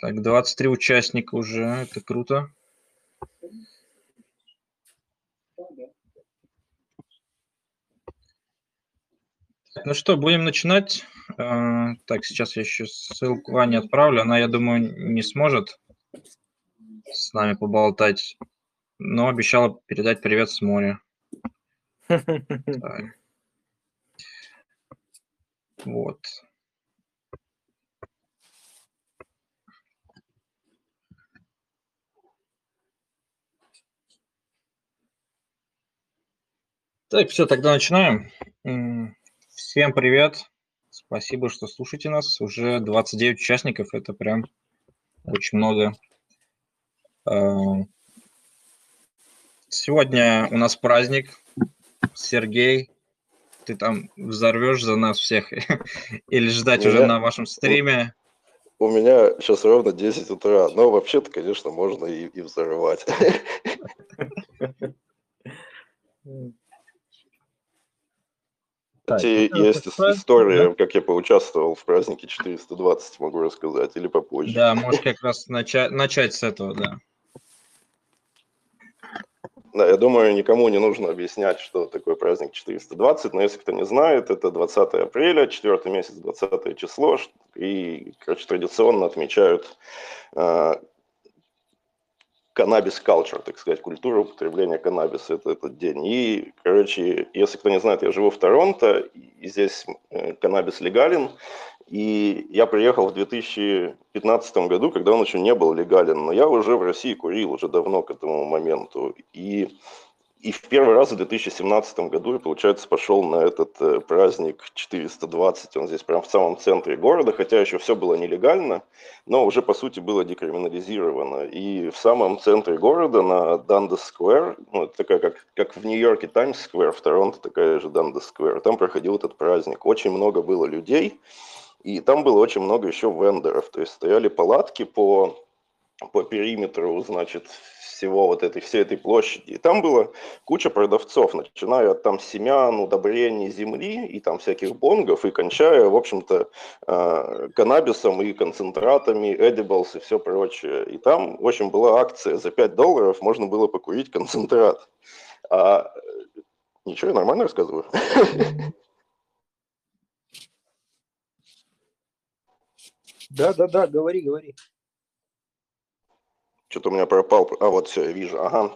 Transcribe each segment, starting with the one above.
Так, 23 участника уже, это круто. Ну что, будем начинать. А, так, сейчас я еще ссылку Ване отправлю. Она, я думаю, не сможет с нами поболтать, но обещала передать привет с моря. Так. Вот. Так, все, тогда начинаем. Всем привет. Спасибо, что слушаете нас. Уже 29 участников, это прям очень много. А, сегодня у нас праздник. Сергей, ты там взорвешь за нас всех или ждать меня, уже на вашем стриме? У меня сейчас ровно 10 утра, но вообще-то, конечно, можно и, и взорвать. Так, Кстати, ну, есть история, да? как я поучаствовал в празднике 420, могу рассказать, или попозже. Да, можешь как раз начать, начать с этого, да. Да, я думаю, никому не нужно объяснять, что такое праздник 420, но если кто не знает, это 20 апреля, четвертый месяц, 20 число, и, короче, традиционно отмечают э, каннабис culture, так сказать, культура употребления каннабиса, это этот день. И, короче, если кто не знает, я живу в Торонто, и здесь э, каннабис легален, и я приехал в 2015 году, когда он еще не был легален, но я уже в России курил уже давно к этому моменту. И и в первый раз в 2017 году я, получается, пошел на этот э, праздник 420, он здесь прям в самом центре города, хотя еще все было нелегально, но уже, по сути, было декриминализировано. И в самом центре города, на Dundas Square, ну, такая, как, как в Нью-Йорке Таймс Square, в Торонто такая же Dundas Square, там проходил этот праздник. Очень много было людей, и там было очень много еще вендоров, то есть стояли палатки по по периметру, значит, всего вот этой, всей этой площади. И там было куча продавцов, начиная от там семян, удобрений земли и там всяких бонгов, и кончая, в общем-то, э, каннабисом и концентратами, edibles и все прочее. И там, в общем, была акция за 5 долларов, можно было покурить концентрат. А... Ничего, я нормально рассказываю? Да, да, да, говори, говори. Что-то у меня пропал. А, вот все, я вижу. Ага.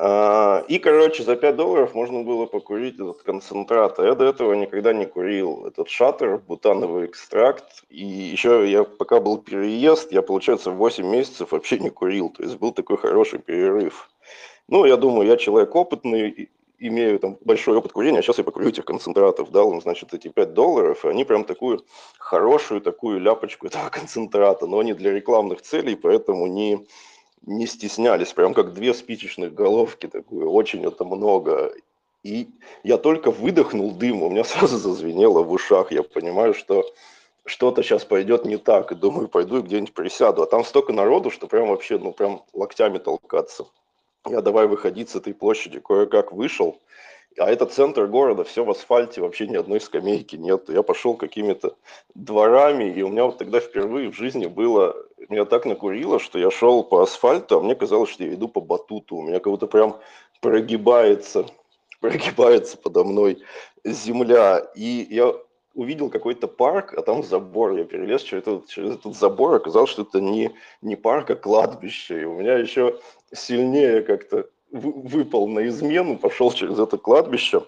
А, и, короче, за 5 долларов можно было покурить этот концентрат. А я до этого никогда не курил этот шаттер, бутановый экстракт. И еще я, пока был переезд, я, получается, 8 месяцев вообще не курил. То есть был такой хороший перерыв. Ну, я думаю, я человек опытный, имею там большой опыт курения, сейчас я покурю этих концентратов, дал им, значит, эти 5 долларов, и они прям такую хорошую такую ляпочку этого концентрата, но они для рекламных целей, поэтому не не стеснялись, прям как две спичечных головки, такое, очень это много. И я только выдохнул дым, у меня сразу зазвенело в ушах, я понимаю, что что-то сейчас пойдет не так, и думаю, пойду и где-нибудь присяду. А там столько народу, что прям вообще, ну прям локтями толкаться. Я давай выходить с этой площади, кое-как вышел, а это центр города, все в асфальте, вообще ни одной скамейки нет. Я пошел какими-то дворами, и у меня вот тогда впервые в жизни было, меня так накурило, что я шел по асфальту, а мне казалось, что я иду по батуту. У меня как будто прям прогибается, прогибается подо мной земля. И я увидел какой-то парк, а там забор. Я перелез через этот, через этот забор, оказалось, что это не, не парк, а кладбище. И у меня еще сильнее как-то выпал на измену, пошел через это кладбище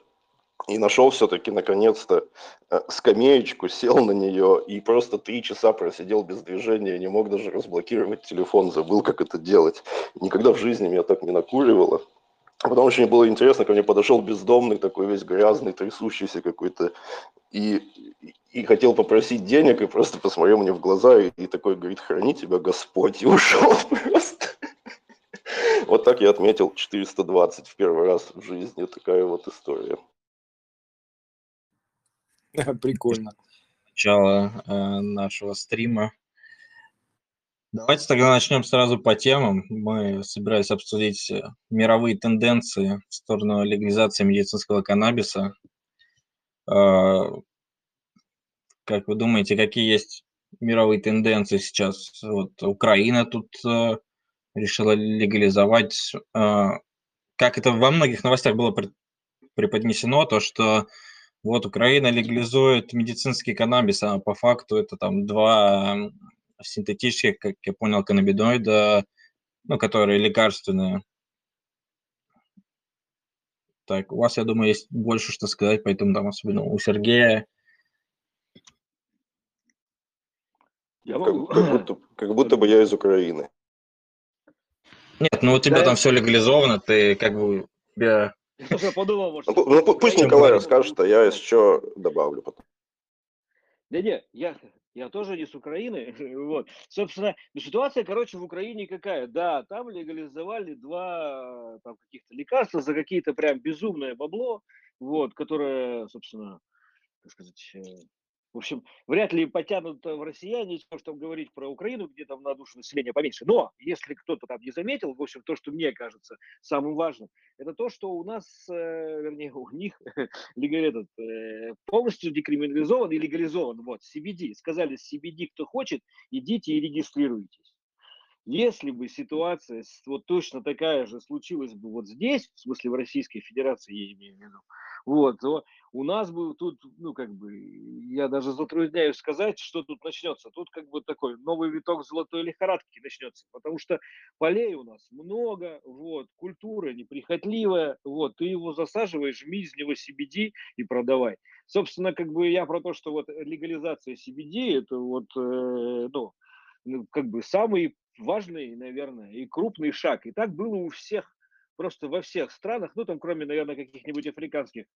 и нашел все-таки наконец-то э, скамеечку, сел на нее и просто три часа просидел без движения, не мог даже разблокировать телефон, забыл, как это делать. Никогда в жизни меня так не накуривало. Потом очень было интересно, ко мне подошел бездомный, такой весь грязный, трясущийся какой-то, и, и хотел попросить денег, и просто посмотрел мне в глаза, и, и такой говорит, храни тебя Господь, и ушел просто. Вот так я отметил 420 в первый раз в жизни. Такая вот история. Прикольно. Начало э, нашего стрима. Давайте тогда начнем сразу по темам. Мы собирались обсудить э, мировые тенденции в сторону легализации медицинского каннабиса. Э, как вы думаете, какие есть мировые тенденции сейчас. Вот Украина тут э, решила легализовать, э, как это во многих новостях было преподнесено, то, что вот Украина легализует медицинский каннабис, а по факту это там два синтетических, как я понял, каннабидоида, ну, которые лекарственные. Так, у вас, я думаю, есть больше что сказать, поэтому там особенно у Сергея. Я могу... как, как, будто, как будто бы я из Украины. Нет, ну у тебя да, там все легализовано, ты как бы тебя... Я подумал, может... Ну, ну пусть Николай расскажет, а я еще добавлю потом. Да не, я, я тоже не с Украины. вот. Собственно, ситуация, короче, в Украине какая? Да, там легализовали два там, каких-то лекарства за какие-то прям безумное бабло, вот, которое, собственно, так сказать, э, в общем, вряд ли потянут в россияне, что говорить про Украину, где там на душу населения поменьше. Но, если кто-то там не заметил, в общем, то, что мне кажется самым важным, это то, что у нас, э, вернее, у них этот, э, полностью декриминализован и легализован. Вот, CBD. Сказали, CBD кто хочет, идите и регистрируйтесь. Если бы ситуация вот точно такая же случилась бы вот здесь, в смысле в Российской Федерации, я имею в виду, вот, то у нас бы тут, ну, как бы, я даже затрудняюсь сказать, что тут начнется. Тут как бы такой новый виток золотой лихорадки начнется, потому что полей у нас много, вот, культура неприхотливая, вот, ты его засаживаешь, жми из него CBD и продавай. Собственно, как бы я про то, что вот легализация CBD, это вот, э, ну, ну, как бы самый важный, наверное, и крупный шаг. И так было у всех просто во всех странах, ну там кроме, наверное, каких-нибудь африканских,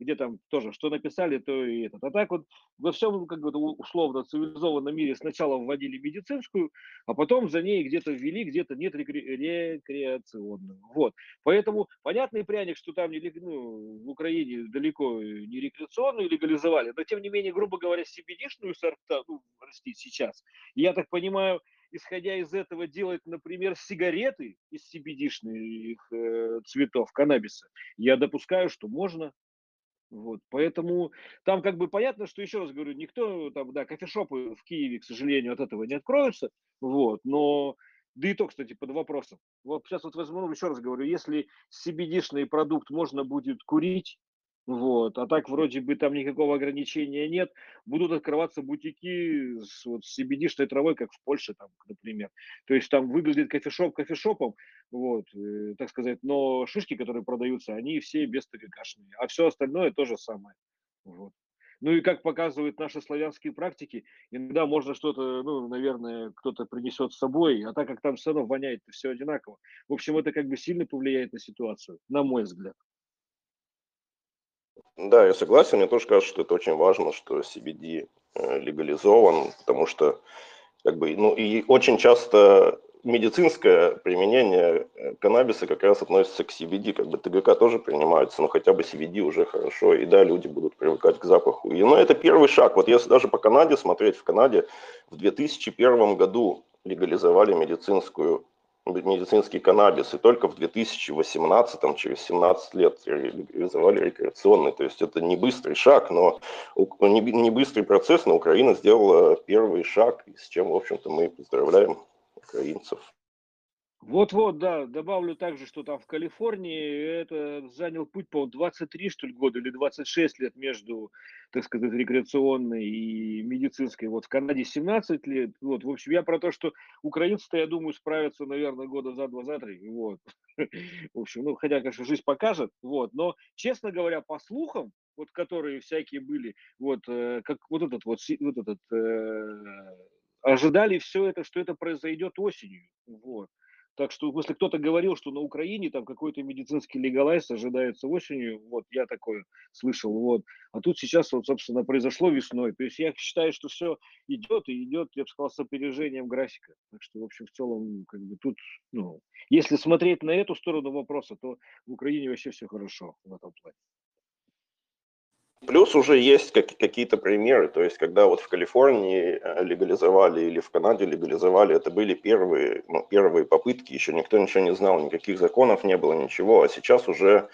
где там тоже что написали, то и этот. А так вот во всем как бы условно цивилизованном мире сначала вводили медицинскую, а потом за ней где-то ввели, где-то нет рекре- рекреационную. Вот. Поэтому понятный пряник, что там ну, в Украине далеко не рекреационную легализовали, но тем не менее, грубо говоря, CBD-шную сорта, ну, растить сейчас. Я так понимаю, исходя из этого, делать, например, сигареты из CBD-шных э, цветов каннабиса, я допускаю, что можно. Вот, поэтому там как бы понятно, что, еще раз говорю, никто, там, да, кофешопы в Киеве, к сожалению, от этого не откроются, вот, но, да и то, кстати, под вопросом. Вот сейчас вот возьму, еще раз говорю, если CBD-шный продукт можно будет курить, вот. А так вроде бы там никакого ограничения нет. Будут открываться бутики с, вот, с CBD-шной травой, как в Польше, там, например. То есть там выглядит кофешоп кофешопом, вот, э, так сказать, но шишки, которые продаются, они все без ТГКшные. А все остальное то же самое. Вот. Ну и как показывают наши славянские практики, иногда можно что-то, ну, наверное, кто-то принесет с собой, а так как там все равно воняет все одинаково. В общем, это как бы сильно повлияет на ситуацию, на мой взгляд. Да, я согласен. Мне тоже кажется, что это очень важно, что CBD э, легализован, потому что как бы, ну и очень часто медицинское применение э, каннабиса как раз относится к CBD, как бы ТГК тоже принимаются, но хотя бы CBD уже хорошо, и да, люди будут привыкать к запаху. И, ну, это первый шаг. Вот если даже по Канаде смотреть, в Канаде в 2001 году легализовали медицинскую медицинский каннабис, и только в 2018, через 17 лет реализовали рекреационный. То есть это не быстрый шаг, но не быстрый процесс, но Украина сделала первый шаг, с чем, в общем-то, мы поздравляем украинцев. Вот-вот, да, добавлю также, что там в Калифорнии это занял путь, по 23, что ли, года или 26 лет между, так сказать, рекреационной и медицинской. Вот в Канаде 17 лет. Вот, в общем, я про то, что украинцы-то, я думаю, справятся, наверное, года за два, за три. Вот. В общем, ну, хотя, конечно, жизнь покажет. Вот. Но, честно говоря, по слухам, вот которые всякие были, вот, э, как вот этот вот, вот этот, э, ожидали все это, что это произойдет осенью. Вот. Так что, если кто-то говорил, что на Украине там какой-то медицинский легалайз ожидается осенью, вот я такое слышал, вот. А тут сейчас вот, собственно, произошло весной. То есть я считаю, что все идет и идет, я бы сказал, с опережением графика. Так что, в общем, в целом, как бы тут, ну, если смотреть на эту сторону вопроса, то в Украине вообще все хорошо в этом плане. Плюс уже есть как, какие-то примеры, то есть когда вот в Калифорнии э, легализовали или в Канаде легализовали, это были первые, ну, первые попытки, еще никто ничего не знал, никаких законов не было, ничего, а сейчас уже,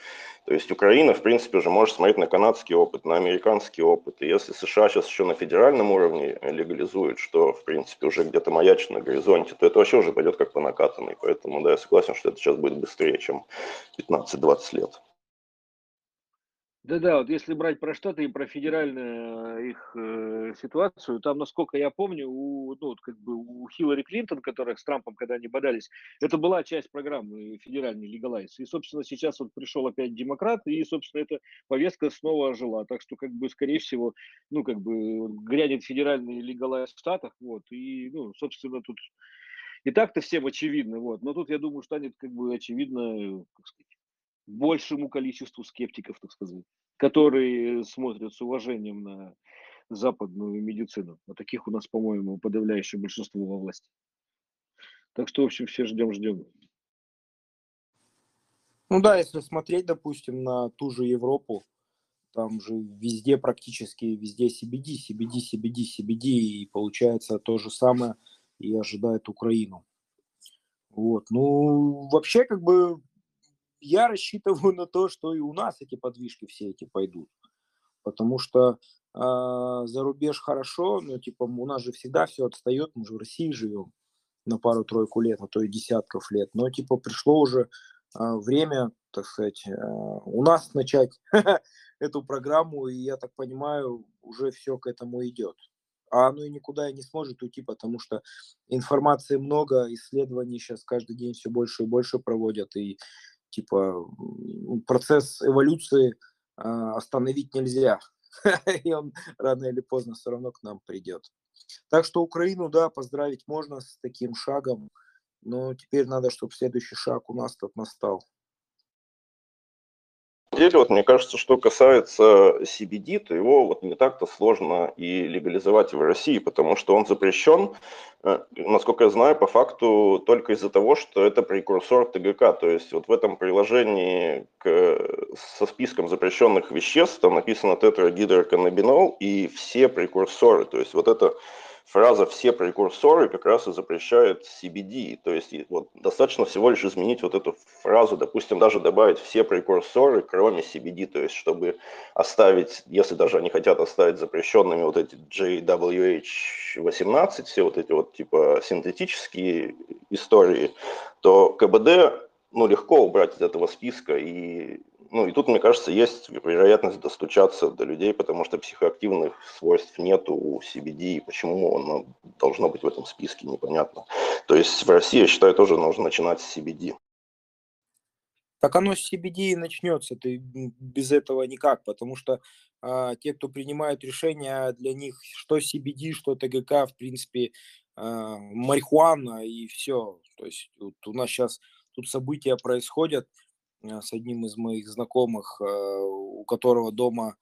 то есть Украина, в принципе, уже может смотреть на канадский опыт, на американский опыт, и если США сейчас еще на федеральном уровне легализует, что, в принципе, уже где-то маячит на горизонте, то это вообще уже пойдет как по накатанной, поэтому, да, я согласен, что это сейчас будет быстрее, чем 15-20 лет. Да-да, вот если брать про Штаты и про федеральную э, их э, ситуацию, там, насколько я помню, у, ну, вот как бы у Хиллари Клинтон, которая с Трампом, когда они бодались, это была часть программы федеральной легалайз. И, собственно, сейчас вот пришел опять демократ, и, собственно, эта повестка снова ожила. Так что, как бы, скорее всего, ну, как бы, грянет федеральный легалайз в Штатах, вот, и, ну, собственно, тут и так-то всем очевидно, вот, но тут, я думаю, станет, как бы, очевидно, как сказать, большему количеству скептиков, так сказать, которые смотрят с уважением на западную медицину. А таких у нас, по-моему, подавляющее большинство во власти. Так что, в общем, все ждем, ждем. Ну да, если смотреть, допустим, на ту же Европу, там же везде практически, везде CBD, CBD, CBD, CBD, и получается то же самое и ожидает Украину. Вот, ну, вообще, как бы, я рассчитываю на то, что и у нас эти подвижки все эти пойдут. Потому что э, за рубеж хорошо, но типа у нас же всегда все отстает, мы же в России живем на пару-тройку лет, а то и десятков лет. Но типа пришло уже э, время, так сказать, э, у нас начать эту программу, и я так понимаю, уже все к этому идет. А оно и никуда и не сможет уйти, потому что информации много, исследований сейчас каждый день все больше и больше проводят, и типа процесс эволюции а, остановить нельзя, и он рано или поздно все равно к нам придет. Так что Украину, да, поздравить можно с таким шагом, но теперь надо, чтобы следующий шаг у нас тут настал деле, вот мне кажется, что касается CBD, то его вот не так-то сложно и легализовать в России, потому что он запрещен, э, насколько я знаю, по факту только из-за того, что это прекурсор ТГК. То есть вот в этом приложении к, со списком запрещенных веществ там написано тетрагидроканнабинол и все прекурсоры. То есть вот это фраза «все прекурсоры» как раз и запрещает CBD. То есть вот, достаточно всего лишь изменить вот эту фразу, допустим, даже добавить «все прекурсоры, кроме CBD», то есть чтобы оставить, если даже они хотят оставить запрещенными вот эти JWH-18, все вот эти вот типа синтетические истории, то КБД ну, легко убрать из этого списка и ну и тут, мне кажется, есть вероятность достучаться до людей, потому что психоактивных свойств нету у CBD, и почему оно должно быть в этом списке, непонятно. То есть в России, я считаю, тоже нужно начинать с CBD. Так оно с CBD и начнется, ты без этого никак, потому что а, те, кто принимают решения, для них что CBD, что ТГК, в принципе, а, марихуана и все. То есть вот у нас сейчас тут события происходят, с одним из моих знакомых, э, у которого дома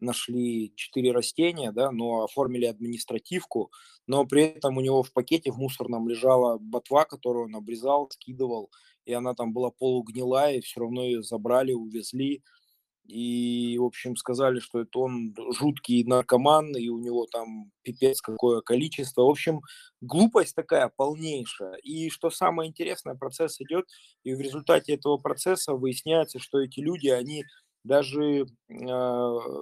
нашли четыре растения, да, но оформили административку, но при этом у него в пакете в мусорном лежала ботва, которую он обрезал, скидывал, и она там была полугнилая, и все равно ее забрали, увезли, и, в общем, сказали, что это он жуткий наркоман, и у него там пипец какое количество. В общем, глупость такая полнейшая. И что самое интересное, процесс идет, и в результате этого процесса выясняется, что эти люди, они даже э,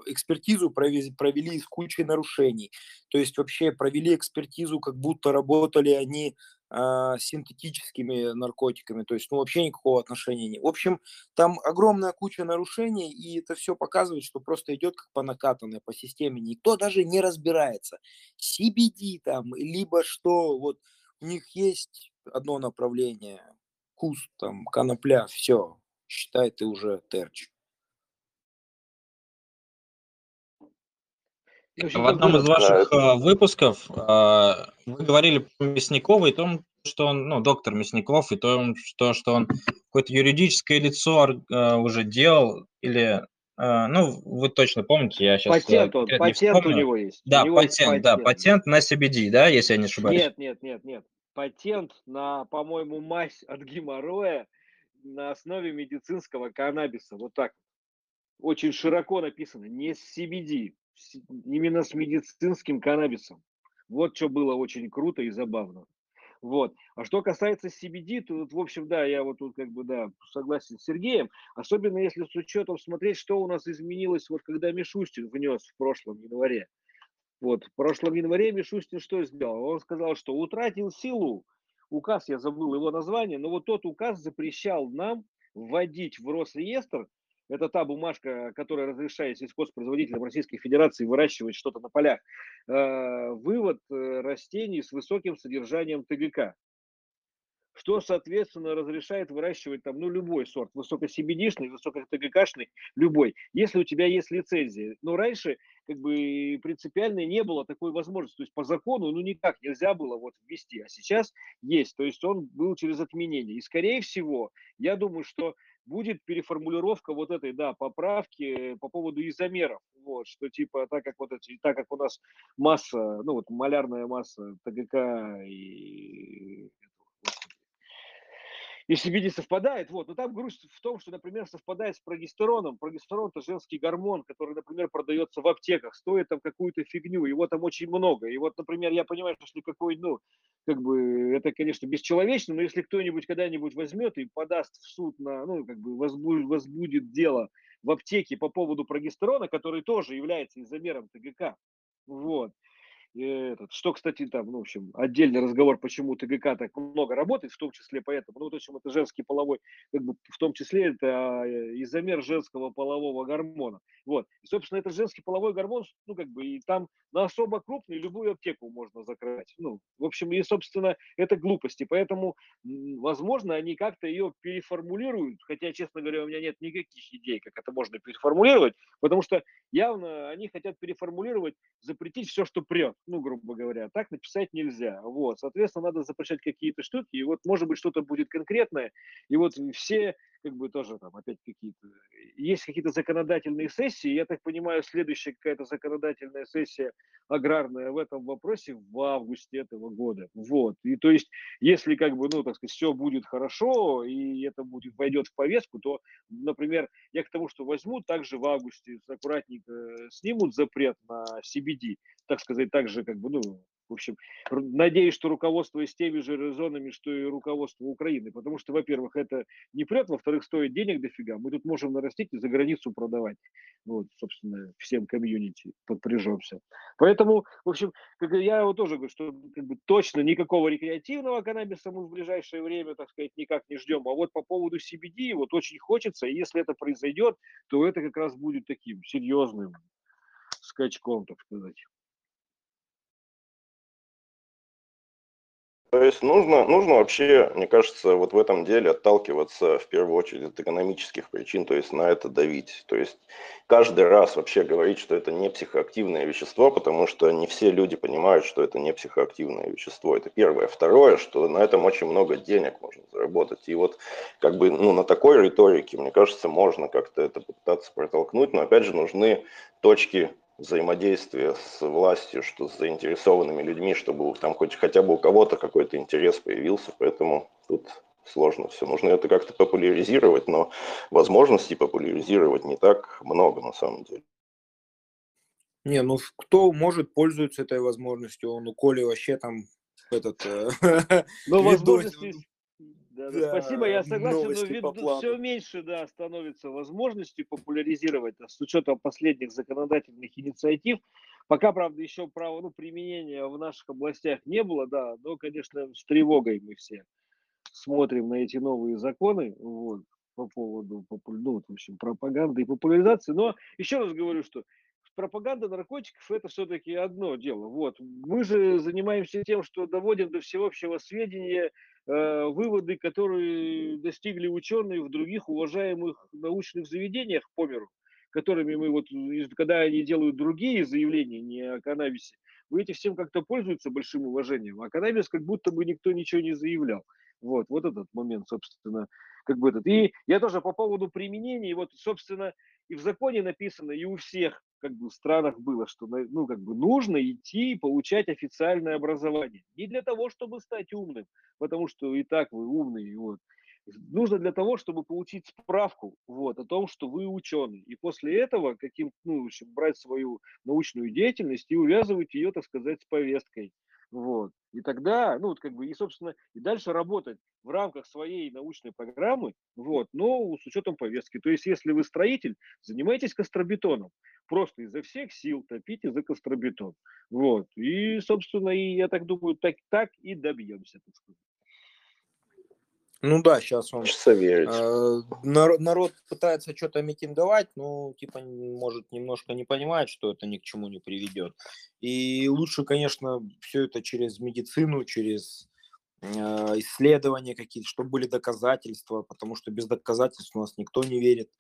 экспертизу провели, провели с кучей нарушений. То есть вообще провели экспертизу, как будто работали они а, синтетическими наркотиками, то есть ну, вообще никакого отношения нет. В общем, там огромная куча нарушений, и это все показывает, что просто идет как по накатанной, по системе. Никто даже не разбирается. CBD там, либо что, вот у них есть одно направление, куст, там, конопля, все, считай, ты уже терч. В одном из ваших э, выпусков э, вы говорили про Мясникова и том, что он, ну, доктор Мясников, и то, что, что он какое-то юридическое лицо э, уже делал, или, ну, вы точно помните, я сейчас патент, он, патент у него есть. Да, него патент, есть патент, да, патент на CBD, да, если я не ошибаюсь? Нет, нет, нет, нет. Патент на, по-моему, мазь от геморроя на основе медицинского каннабиса, вот так. очень широко написано, не с CBD, именно с медицинским каннабисом. Вот что было очень круто и забавно. Вот. А что касается CBD, то, вот, в общем, да, я вот тут как бы, да, согласен с Сергеем, особенно если с учетом смотреть, что у нас изменилось, вот когда Мишустин внес в прошлом январе. Вот, в прошлом январе Мишустин что сделал? Он сказал, что утратил силу, указ, я забыл его название, но вот тот указ запрещал нам вводить в Росреестр это та бумажка, которая разрешает сельхозпроизводителям Российской Федерации выращивать что-то на полях. Э, вывод э, растений с высоким содержанием ТГК что, соответственно, разрешает выращивать там, ну, любой сорт, высокосебедишный, высокотгкшный, любой, если у тебя есть лицензия. Но раньше, как бы, принципиально не было такой возможности. То есть по закону, ну, никак нельзя было вот ввести, а сейчас есть. То есть он был через отменение. И, скорее всего, я думаю, что будет переформулировка вот этой, да, поправки по поводу изомеров, вот, что типа, так как вот эти, так как у нас масса, ну вот малярная масса ТГК и если видеть совпадает, вот, но там грусть в том, что, например, совпадает с прогестероном. Прогестерон – это женский гормон, который, например, продается в аптеках, стоит там какую-то фигню, его там очень много. И вот, например, я понимаю, что если какой, ну, как бы, это, конечно, бесчеловечно, но если кто-нибудь когда-нибудь возьмет и подаст в суд на, ну, как бы, возбудит, возбудит дело в аптеке по поводу прогестерона, который тоже является изомером ТГК, вот, этот, что, кстати, там, ну, в общем, отдельный разговор, почему ТГК так много работает, в том числе поэтому, ну, в общем, это женский половой, как бы, в том числе это э, изомер женского полового гормона. Вот. И, собственно, это женский половой гормон, ну, как бы, и там на особо крупный любую аптеку можно закрыть. Ну, в общем, и, собственно, это глупости. Поэтому, возможно, они как-то ее переформулируют, хотя, честно говоря, у меня нет никаких идей, как это можно переформулировать, потому что явно они хотят переформулировать, запретить все, что прет ну, грубо говоря, так написать нельзя. Вот, соответственно, надо запрещать какие-то штуки, и вот, может быть, что-то будет конкретное, и вот все, как бы, тоже там опять какие-то, есть какие-то законодательные сессии, я так понимаю, следующая какая-то законодательная сессия аграрная в этом вопросе в августе этого года. Вот, и то есть, если, как бы, ну, так сказать, все будет хорошо, и это будет, войдет в повестку, то, например, я к тому, что возьму, также в августе аккуратненько снимут запрет на CBD, так сказать, также как бы, ну, в общем, надеюсь, что руководство с теми же резонами, что и руководство Украины, потому что, во-первых, это не прет, во-вторых, стоит денег дофига, мы тут можем нарастить и за границу продавать, вот, собственно, всем комьюнити подпряжемся. Поэтому, в общем, как я вот тоже говорю, что как бы, точно никакого рекреативного каннабиса мы в ближайшее время, так сказать, никак не ждем, а вот по поводу CBD вот очень хочется, и если это произойдет, то это как раз будет таким серьезным скачком, так сказать. То есть нужно, нужно вообще, мне кажется, вот в этом деле отталкиваться в первую очередь от экономических причин, то есть на это давить. То есть каждый раз вообще говорить, что это не психоактивное вещество, потому что не все люди понимают, что это не психоактивное вещество. Это первое. Второе, что на этом очень много денег можно заработать. И вот как бы ну, на такой риторике, мне кажется, можно как-то это попытаться протолкнуть, но опять же нужны точки взаимодействие с властью, что с заинтересованными людьми, чтобы там хоть хотя бы у кого-то какой-то интерес появился, поэтому тут сложно все. Нужно это как-то популяризировать, но возможностей популяризировать не так много на самом деле. Не, ну кто может пользуется этой возможностью? Он у Коли вообще там этот... Э, ну, возможности да, да, спасибо, я согласен, но вид, все меньше да, становится возможностей популяризировать с учетом последних законодательных инициатив. Пока, правда, еще права ну, применения в наших областях не было, да, но, конечно, с тревогой мы все смотрим на эти новые законы вот, по поводу ну, в общем, пропаганды и популяризации. Но еще раз говорю, что пропаганда наркотиков это все-таки одно дело. Вот. Мы же занимаемся тем, что доводим до всеобщего сведения э, выводы, которые достигли ученые в других уважаемых научных заведениях по миру, которыми мы вот, когда они делают другие заявления, не о каннабисе, вы эти всем как-то пользуются большим уважением, а каннабис как будто бы никто ничего не заявлял. Вот, вот этот момент, собственно, как бы этот. И я тоже по поводу применения, вот, собственно, и в законе написано, и у всех как бы в странах было, что ну, как бы нужно идти и получать официальное образование. Не для того, чтобы стать умным, потому что и так вы умный, вот. нужно для того, чтобы получить справку вот, о том, что вы ученый. И после этого каким, ну, в общем, брать свою научную деятельность и увязывать ее, так сказать, с повесткой. Вот. И тогда, ну, вот как бы, и, собственно, и дальше работать в рамках своей научной программы, вот, но с учетом повестки. То есть, если вы строитель, занимайтесь кастробетоном. Просто изо всех сил топите за кастробетон. Вот. И, собственно, и я так думаю, так, так и добьемся, так сказать. Ну да, сейчас он Хочется верить. э, нар- народ пытается что-то митинговать, но типа может немножко не понимает, что это ни к чему не приведет. И лучше, конечно, все это через медицину, через э, исследования какие-то, чтобы были доказательства, потому что без доказательств у нас никто не верит.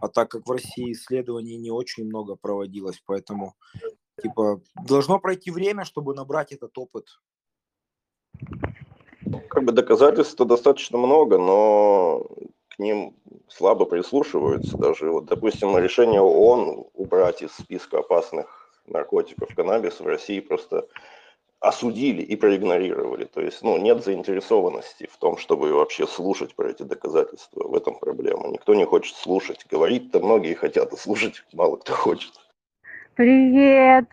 А так как в России исследований не очень много проводилось, поэтому типа должно пройти время, чтобы набрать этот опыт. Как бы доказательств достаточно много, но к ним слабо прислушиваются. Даже, вот, допустим, решение ООН убрать из списка опасных наркотиков каннабис в России просто осудили и проигнорировали. То есть, ну, нет заинтересованности в том, чтобы вообще слушать про эти доказательства. В этом проблема. Никто не хочет слушать. Говорить-то многие хотят, а слушать мало кто хочет. Привет!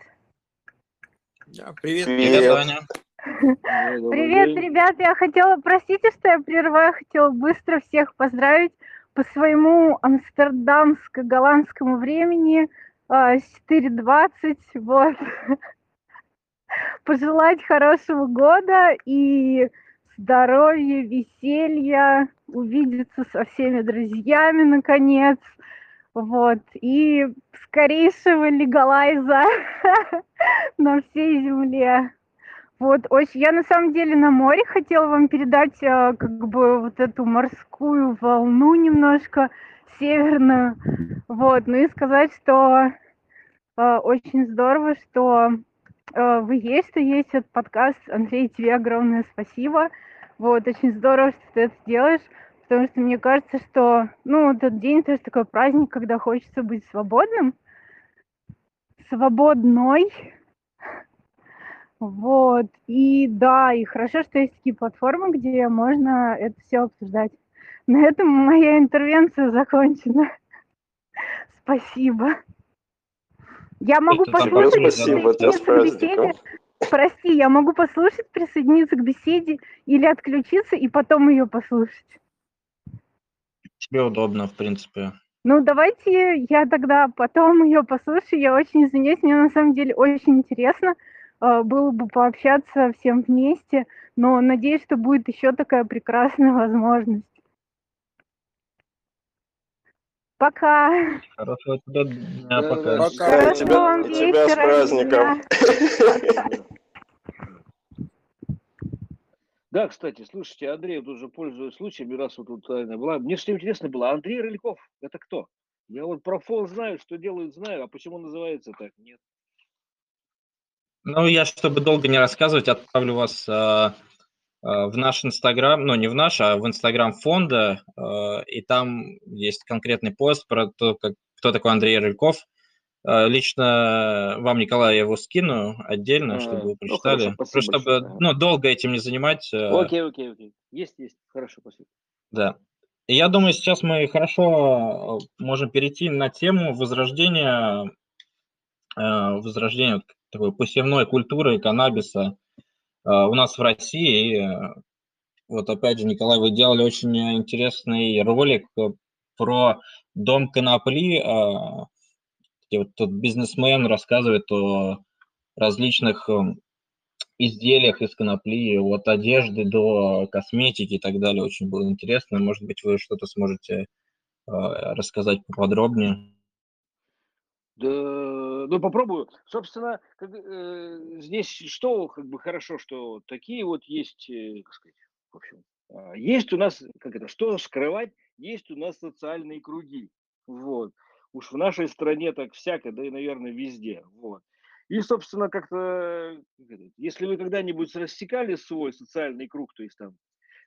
Да, привет. Привет, Привет. Аня. Да, добрый Привет, ребят! Я хотела, простите, что я прерываю, хотела быстро всех поздравить по своему амстердамско-голландскому времени а, с 4.20, вот. Пожелать хорошего года и здоровья, веселья, увидеться со всеми друзьями, наконец, вот, и скорейшего легалайза на всей земле. Вот, очень. Я на самом деле на море хотела вам передать э, как бы вот эту морскую волну немножко северную. Вот, ну и сказать, что э, очень здорово, что э, вы есть, что есть этот подкаст. Андрей, тебе огромное спасибо. Вот, очень здорово, что ты это делаешь, потому что мне кажется, что, ну, этот день тоже такой праздник, когда хочется быть свободным, свободной. Вот, и да, и хорошо, что есть такие платформы, где можно это все обсуждать. На этом моя интервенция закончена. Спасибо. Я могу Тебе послушать, спасибо, присоединиться к беседе. Прости, я могу послушать, присоединиться к беседе или отключиться и потом ее послушать. Тебе удобно, в принципе. Ну, давайте я тогда потом ее послушаю. Я очень извиняюсь, мне на самом деле очень интересно было бы пообщаться всем вместе, но надеюсь, что будет еще такая прекрасная возможность. Пока. Хорошего тебе дня, пока. Пока. Да, и Хорошего тебя, вам и тебя с праздником. Да, кстати, слушайте, Андрей, вот уже пользуясь случаем, раз вот тут Аня была, мне что интересно было, Андрей Рыльков, это кто? Я вот про фон знаю, что делают, знаю, а почему называется так? Нет. Ну, я, чтобы долго не рассказывать, отправлю вас а, а, в наш Инстаграм, ну, не в наш, а в Инстаграм фонда, а, и там есть конкретный пост про то, как, кто такой Андрей Рыльков. А, Лично вам, Николай, я его скину отдельно, А, чтобы вы ну, прочитали. хорошо, Просто чтобы большое. ну, долго этим не занимать. а, Окей, окей, окей. Есть, есть. Хорошо, спасибо. Да. И я думаю, сейчас мы хорошо э, можем перейти на тему возрождения, э, возрождения такой посевной культуры каннабиса э, у нас в России. И, э, вот опять же, Николай, вы делали очень интересный ролик э, про дом конопли, где вот тот бизнесмен рассказывает о различных э, изделиях из конопли, от одежды до косметики и так далее. Очень было интересно. Может быть, вы что-то сможете рассказать поподробнее. Да, ну попробую. Собственно, как, э, здесь что как бы хорошо, что такие вот есть, э, как сказать, в общем, а, есть у нас, как это, что скрывать, есть у нас социальные круги. Вот. Уж в нашей стране так всяко, да и, наверное, везде. Вот. И, собственно, как-то, если вы когда-нибудь рассекали свой социальный круг, то есть там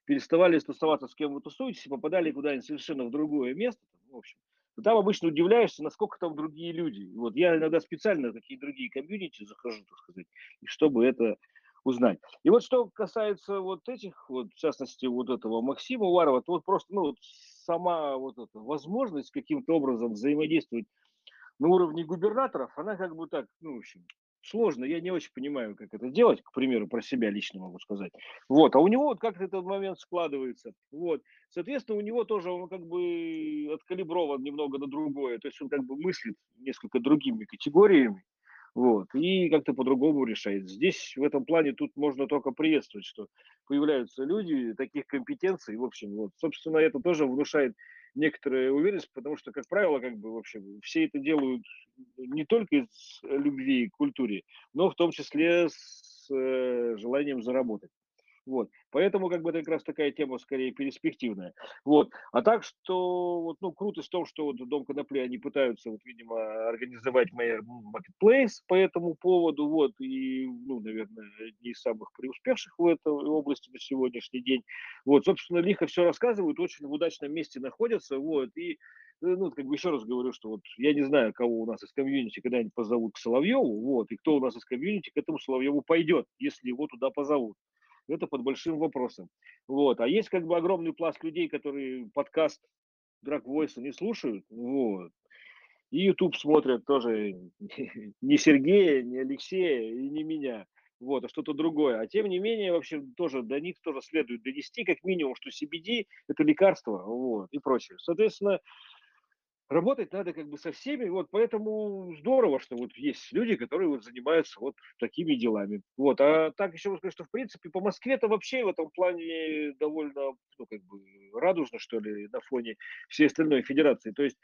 переставали тусоваться с кем вы тусуетесь попадали куда-нибудь совершенно в другое место, в общем, то там обычно удивляешься, насколько там другие люди. Вот я иногда специально в такие другие комьюнити захожу, так сказать, и чтобы это узнать. И вот что касается вот этих, вот, в частности, вот этого Максима Уварова, то вот просто, ну, вот сама вот эта возможность каким-то образом взаимодействовать на уровне губернаторов, она как бы так, ну, в общем, сложно. Я не очень понимаю, как это делать, к примеру, про себя лично могу сказать. Вот, а у него вот как-то этот момент складывается. Вот, соответственно, у него тоже он как бы откалиброван немного на другое, то есть он как бы мыслит несколько другими категориями. Вот, и как-то по-другому решает. Здесь в этом плане тут можно только приветствовать, что появляются люди таких компетенций. В общем, вот, собственно, это тоже внушает некоторая уверенность, потому что, как правило, как бы, в общем, все это делают не только из любви к культуре, но в том числе с э, желанием заработать. Вот. Поэтому как бы это как раз такая тема скорее перспективная. Вот. А так что вот, ну, крутость в том, что вот Дом Конопли, они пытаются, вот, видимо, организовать Mayor Marketplace по этому поводу, вот, и, ну, наверное, одни из самых преуспевших в этой области на сегодняшний день. Вот, собственно, лихо все рассказывают, очень в удачном месте находятся, вот, и ну, как бы еще раз говорю, что вот я не знаю, кого у нас из комьюнити когда-нибудь позовут к Соловьеву, вот, и кто у нас из комьюнити к этому Соловьеву пойдет, если его туда позовут это под большим вопросом. Вот. А есть как бы огромный пласт людей, которые подкаст Drag Voice не слушают, вот. И YouTube смотрят тоже не Сергея, не Алексея и не меня, вот, а что-то другое. А тем не менее, вообще тоже до них тоже следует донести, как минимум, что CBD – это лекарство, вот, и прочее. Соответственно, работать надо как бы со всеми, вот поэтому здорово, что вот есть люди, которые вот занимаются вот такими делами. Вот, а так еще могу сказать, что в принципе по Москве-то вообще в этом плане довольно, ну как бы радужно, что ли, на фоне всей остальной федерации. То есть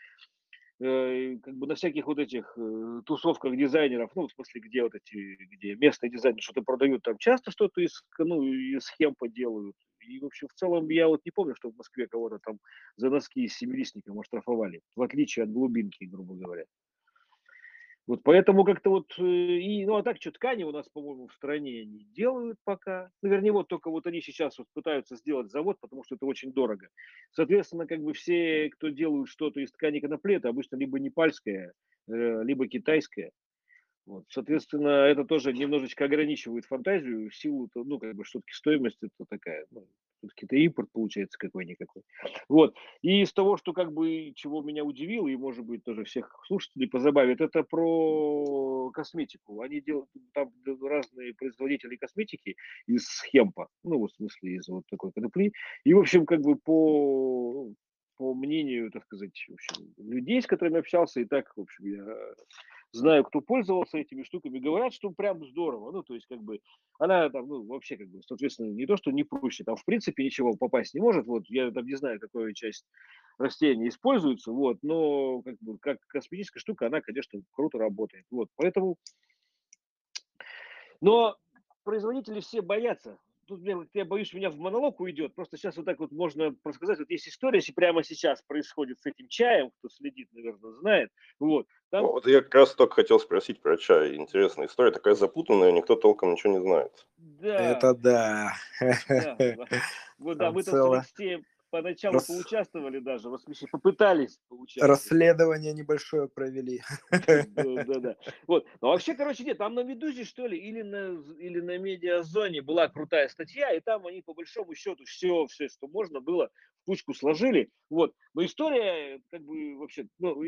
э, как бы на всяких вот этих э, тусовках дизайнеров, ну, в смысле, где вот эти, где местные дизайнеры что-то продают, там часто что-то из, ну, из схем поделают, и, в общем, в целом, я вот не помню, что в Москве кого-то там за носки с семилистником оштрафовали, в отличие от глубинки, грубо говоря. Вот поэтому как-то вот, э, и, ну а так что, ткани у нас, по-моему, в стране не делают пока. Ну, вернее, вот только вот они сейчас вот пытаются сделать завод, потому что это очень дорого. Соответственно, как бы все, кто делают что-то из ткани конопли, это обычно либо непальское, э, либо китайское. Вот, соответственно, это тоже немножечко ограничивает фантазию в силу, ну, как бы, что-таки стоимость это такая, ну, все-таки это импорт получается какой-никакой. Вот. И из того, что как бы, чего меня удивило, и, может быть, тоже всех слушателей позабавит, это про косметику. Они делают там разные производители косметики из хемпа, ну, в смысле из вот такой конопли. И, в общем, как бы по по мнению, так сказать, в общем, людей, с которыми общался, и так, в общем, я знаю, кто пользовался этими штуками, говорят, что прям здорово. Ну, то есть, как бы, она там, ну, вообще, как бы, соответственно, не то, что не проще, там, в принципе, ничего попасть не может. Вот, я там не знаю, какая часть растения используется, вот, но, как бы, как косметическая штука, она, конечно, круто работает. Вот, поэтому... Но производители все боятся тут я, я боюсь, у меня в монолог уйдет. Просто сейчас вот так вот можно рассказать. Вот есть история, если прямо сейчас происходит с этим чаем, кто следит, наверное, знает. Вот. Там... Вот я как раз только хотел спросить про чай. Интересная история, такая запутанная, никто толком ничего не знает. Да. Это да. да. Вот да, мы там с Алексеем поначалу Рас... поучаствовали даже, вот смысле, попытались поучаствовать. Расследование небольшое провели. Да, да, да. Вот. Ну, вообще, короче, нет, там на Медузе, что ли, или на, или на Медиазоне была крутая статья, и там они, по большому счету, все, все, что можно было, в кучку сложили. Вот. Но история, как бы, вообще, ну,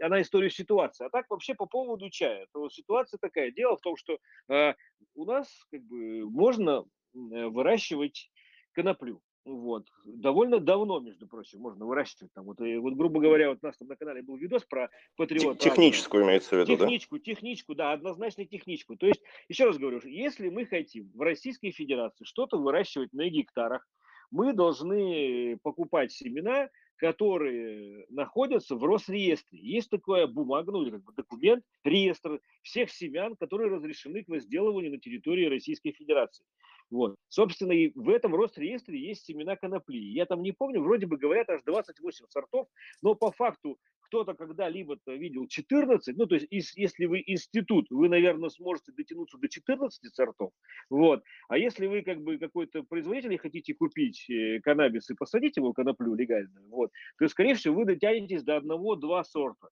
она история ситуации. А так, вообще, по поводу чая, то ситуация такая. Дело в том, что э, у нас, как бы, можно выращивать коноплю. Вот. Довольно давно, между прочим, можно выращивать. Там, вот, и, вот, грубо говоря, вот у нас там на канале был видос про патриот. Техническую разную. имеется в виду, техничку, да? Техничку, да, однозначно техничку. То есть, еще раз говорю, если мы хотим в Российской Федерации что-то выращивать на гектарах, мы должны покупать семена, которые находятся в Росреестре. Есть такая бумага, ну как бы документ, реестр всех семян, которые разрешены к возделыванию на территории Российской Федерации. Вот. Собственно, и в этом Росреестре есть семена конопли. Я там не помню, вроде бы говорят аж 28 сортов, но по факту кто-то когда-либо видел 14, ну, то есть, если вы институт, вы, наверное, сможете дотянуться до 14 сортов, вот, а если вы, как бы, какой-то производитель и хотите купить э, каннабис и посадить его, коноплю легально, вот, то, скорее всего, вы дотянетесь до одного-два сорта.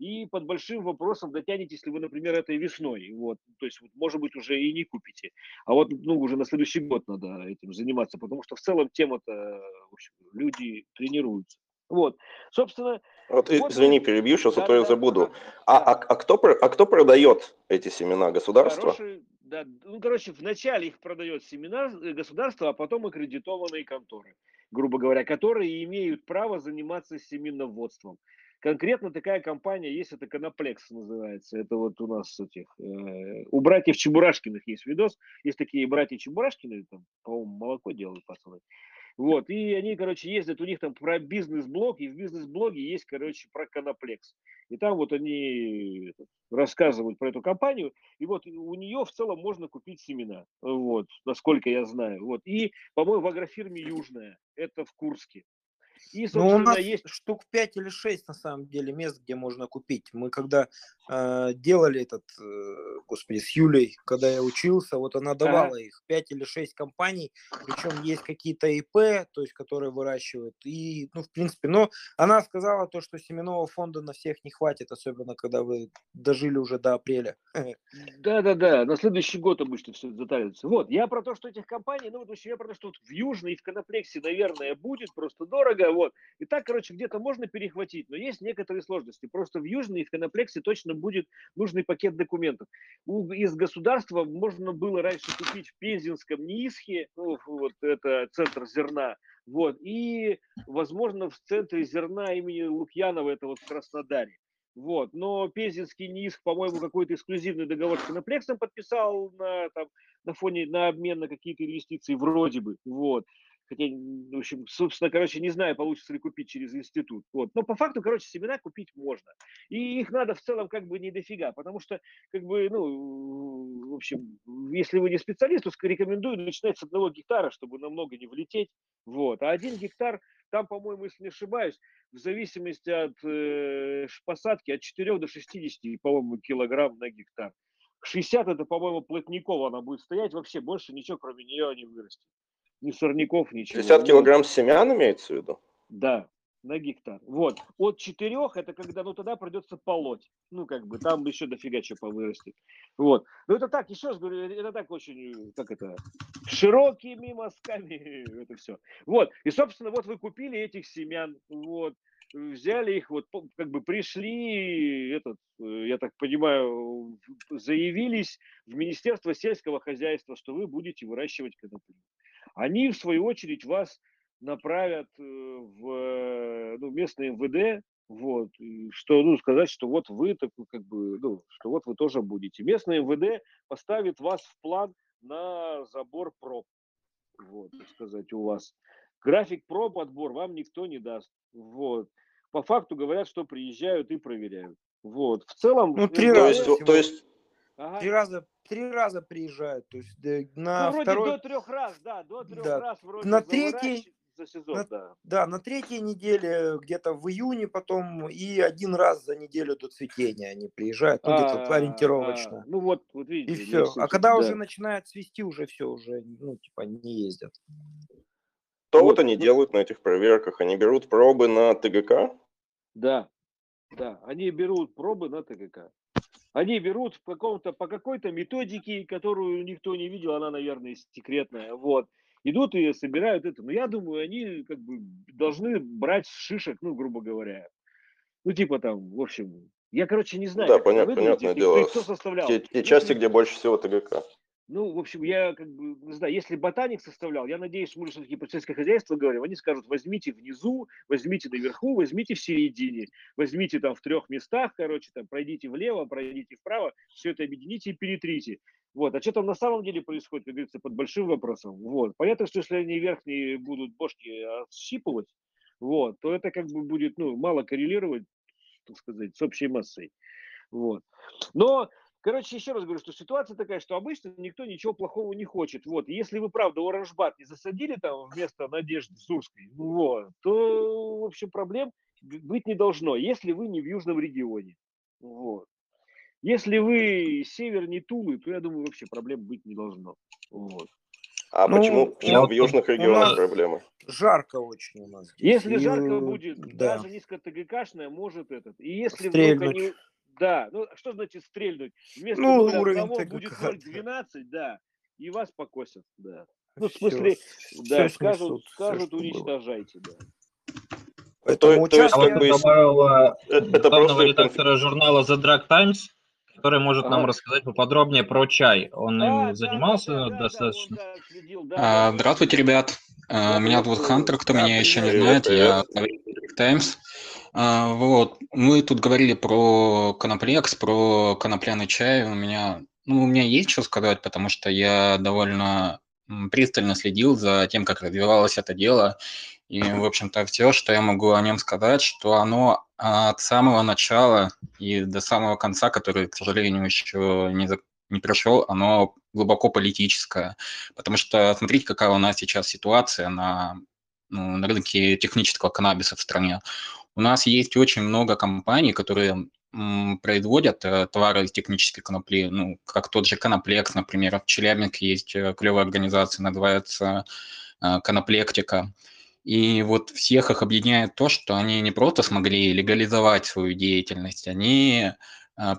и под большим вопросом, дотянетесь ли вы, например, этой весной. Вот. То есть, вот, может быть, уже и не купите. А вот ну, уже на следующий год надо этим заниматься, потому что в целом тема-то, в общем, люди тренируются. Вот, собственно... Вот, вот извини, перебью сейчас, да, а то я да, забуду. ага, А, да. а, а, кто, а кто продает эти семена? Государство? Хороший, да, ну, короче, вначале их продает семена э, государство, а потом аккредитованные конторы, грубо говоря, которые имеют право заниматься семеноводством. Конкретно такая компания есть, это Коноплекс называется. Это вот у нас этих, э, у братьев Чебурашкиных есть видос. Есть такие братья Чебурашкины, там, по-моему, молоко делают, пацаны. Вот, и они, короче, ездят, у них там про бизнес-блог, и в бизнес-блоге есть, короче, про Коноплекс. И там вот они рассказывают про эту компанию, и вот у нее в целом можно купить семена, вот, насколько я знаю. Вот, и, по-моему, в агрофирме Южная, это в Курске. И, Ну, у нас есть... штук 5 или 6 на самом деле мест, где можно купить. Мы когда э, делали этот, э, господи, с Юлей, когда я учился, вот она давала их 5 или 6 компаний, причем есть какие-то ИП, то есть которые выращивают. И, ну, в принципе, но она сказала то, что семенного фонда на всех не хватит, особенно когда вы дожили уже до апреля. Да-да-да, на следующий год обычно все затаривается. Вот, я про то, что этих компаний, ну, вот, в общем, я про то, что вот в Южной и в Коноплексе, наверное, будет просто дорого, вот. И так, короче, где-то можно перехватить, но есть некоторые сложности. Просто в Южной и в Коноплексе точно будет нужный пакет документов. У, из государства можно было раньше купить в Пензенском НИИСХе, ну, вот это центр зерна, вот, и, возможно, в центре зерна имени Лукьянова, это вот в Краснодаре. Вот. Но Пензенский НИИСХ, по-моему, какой-то эксклюзивный договор с Коноплексом подписал на, там, на фоне, на обмен на какие-то инвестиции, вроде бы. Вот. Хотя, в общем, собственно, короче, не знаю, получится ли купить через институт. Вот. Но по факту, короче, семена купить можно. И их надо в целом как бы не дофига, потому что, как бы, ну, в общем, если вы не специалист, то рекомендую начинать с одного гектара, чтобы намного не влететь. Вот. А один гектар, там, по-моему, если не ошибаюсь, в зависимости от э, посадки от 4 до 60, по-моему, килограмм на гектар. 60 это, по-моему, плотников она будет стоять, вообще больше ничего кроме нее не вырастет. Ни сорняков, ничего. 60 Вот. килограмм семян имеется в виду? Да, на гектар. Вот. От 4 это когда, ну тогда придется полоть. Ну, как бы, там еще дофига что повырастет. Вот. Ну, это так, еще раз говорю, это так очень, как это, широкими мазками это все. Вот. И, собственно, вот вы купили этих семян, вот, взяли их, вот, как бы пришли, этот, э, я так понимаю, заявились в Министерство сельского хозяйства, что вы будете выращивать коноплю. Они, в свою очередь, вас направят э, в э, ну, местное МВД, вот, и что, ну, сказать, что вот вы такой, как бы, ну, что вот вы тоже будете. Местное МВД поставит вас в план на забор проб, вот, так сказать, у вас. График проб, отбор вам никто не даст, вот. По факту говорят, что приезжают и проверяют. Вот. В целом... Ну, три МВД То раза есть, то есть Ага. Три раза, три раза приезжают, то есть Ну, на вроде второй, до трех раз, да, до трех Да. раз вроде На третий- за сезон, на- да. Да, на третьей неделе, где-то в июне потом, и один раз за неделю до цветения они приезжают, ну, где-то А, ориентировочно. а, Ну вот, вот И видите. не все. А когда да. уже начинает цвести, уже все, уже, ну, типа, не ездят. что Вот, вот они ну- делают на этих проверках? Они берут пробы на ТГК? Да, да, они берут пробы на ТГК. Они берут в каком-то, по какой-то методике, которую никто не видел, она, наверное, секретная, вот. Идут и собирают это. Но я думаю, они как бы должны брать шишек, ну, грубо говоря. Ну, типа там, в общем, я, короче, не знаю. Да, понятно, понятное дело. кто составлял. Те, те части, где больше всего ТГК. Ну, в общем, я как бы, не знаю, если ботаник составлял, я надеюсь, мы все-таки про сельское хозяйство говорим, они скажут, возьмите внизу, возьмите наверху, возьмите в середине, возьмите там в трех местах, короче, там пройдите влево, пройдите вправо, все это объедините и перетрите. Вот. А что там на самом деле происходит, как говорится, под большим вопросом. Вот. Понятно, что если они верхние будут бошки отщипывать, вот, то это как бы будет ну, мало коррелировать, так сказать, с общей массой. Вот. Но Короче, еще раз говорю, что ситуация такая, что обычно никто ничего плохого не хочет. Вот, если вы, правда, оранжбат не засадили там вместо Надежды Сурской, ну вот, то, в общем, проблем быть не должно, если вы не в южном регионе. Вот. Если вы севернее Тулы, то, я думаю, вообще проблем быть не должно. Вот. А Ну, почему, почему я- в южных регионах проблемы? Жарко очень у нас здесь. Если И, жарко будет, да. даже низко ТГКшная может этот. И если вдруг они... Да, ну что значит стрельнуть? Вместо Ну, 0,1 уровень будет ТГК, да. 0,12, да, и вас покосят, да. Ну, в Всё, смысле, да, всё скажут, снесут, скажут, что было. уничтожайте, да. Поэтому то есть А вот как бы добавила Э, Это главного редактора журнала The Drug Times, который может нам рассказать поподробнее про чай. Он А, им да, да, занимался да, да, да, достаточно. он, да, следил, да, А, Здравствуйте, ребят. А, Меня зовут. Хантер, кто Да, меня еще не привет. знает, Привет, я Times. А, Вот, мы тут говорили про коноплекс, про конопляный чай. У меня, ну, у меня есть что сказать, потому что я довольно пристально следил за тем, как развивалось это дело. И, в общем-то, все, что я могу о нем сказать, что оно от самого начала и до самого конца, который, к сожалению, еще не, за- не пришел, оно глубоко политическое. Потому что смотрите, какая у нас сейчас ситуация на, ну, на рынке технического каннабиса в стране. У нас есть очень много компаний, которые производят э, товары из технической конопли, ну, как тот же Коноплекс, например. В Челябинске есть э, клевая организация, называется э, Коноплектика. И вот всех их объединяет то, что они не просто смогли легализовать свою деятельность, они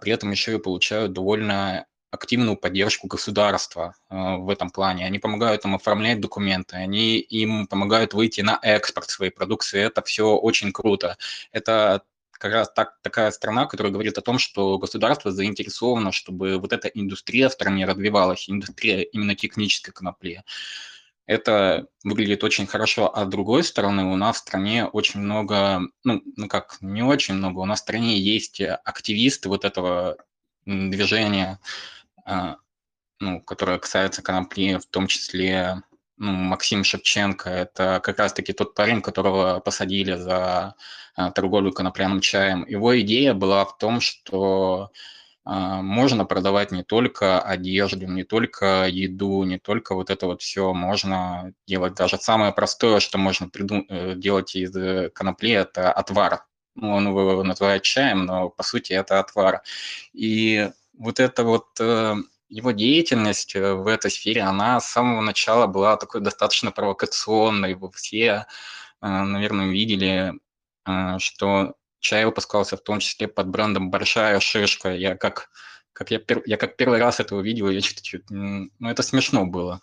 при этом еще и получают довольно активную поддержку государства а, в этом плане. Они помогают им оформлять документы, они им помогают выйти на экспорт своей продукции. Это все очень круто. Это как раз так, такая страна, которая говорит о том, что государство заинтересовано, чтобы вот эта индустрия в стране развивалась, индустрия именно технической конопли. Это выглядит очень хорошо. А с другой стороны, у нас в стране очень много, ну, ну как, не очень много, у нас в стране есть активисты вот этого движения, а, ну, которое касается конопли, в том числе ну, Максим Шевченко. Это как раз-таки тот парень, которого посадили за а, торговлю конопляным чаем. Его идея была в том, что а, можно продавать не только одежду, не только еду, не только вот это вот все. Можно делать даже самое простое, что можно придум- э, делать из э, конопли, это отвар. Ну, он его называет чаем, но по сути это отвар. И вот это вот э, его деятельность э, в этой сфере, она с самого начала была такой достаточно провокационной. Вы все, э, наверное, видели, что чай выпускался в том числе под брендом «Большая шишка». Я как, как, я, пер, я как первый раз это увидел, я чуть чуть ну, это смешно было.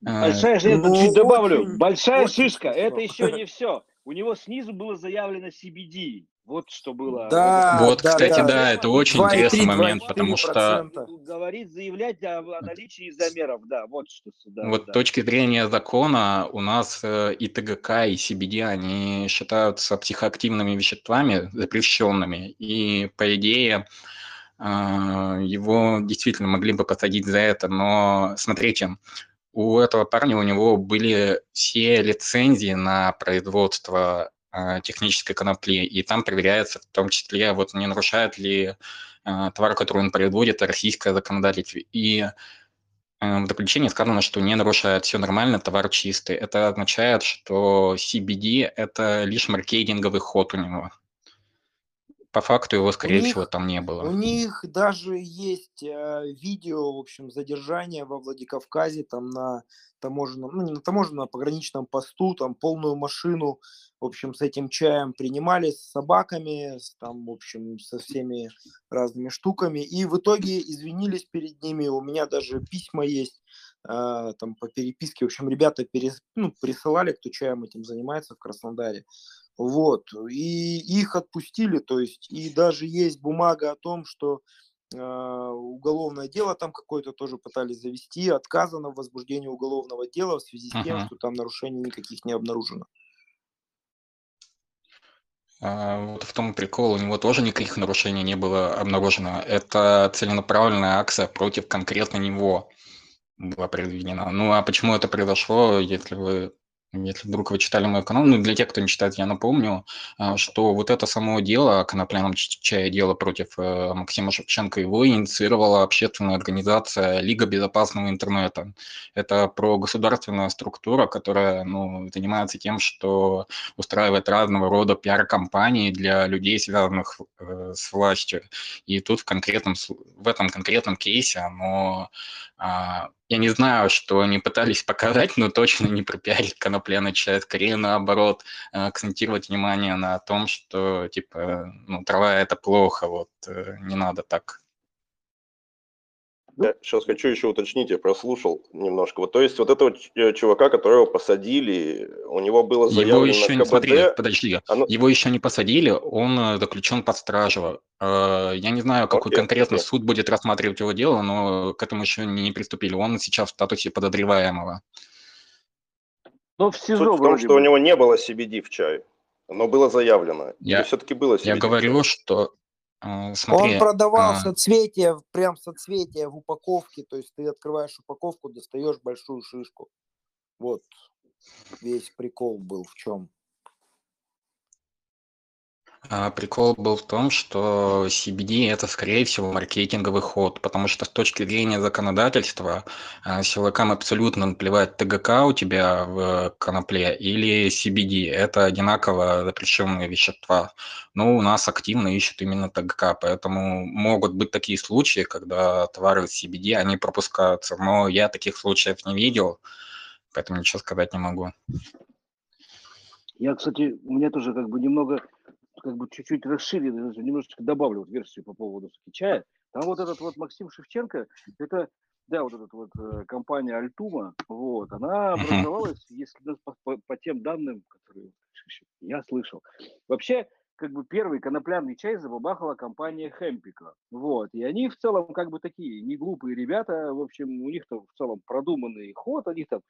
Большая шишка, ну, чуть добавлю, большая очень шишка, это еще не все. У него снизу было заявлено CBD. Вот что было. Да, Вот, да, кстати, да. да, это очень 2,3, интересный момент, 2,4%. потому что Говорит, заявлять о, о наличии замеров, да, вот что. Да, вот с да. точки зрения закона у нас э, и ТГК, и CBD, они считаются психоактивными веществами, запрещенными, и по идее э, его действительно могли бы посадить за это, но смотрите, у этого парня, у него были все лицензии на производство э, технической конопли, и там проверяется в том числе, вот не нарушает ли э, товар, который он производит, российское законодательство. И э, в заключении сказано, что не нарушает, все нормально, товар чистый. Это означает, что CBD – это лишь маркетинговый ход у него. По факту его, скорее них- всего, там не было. У них даже есть э, видео, в общем, задержания во Владикавказе, там на таможенном, ну не на таможенном, а пограничном посту, там полную машину, в общем, с этим чаем принимали, с собаками, с, там, в общем, со всеми разными штуками, и в итоге извинились перед ними, у меня даже письма есть, э, там по переписке, в общем, ребята перес, ну, присылали, кто чаем этим занимается в Краснодаре, вот, и их отпустили, то есть, и даже есть бумага о том, что э, уголовное дело там какое-то тоже пытались завести, отказано в возбуждении уголовного дела в связи с тем, Ага. что там нарушений никаких не обнаружено. А, Вот в том и прикол, у него тоже никаких нарушений не было обнаружено. Это целенаправленная акция против конкретно него была проведена. Ну а почему это произошло, если вы если вдруг вы читали мой канал, ну для тех, кто не читает, я напомню, а, что вот это само дело, о конопляном ч- чае, дело против э, Максима Шевченко, его инициировала общественная организация Лига безопасного интернета. Это про государственная структура, которая ну, занимается тем, что устраивает разного рода пиар-компании для людей, связанных э, с властью. И тут в, конкретном, в этом конкретном кейсе оно я не знаю, что они пытались показать, но точно не пропиарить конопляный чай, скорее наоборот, э, акцентировать внимание на том, что, типа, ну, трава – это плохо, вот, э, не надо так я сейчас хочу еще уточнить, я прослушал немножко. Вот, то есть вот этого э, чувака, которого посадили, у него было заявлено Его еще не, КБД, смотри, подожди, оно- его еще не посадили, он э, заключен под стражу. Э, Я не знаю, какой Окей, конкретно окей. суд будет рассматривать его дело, но к этому еще не приступили. Он сейчас в статусе подозреваемого. Но в Суть СИЗО в том, что у бы. него не было CBD в чае, но было заявлено. Я- все-таки было CBD Я в говорю, чае? что, смотри, Он продавал а, соцветия, прям соцветия в упаковке, то есть ты открываешь упаковку, достаешь большую шишку. Вот весь прикол был в чем. А, Прикол был в том, что CBD это, скорее всего, маркетинговый ход, потому что с точки зрения законодательства а, силовикам абсолютно наплевать ТГК у тебя в конопле или CBD. Это одинаково запрещенные вещества. Но у нас активно ищут именно ТГК, поэтому могут быть такие случаи, когда товары с CBD, они пропускаются. Но я таких случаев не видел, поэтому ничего сказать не могу. Я, кстати, у меня тоже как бы немного, как бы чуть-чуть расширили, даже немножечко добавлю вот версию по поводу все-таки чая. Там вот этот вот Максим Шевченко, это, да, вот эта вот э, компания Альтума, вот, она образовалась, если да, по, по- по тем данным, которые я слышал. Вообще, как бы первый конопляный чай забабахала компания Хемпика. Вот. И они в целом как бы такие не глупые ребята. В общем, у них там в целом продуманный ход, они там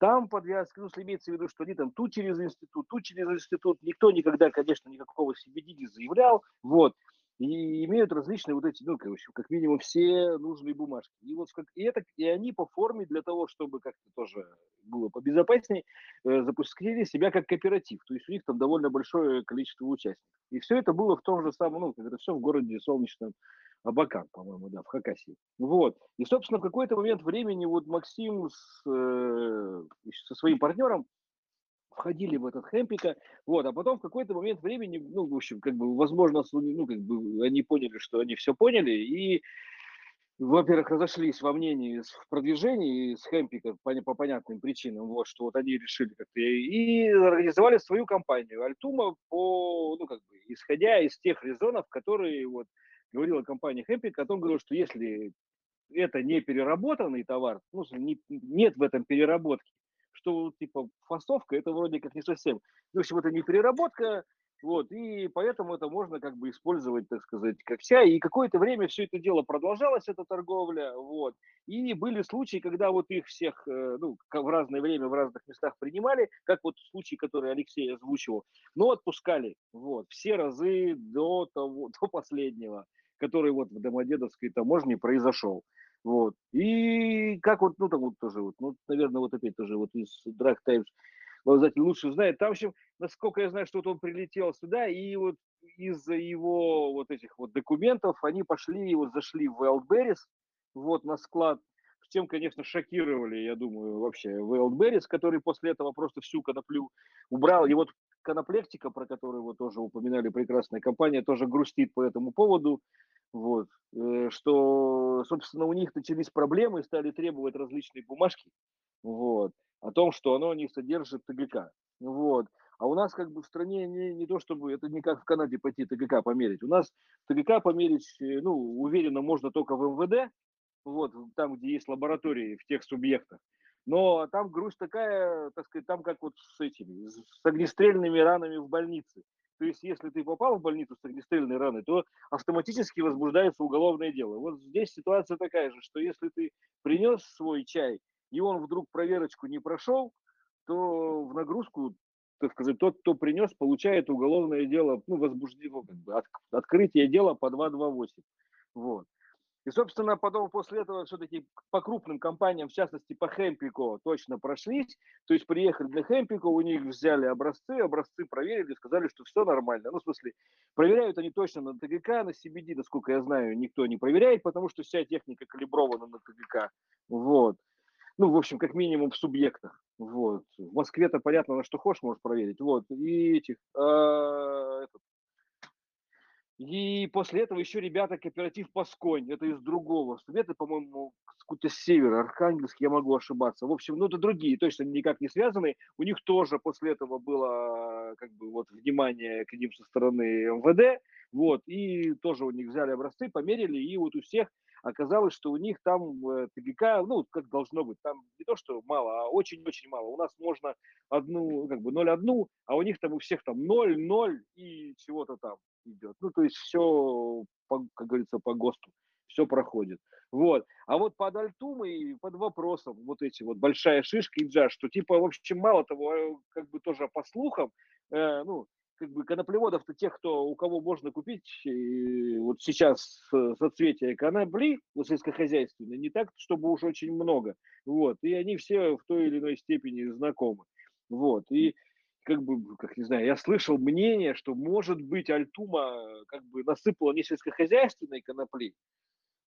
там подвязка, ну, имеется в виду, что они там тут через институт, тут через институт, никто никогда, конечно, никакого CBD не заявлял, вот, и имеют различные вот эти, ну, общем, как минимум все нужные бумажки. И вот и, это, и они по форме для того, чтобы как-то тоже было побезопаснее, э, запустили себя как кооператив. То есть у них там довольно большое количество участников. И все это было в том же самом, ну, это все в городе Солнечном Абакан, по-моему, да, в Хакасии. Вот. И, собственно, в какой-то момент времени вот Максим с, э, со своим партнером входили в этот Хемпика, вот, а потом в какой-то момент времени, ну, в общем, как бы, возможно, ну, как бы они поняли, что они все поняли, и, во-первых, разошлись во мнении в продвижении с Хемпика по, по понятным причинам, вот, что вот они решили как-то, и организовали свою компанию Альтума по, ну, как бы, исходя из тех резонов, которые, вот, говорила компания Хемпик, о том, говорила, что если это не переработанный товар, ну, не- нет в этом переработки, что типа фасовка это вроде как не совсем. В общем, это не переработка, вот, и поэтому это можно как бы использовать, так сказать, как вся. И какое-то время все это дело продолжалось, эта торговля, вот. И были случаи, когда вот их всех, э, ну, в разное время в разных местах принимали, как вот случай, который Алексей озвучивал, но отпускали, вот, все разы до того, до последнего, который вот в Домодедовской таможне произошел. Вот. И как вот, ну, там вот тоже, вот, ну, наверное, вот опять тоже вот из Drag Times обладатель лучше знает. Там, в общем, насколько я знаю, что вот он прилетел сюда, и вот из-за его вот этих вот документов они пошли, вот зашли в Wildberries, вот на склад, с чем, конечно, шокировали, я думаю, вообще Wildberries, который после этого просто всю коноплю убрал. И вот коноплектика, про которую вы тоже упоминали, прекрасная компания, тоже грустит по этому поводу. Вот, э, что, собственно, у них начались проблемы, стали требовать различные бумажки, вот, о том, что оно не содержит ТГК, вот. А у нас как бы в стране не, не то чтобы, это не как в Канаде пойти ТГК померить. У нас ТГК померить, э, ну, уверенно, можно только в МВД, вот, там, где есть лаборатории в тех субъектах. Но там грусть такая, так сказать, там как вот с этими, с огнестрельными ранами в больнице. То есть, если ты попал в больницу с огнестрельной раной, то автоматически возбуждается уголовное дело. Вот здесь ситуация такая же, что если ты принес свой чай, и он вдруг проверочку не прошел, то в нагрузку, так сказать, тот, кто принес, получает уголовное дело, ну, возбуждение, как бы, от, открытие дела по 228. Вот. И, собственно, потом после этого все-таки по крупным компаниям, в частности по Хемпико, точно прошлись. То есть приехали на Хемпико, у них взяли образцы, образцы проверили, сказали, что все нормально. Ну, в смысле, проверяют они точно на ТГК, на CBD, насколько я знаю, никто не проверяет, потому что вся техника калибрована на ТГК. Вот. Ну, в общем, как минимум в субъектах. Вот. В Москве-то понятно, на что хочешь, можешь проверить. Вот. И этих... этот, И после этого еще ребята кооператив Пасконь, это из другого совета, по-моему, какой-то север, Архангельск, я могу ошибаться. В общем, ну это другие, точно никак не связаны. У них тоже после этого было как бы вот внимание к ним со стороны МВД, вот, и тоже у них взяли образцы, померили, и вот у всех оказалось, что у них там э, ТГК, ну, как должно быть, там не то, что мало, а очень-очень мало. У нас можно одну, как бы 0,1, а у них там у всех там 0, 0 и чего-то там идет. Ну, то есть все, по, как говорится, по ГОСТу, все проходит. Вот. А вот под альтум и под вопросом вот эти вот большая шишка и джаз, что типа, в общем, мало того, э, как бы тоже по слухам, э, ну, как бы коноплеводов-то тех, кто, у кого можно купить и вот сейчас соцветия конопли, вот сельскохозяйственные, не так, чтобы уж очень много. Вот. И они все в той или иной степени знакомы. Вот. И как бы, как не знаю, я слышал мнение, что может быть Альтума как бы насыпала не сельскохозяйственной конопли,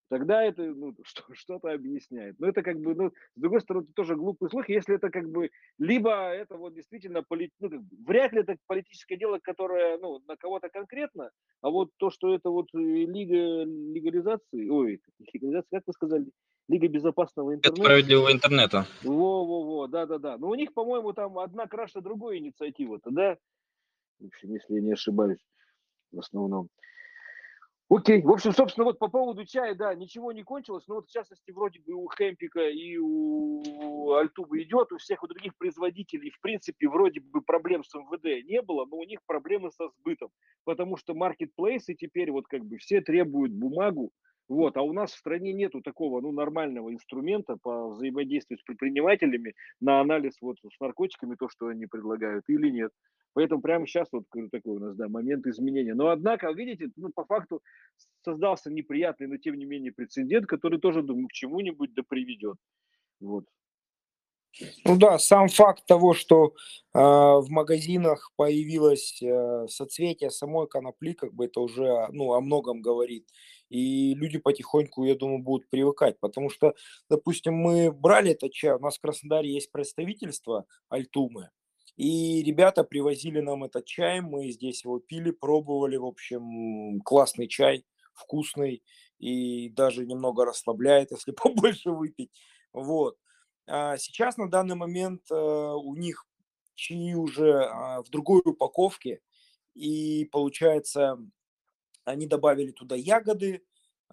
тогда это ну, что, что-то объясняет. Но это как бы, ну, с другой стороны, тоже глупый слух, если это как бы, либо это вот действительно, полит, ну, как бы, вряд ли это политическое дело, которое, ну, на кого-то конкретно, а вот то, что это вот э, лига легализации, ой, легализация, как вы сказали, Лига безопасного интернета. Справедливого интернета. Во-во-во, да-да-да. Но у них, по-моему, там одна краше другой инициатива-то, да? В общем, если я не ошибаюсь, в основном. Окей, в общем, собственно, вот по поводу чая, да, ничего не кончилось, но вот в частности вроде бы у Хемпика и у Альтуба идет, у всех у других производителей, в принципе, вроде бы проблем с МВД не было, но у них проблемы со сбытом, потому что маркетплейсы теперь вот как бы все требуют бумагу, вот, а у нас в стране нету такого, ну, нормального инструмента по взаимодействию с предпринимателями на анализ вот с наркотиками, то, что они предлагают, или нет. Поэтому прямо сейчас вот такой у нас, да, момент изменения. Но однако, видите, ну, по факту создался неприятный, но тем не менее прецедент, который тоже, думаю, к чему-нибудь да приведет. Вот. Ну да, сам факт того, что э, в магазинах появилось э, соцветие самой конопли, как бы это уже ну, о многом говорит. И люди потихоньку, я думаю, будут привыкать, потому что, допустим, мы брали этот чай, у нас в Краснодаре есть представительство Альтумы, и ребята привозили нам этот чай, мы здесь его пили, пробовали, в общем, классный чай, вкусный и даже немного расслабляет, если побольше выпить. Вот. А сейчас на данный момент э, у них чаи уже а, в другой упаковке, и получается, они добавили туда ягоды,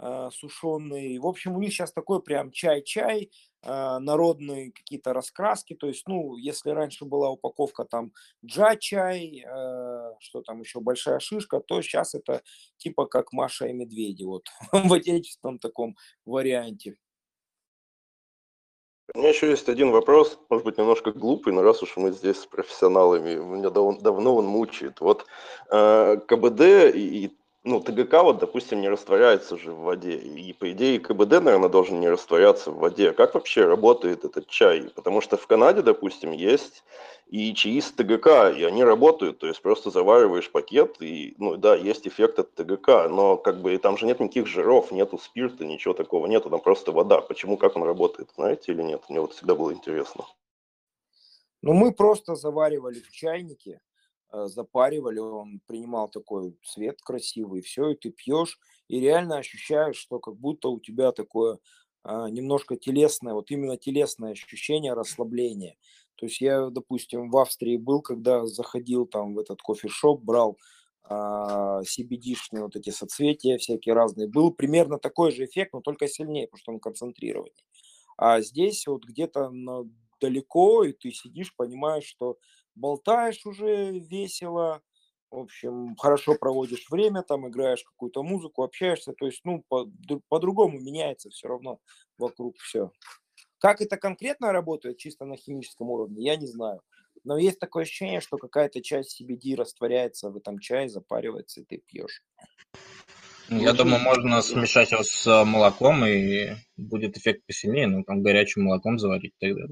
а, сушеный. В общем, у них сейчас такой прям чай-чай, а, народные какие-то раскраски. То есть, ну, если раньше была упаковка там джа-чай, а, что там еще, большая шишка, то сейчас это типа как Маша и Медведи, вот в отечественном таком варианте. У меня еще есть один вопрос, может быть, немножко глупый, но раз уж мы здесь с профессионалами, меня дав- давно он мучает. Вот э, КБД и, и ну, ТГК, вот, допустим, не растворяется же в воде. И, по идее, КБД, наверное, должен не растворяться в воде. Как вообще работает этот чай? Потому что в Канаде, допустим, есть и чаи с ТГК, и они работают. То есть просто завариваешь пакет, и, ну, да, есть эффект от ТГК, но как бы там же нет никаких жиров, нету спирта, ничего такого нету, там просто вода. Почему, как он работает, знаете или нет? Мне вот всегда было интересно. Ну, мы просто заваривали в чайнике, запаривали, он принимал такой цвет красивый, все, и ты пьешь, и реально ощущаешь, что как будто у тебя такое а, немножко телесное, вот именно телесное ощущение расслабления. То есть я, допустим, в Австрии был, когда заходил там в этот кофешоп, брал а, CBD-шные вот эти соцветия всякие разные. Был примерно такой же эффект, но только сильнее, потому что он концентрированнее. А здесь вот где-то далеко, и ты сидишь, понимаешь, что болтаешь уже весело, в общем, хорошо проводишь время, там играешь какую-то музыку, общаешься, то есть, ну, по- по-другому меняется все равно вокруг все. Как это конкретно работает чисто на химическом уровне, я не знаю. Но есть такое ощущение, что какая-то часть CBD растворяется в этом чае, запаривается, и ты пьешь. Я думаю, можно смешать его с молоком, и будет эффект посильнее, ну, там горячим молоком заварить тогда.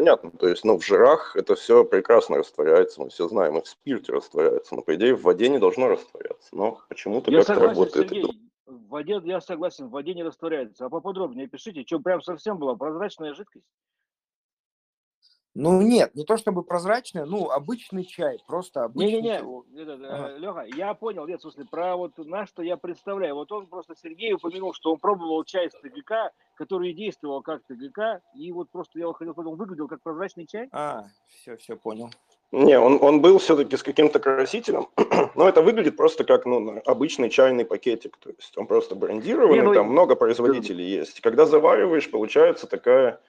Понятно, то есть, ну, в жирах это все прекрасно растворяется, мы все знаем, и в спирте растворяется, но, по идее, в воде не должно растворяться, но почему-то как-то работает. Сергей, это... в воде, я согласен, в воде не растворяется, а поподробнее пишите, что прям совсем была прозрачная жидкость? Ну нет, не то чтобы прозрачный, ну обычный чай, просто обычный. Не-не-не. Ага. Леха, я понял, нет, в смысле, про вот на что я представляю. Вот он просто Сергей упомянул, что он пробовал чай с ТГК, который действовал как ТГК, и вот просто я хотел, он выглядел как прозрачный чай. А, все, все понял. Не, он, он был все-таки с каким-то красителем, но это выглядит просто как ну, обычный чайный пакетик. То есть он просто брендированный, Не, ну, там много производителей есть. Когда завариваешь, получается такая,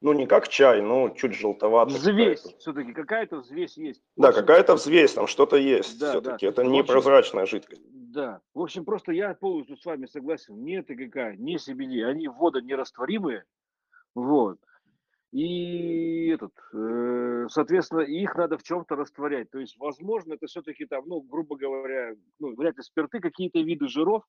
ну не как чай, но чуть желтоватая. Взвесь, какая-то. все-таки какая-то взвесь есть. Да, общем, какая-то взвесь, там что-то есть Да, все-таки. да. Это общем, прозрачная жидкость. Да. В общем, просто я полностью с вами согласен. Не ТГК, не CBD, они водонерастворимые. Вот. И этот, э, соответственно, их надо в чем-то растворять. То есть, возможно, это все-таки там, ну, грубо говоря, ну, вряд ли спирты, какие-то виды жиров,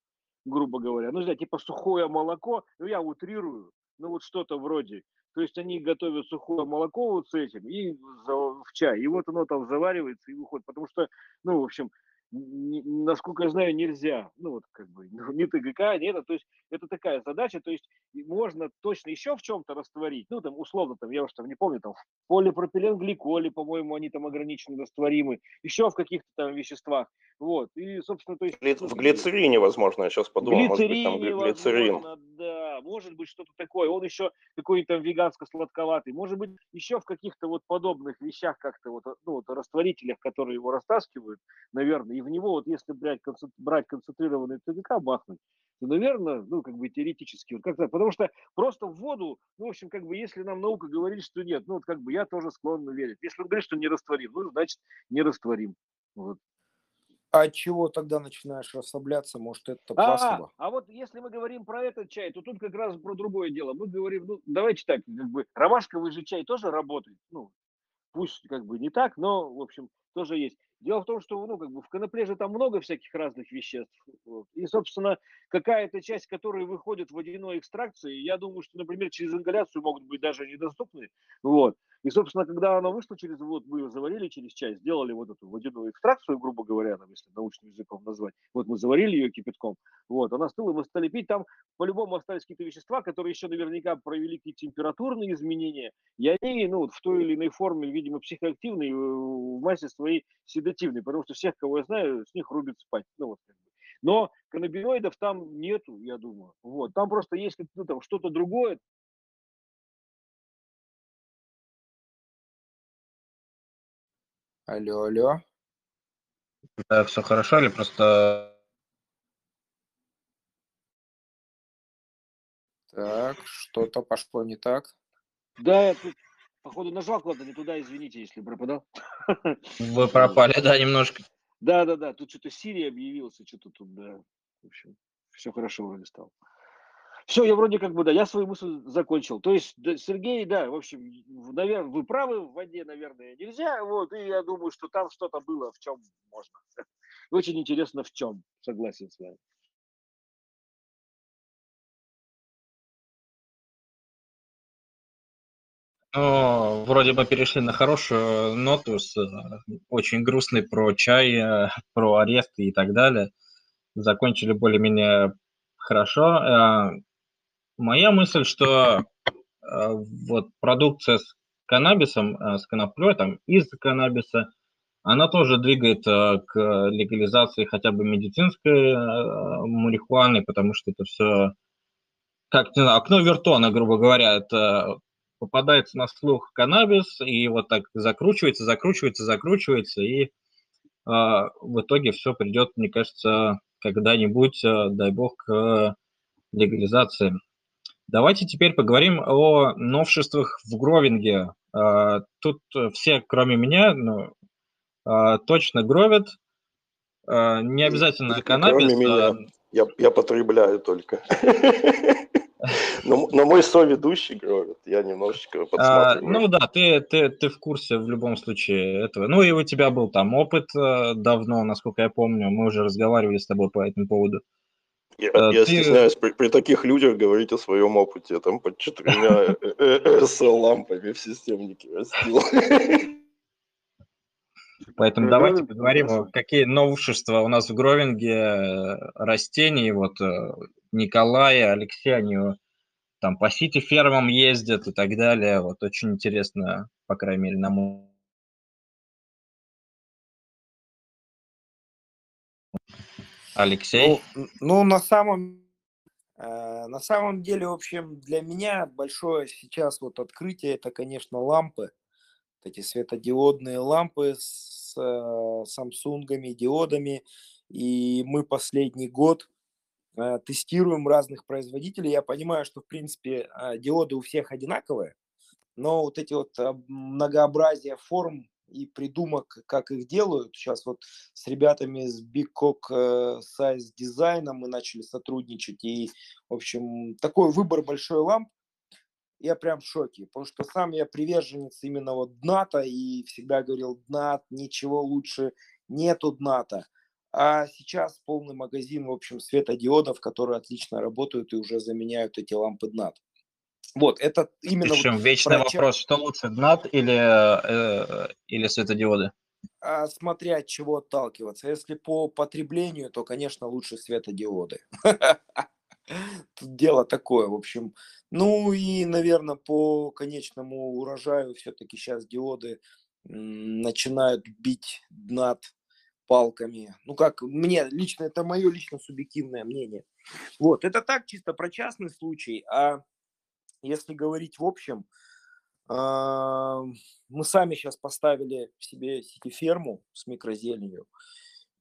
грубо говоря. Ну, знаю, типа сухое молоко, ну, я утрирую, ну, вот что-то вроде. То есть они готовят сухое молоко вот с этим и в чай. И вот оно там заваривается и выходит. Потому что, ну, в общем, не- насколько я знаю, нельзя. Ну, вот как бы, ну, ни ТГК, ни это. То есть это такая задача. То есть можно точно еще в чем-то растворить. Ну, там, условно, там, я уж там не помню, там, в полипропиленгликоле, по-моему, они там ограниченно растворимы. Еще в каких-то там веществах. Вот. И, собственно, то есть... Гли- ну, В глицерине, возможно, я сейчас подумал, может быть, там Глицерине, гли- глицерин. возможно, да, может быть что-то такое. Он еще какой-нибудь там веганско-сладковатый. Может быть еще в каких-то вот подобных вещах как-то вот, ну, вот растворителях, которые его растаскивают, наверное. И в него вот если брать, концент- брать концентрированный ТГК, бахнуть, то, наверное, ну, как бы теоретически, вот как-то, потому что просто в воду, ну, в общем, как бы, если нам наука говорит, что нет, ну, вот как бы я тоже склонен верить. Если он говорит, что не растворим, ну, значит, не растворим. Вот. А от чего тогда начинаешь расслабляться? Может, это А, плацебо? а вот если мы говорим про этот чай, то тут как раз про другое дело. Мы говорим, ну, давайте так, как бы, ромашковый же чай тоже работает. Ну, пусть как бы не так, но, в общем, тоже есть. Дело в том, что, ну, как бы в конопле же там много всяких разных веществ. Вот. И, собственно, какая-то часть, которая выходит в водяной экстракции, я думаю, что, например, через ингаляцию могут быть даже недоступны. Вот. И, собственно, когда она вышла через, вот мы ее заварили через чай, сделали вот эту водяную экстракцию, грубо говоря, там, если научным языком назвать, вот мы заварили ее кипятком, вот, она стыла, мы стали пить, там по-любому остались какие-то вещества, которые еще наверняка провели какие-то температурные изменения, и они, ну, в той или иной форме, видимо, психоактивные, э, в массе своей седативные, потому что всех, кого я знаю, с них рубит спать, ну, вот, как бы. Но каннабиноидов там нету, я думаю. Вот. Там просто есть ну, там что-то другое, Алло, алло. Да, все хорошо или просто... Так, что-то пошло не так. Да, я тут, походу, нажал куда-то не туда, извините, если пропадал. Вы пропали, да, немножко. Да, да, да, тут что-то Сирия объявился, что-то тут, да. В общем, все хорошо вроде стало. Все, я вроде как бы, да, я свою мысль закончил. То есть, да, Сергей, да, в общем, наверное, вы правы, в воде, наверное, нельзя, вот, и я думаю, что там что-то было, в чем можно. Очень интересно, в чем, согласен с вами. Ну, вроде бы перешли на хорошую ноту с э, очень грустной про чай, э, про аресты и так далее. Закончили более-менее хорошо. Моя мысль, что э, вот продукция с каннабисом, э, с коноплей, там, из каннабиса, она тоже двигает э, к легализации хотя бы медицинской марихуаны, потому что это все как, не знаю, окно Вертона, грубо говоря, это попадается на слух каннабис, и вот так закручивается, закручивается, закручивается, и э, в итоге все придет, мне кажется, когда-нибудь, э, дай бог, к легализации. Давайте теперь поговорим о новшествах в гровинге. Э, Тут все, кроме меня, ну, э, точно гровят. Э, Не обязательно Кроме каннабис. меня. э, Я, я потребляю только. Но, но мой соведущий говорит, я немножечко А, подсматриваю. ну да, ты, ты, ты в курсе в любом случае этого. Ну и у тебя был там опыт давно, насколько я помню. Мы уже разговаривали с тобой по этому поводу. Я, э, я ты- стесняюсь при, при таких людях говорить о своем опыте. Там под четырьмя SL-лампами в системнике растил. Поэтому давайте поговорим, какие новшества у нас в гровинге э, растений. Вот э, Николай, Алексей, они э, там по сити-фермам ездят и так далее. Вот очень интересно по крайней мере, на мой Алексей? Ну, ну, на самом э, на самом деле, в общем, для меня большое сейчас вот открытие это, конечно, лампы. Эти светодиодные лампы с э, самсунгами, диодами. И мы последний год э, тестируем разных производителей. Я понимаю, что, в принципе, э, диоды у всех одинаковые, но вот эти вот э, многообразие форм и придумок, как их делают. Сейчас вот с ребятами с Big Cock э, Size мы начали сотрудничать. И, в общем, такой выбор большой ламп, я прям в шоке, потому что сам я приверженец именно вот дната и всегда говорил, днат, ничего лучше нету дната. А сейчас полный магазин, в общем, светодиодов, которые отлично работают и уже заменяют эти лампы днат. Вот, это именно... Причем вот вечный про вопрос, что лучче, ДНАТ или, э, или светодиоды? а, смотря от чего отталкиваться. Если по потреблению, то, конечно, лучше светодиоды. Тут дело такое, в общем. Ну и, наверное, по конечному урожаю все-таки сейчас диоды начинают бить над палками. Ну как, мне лично, это мое лично субъективное мнение. Вот, это так чисто про частный случай, а если говорить в общем, а, мы сами сейчас поставили себе сити-ферму с микрозеленью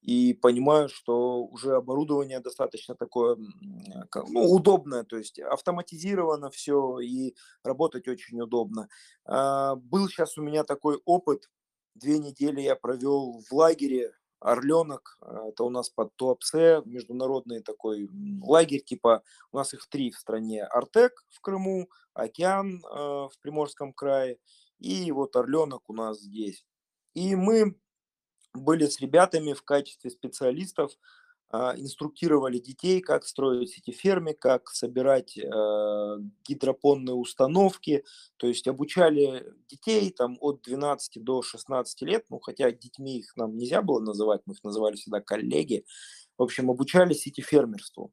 и понимаю, что уже оборудование достаточно такое ну, удобное, то есть автоматизировано все и работать очень удобно. А, Был сейчас у меня такой опыт, две недели я провел в лагере Орленок, а, это у нас под Туапсе, международный такой лагерь, типа у нас их три в стране. Артек в Крыму, Океан э, в Приморском крае и вот Орленок у нас здесь. И мы были с ребятами в качестве специалистов, инструктировали детей, как строить эти фермы, как собирать э, гидропонные установки, то есть обучали детей там от 12 до 16 лет, ну хотя детьми их нам нельзя было называть, мы их называли всегда коллеги, в общем, обучали сити-фермерству.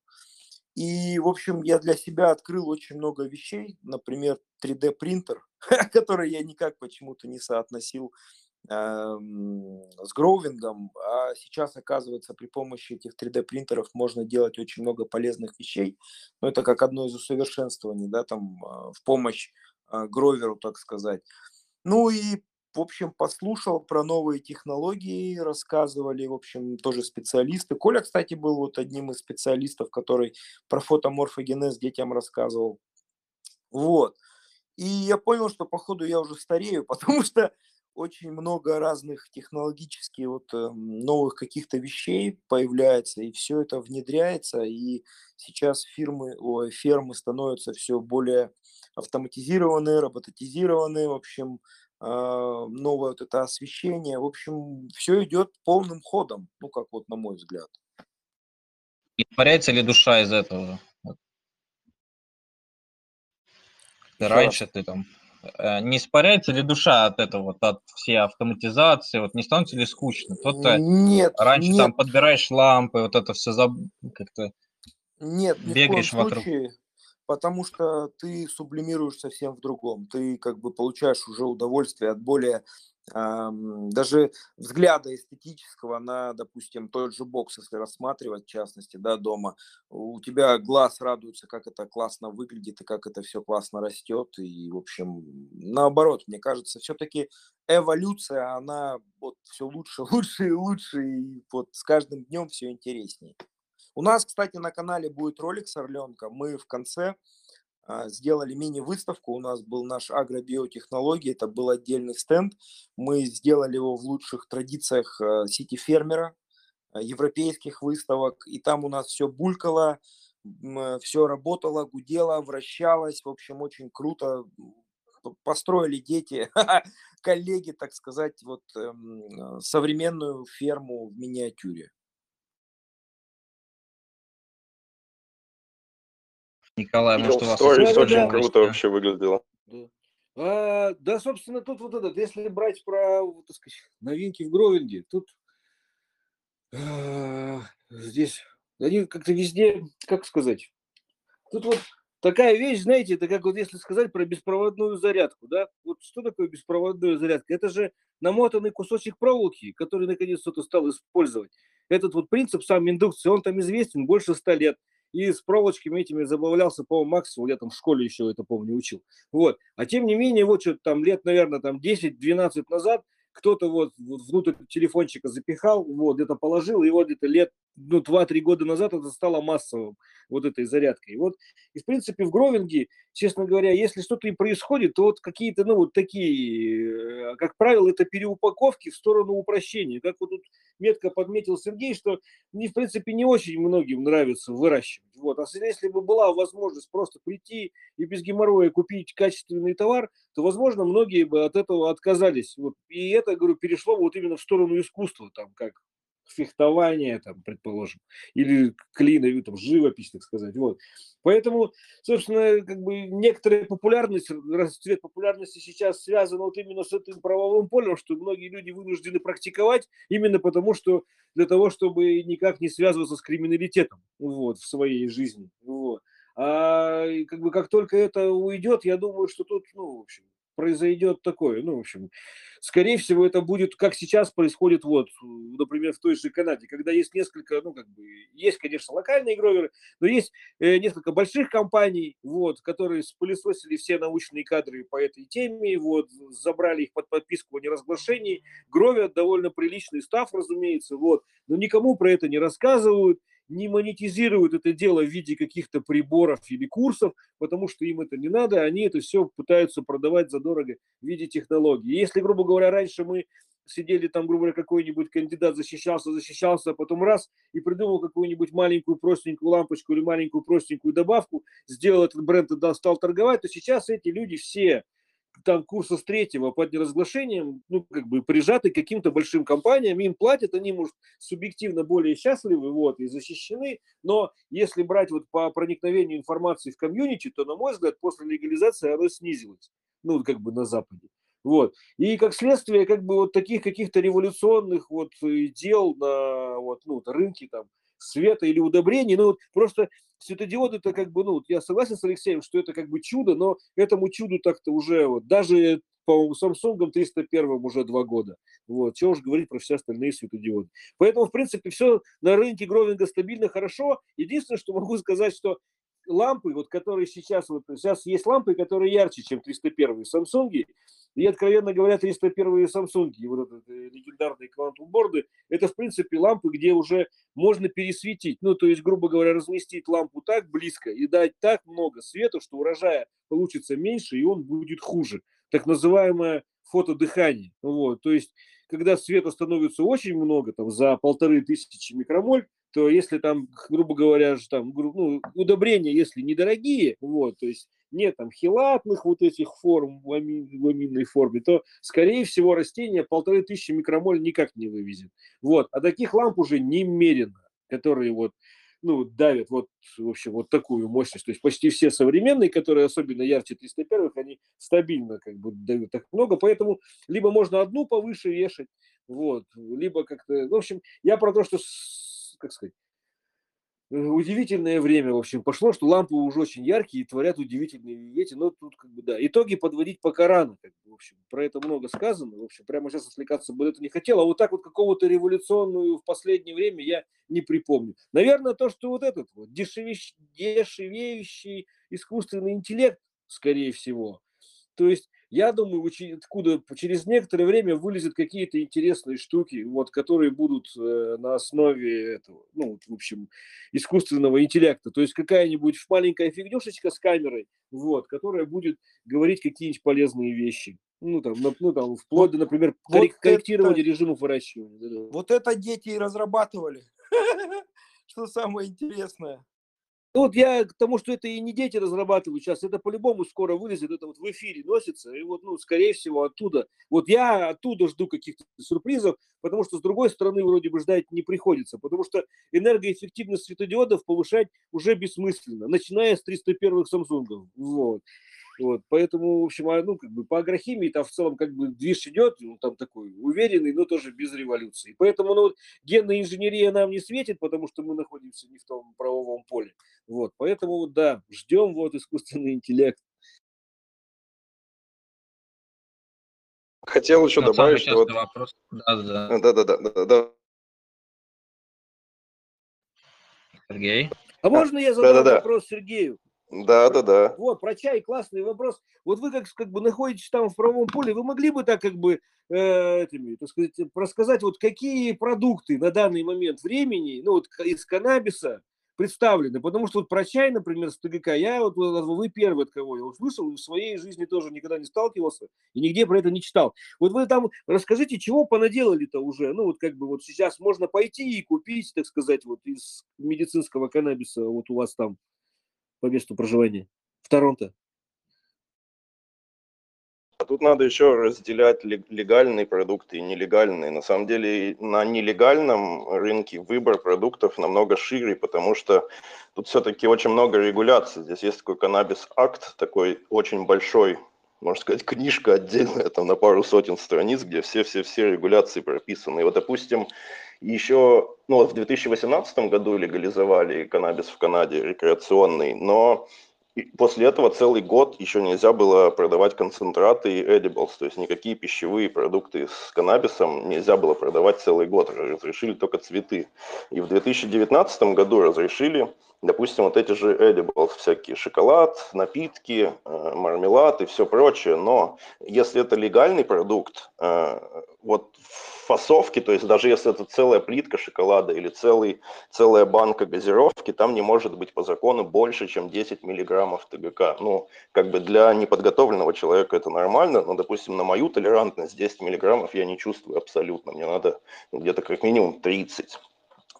И, в общем, я для себя открыл очень много вещей, например, 3D принтер, который я никак почему-то не соотносил с гроувингом, а сейчас, оказывается, при помощи этих 3D принтеров можно делать очень много полезных вещей. Но это как одно из усовершенствований, да, там э, в помощь э, гроверу, так сказать. Ну и, в общем, послушал про новые технологии, рассказывали, в общем, тоже специалисты. Коля, кстати, был вот одним из специалистов, который про фотоморфогенез детям рассказывал. Вот. И я понял, что, походу, я уже старею, потому что очень много разных технологических вот э, новых каких-то вещей появляется, и все это внедряется, и сейчас фирмы, ой, фермы становятся все более автоматизированные, роботизированные, в общем, а, новое вот это освещение, в общем, все идет полным ходом, ну, как вот на мой взгляд. Испаряется ли душа из этого? Раньше ты там... э, Не испаряется ли душа от этого, вот от всей автоматизации? Вот не становится ли скучно? То-то Нет, раньше нет, там подбираешь лампы, вот это все заб... как-то Нет, ни в коем вокруг. случае, потому что ты сублимируешь совсем в другом. Ты как бы получаешь уже удовольствие от более даже взгляда эстетического на, допустим, тот же бокс, если рассматривать, в частности, да, дома. У тебя глаз радуется, как это классно выглядит и как это все классно растет. И, в общем, наоборот, мне кажется, все-таки эволюция, она вот все лучше, лучше и лучше, и вот с каждым днем все интереснее. У нас, кстати, на канале будет ролик с Орленка. Мы в конце сделали мини-выставку. У нас был наш агробиотехнологии, это был отдельный стенд. Мы сделали его в лучших традициях а, сити-фермера, а, европейских выставок. И там у нас все булькало, все работало, гудело, вращалось. В общем, очень круто. Построили дети, коллеги, так сказать, вот эм, современную ферму в миниатюре. Николай, может, у вас Да-да-да. очень новости? круто вообще выглядело. Да. А, да, собственно, тут вот этот, если брать про, так сказать, новинки в Гровинге, тут а, здесь они как-то везде, как сказать, тут вот такая вещь, знаете, это как вот если сказать про беспроводную зарядку, да? Вот что такое беспроводная зарядка? Это же намотанный кусочек проволоки, который наконец кто-то стал использовать. Этот вот принцип сам индукции, он там известен больше ста лет. И с проволочками этими забавлялся, по-моему, Максвелл, я там в школе еще это, помню, учил. Вот. А тем не менее, вот что-то там лет, наверное, там 10-12 назад кто-то вот, внутрь телефончика запихал, вот, где-то положил, вот где-то лет, ну, 2-3 года назад это стало массовым, вот этой зарядкой. Вот, и в принципе, в гровинге, честно говоря, если что-то и происходит, то вот какие-то, ну, вот такие, э, как правило, это переупаковки в сторону упрощения. Как вот тут метко подметил Сергей, что мне, в принципе, не очень многим нравится выращивать. Вот. А если бы была возможность просто прийти и без геморроя купить качественный товар, то, возможно, многие бы от этого отказались. Вот. И это, говорю, перешло вот именно в сторону искусства, там, как фехтование, там, предположим, или клиновый, там, живопись, так сказать. Вот. Поэтому, собственно, как бы некоторая популярность, расцвет популярности сейчас связан вот именно с этим правовым полем, что многие люди вынуждены практиковать именно потому, что для того, чтобы никак не связываться с криминалитетом вот, в своей жизни. Вот. А как бы как только это уйдет, я думаю, что тут, ну, в общем, произойдет такое. Ну, в общем, скорее всего, это будет, как сейчас происходит, вот, например, в той же Канаде, когда есть несколько, ну, как бы, есть, конечно, локальные гроверы, но есть э, несколько больших компаний, вот, которые спылесосили все научные кадры по этой теме, вот, забрали их под подписку о неразглашении, гровят довольно приличный став, разумеется, вот, но никому про это не рассказывают, не монетизируют это дело в виде каких-то приборов или курсов, потому что им это не надо, они это все пытаются продавать задорого в виде технологий. Если, грубо говоря, раньше мы сидели там, грубо говоря, какой-нибудь кандидат защищался, защищался, а потом раз и придумал какую-нибудь маленькую простенькую лампочку или маленькую простенькую добавку, сделал этот бренд и стал торговать, то сейчас эти люди все там курса с третьего под неразглашением, ну, как бы прижаты к каким-то большим компаниям, им платят, они, может, субъективно более счастливы, вот, и защищены, но если брать вот по проникновению информации в комьюнити, то, на мой взгляд, после легализации оно снизилось, ну, как бы на Западе. Вот. И как следствие, как бы вот таких каких-то революционных вот дел на вот, ну, рынке там, света или удобрений. Ну, вот просто светодиоды это как бы, ну, я согласен с Алексеем, что это как бы чудо, но этому чуду так-то уже вот даже по Samsung 301 уже два года. Вот, чего уж говорить про все остальные светодиоды. Поэтому, в принципе, все на рынке гровинга стабильно, хорошо. Единственное, что могу сказать, что лампы, вот которые сейчас, вот сейчас есть лампы, которые ярче, чем 301 Samsung, и, откровенно говоря, 301 Samsung, вот этот э, легендарные квантум-борды, это, в принципе, лампы, где уже можно пересветить, ну, то есть, грубо говоря, разместить лампу так близко и дать так много света, что урожая получится меньше, и он будет хуже. Так называемое фотодыхание. Вот, то есть, когда света становится очень много, там, за полторы тысячи микромоль, то если там, грубо говоря, там, ну, удобрения, если недорогие, вот, то есть нет там хилатных вот этих форм в, амин, в аминной форме, то, скорее всего, растение полторы тысячи микромоль никак не вывезет. Вот. А таких ламп уже немерено, которые вот, ну, давят вот, в общем, вот такую мощность. То есть почти все современные, которые особенно ярче 301-х, они стабильно как бы дают так много, поэтому либо можно одну повыше вешать, вот, либо как-то, в общем, я про то, что, как сказать, удивительное время, в общем, пошло, что лампы уже очень яркие и творят удивительные вещи. Но тут, как бы, да, итоги подводить пока рано, как бы, в общем, про это много сказано. В общем, прямо сейчас отвлекаться бы это не хотел, а вот так вот какого-то революционную в последнее время я не припомню. Наверное, то, что вот этот вот дешевеющий, дешевеющий искусственный интеллект, скорее всего, то есть я думаю, откуда через некоторое время вылезут какие-то интересные штуки, вот, которые будут э, на основе этого, ну, в общем, искусственного интеллекта. То есть какая-нибудь маленькая фигнюшечка с камерой, вот, которая будет говорить какие-нибудь полезные вещи. Ну, там, ну, там вплоть до, например, вот корректирования это, режимов выращивания. Вот это дети и разрабатывали. Что самое интересное. Вот я к тому, что это и не дети разрабатывают сейчас, это по-любому скоро вылезет, это вот в эфире носится, и вот, ну, скорее всего, оттуда. Вот я оттуда жду каких-то сюрпризов, потому что с другой стороны вроде бы ждать не приходится, потому что энергоэффективность светодиодов повышать уже бессмысленно, начиная с 301-х Samsung. Вот. Вот, поэтому, в общем, а, ну, как бы по агрохимии там в целом как бы движ идет, ну, там такой уверенный, но тоже без революции. Поэтому, ну, вот, генная инженерия нам не светит, потому что мы находимся не в том правовом поле. Вот, поэтому, вот, да, ждем вот искусственный интеллект. Хотел еще самый добавить, что вот... вопрос. Да, да. Да-да-да, да-да. Сергей. А можно я задам да-да-да. вопрос Сергею? Да-да-да. Вот, про чай классный вопрос. Вот вы как, как бы находитесь там в правом поле, вы могли бы так как бы э, этими, так сказать, рассказать, вот какие продукты на данный момент времени, ну вот из каннабиса представлены, потому что вот про чай, например, с ТГК, я вот, вы первый, от кого я услышал, в своей жизни тоже никогда не сталкивался, и нигде про это не читал. Вот вы там расскажите, чего понаделали-то уже, ну вот как бы вот сейчас можно пойти и купить, так сказать, вот из медицинского каннабиса вот у вас там по месту проживания в Торонто. А Тут надо еще разделять лег- легальные продукты и нелегальные. На самом деле на нелегальном рынке выбор продуктов намного шире, потому что тут все-таки очень много регуляций. Здесь есть такой каннабис-акт, такой очень большой, можно сказать, книжка отдельная, там на пару сотен страниц, где все-все-все регуляции прописаны. И вот, допустим, еще, ну в 2018 году легализовали каннабис в Канаде рекреационный, но после этого целый год еще нельзя было продавать концентраты и edibles, то есть никакие пищевые продукты с каннабисом нельзя было продавать целый год, разрешили только цветы. И в 2019 году разрешили, допустим, вот эти же edibles, всякие шоколад, напитки, э, мармелад и все прочее, но если это легальный продукт, э, вот в фасовке, то есть даже если это целая плитка шоколада или целый, целая банка газировки, там не может быть по закону больше, чем 10 миллиграммов ТГК. Ну, как бы для неподготовленного человека это нормально, но, допустим, на мою толерантность 10 миллиграммов я не чувствую абсолютно. Мне надо где-то как минимум 30.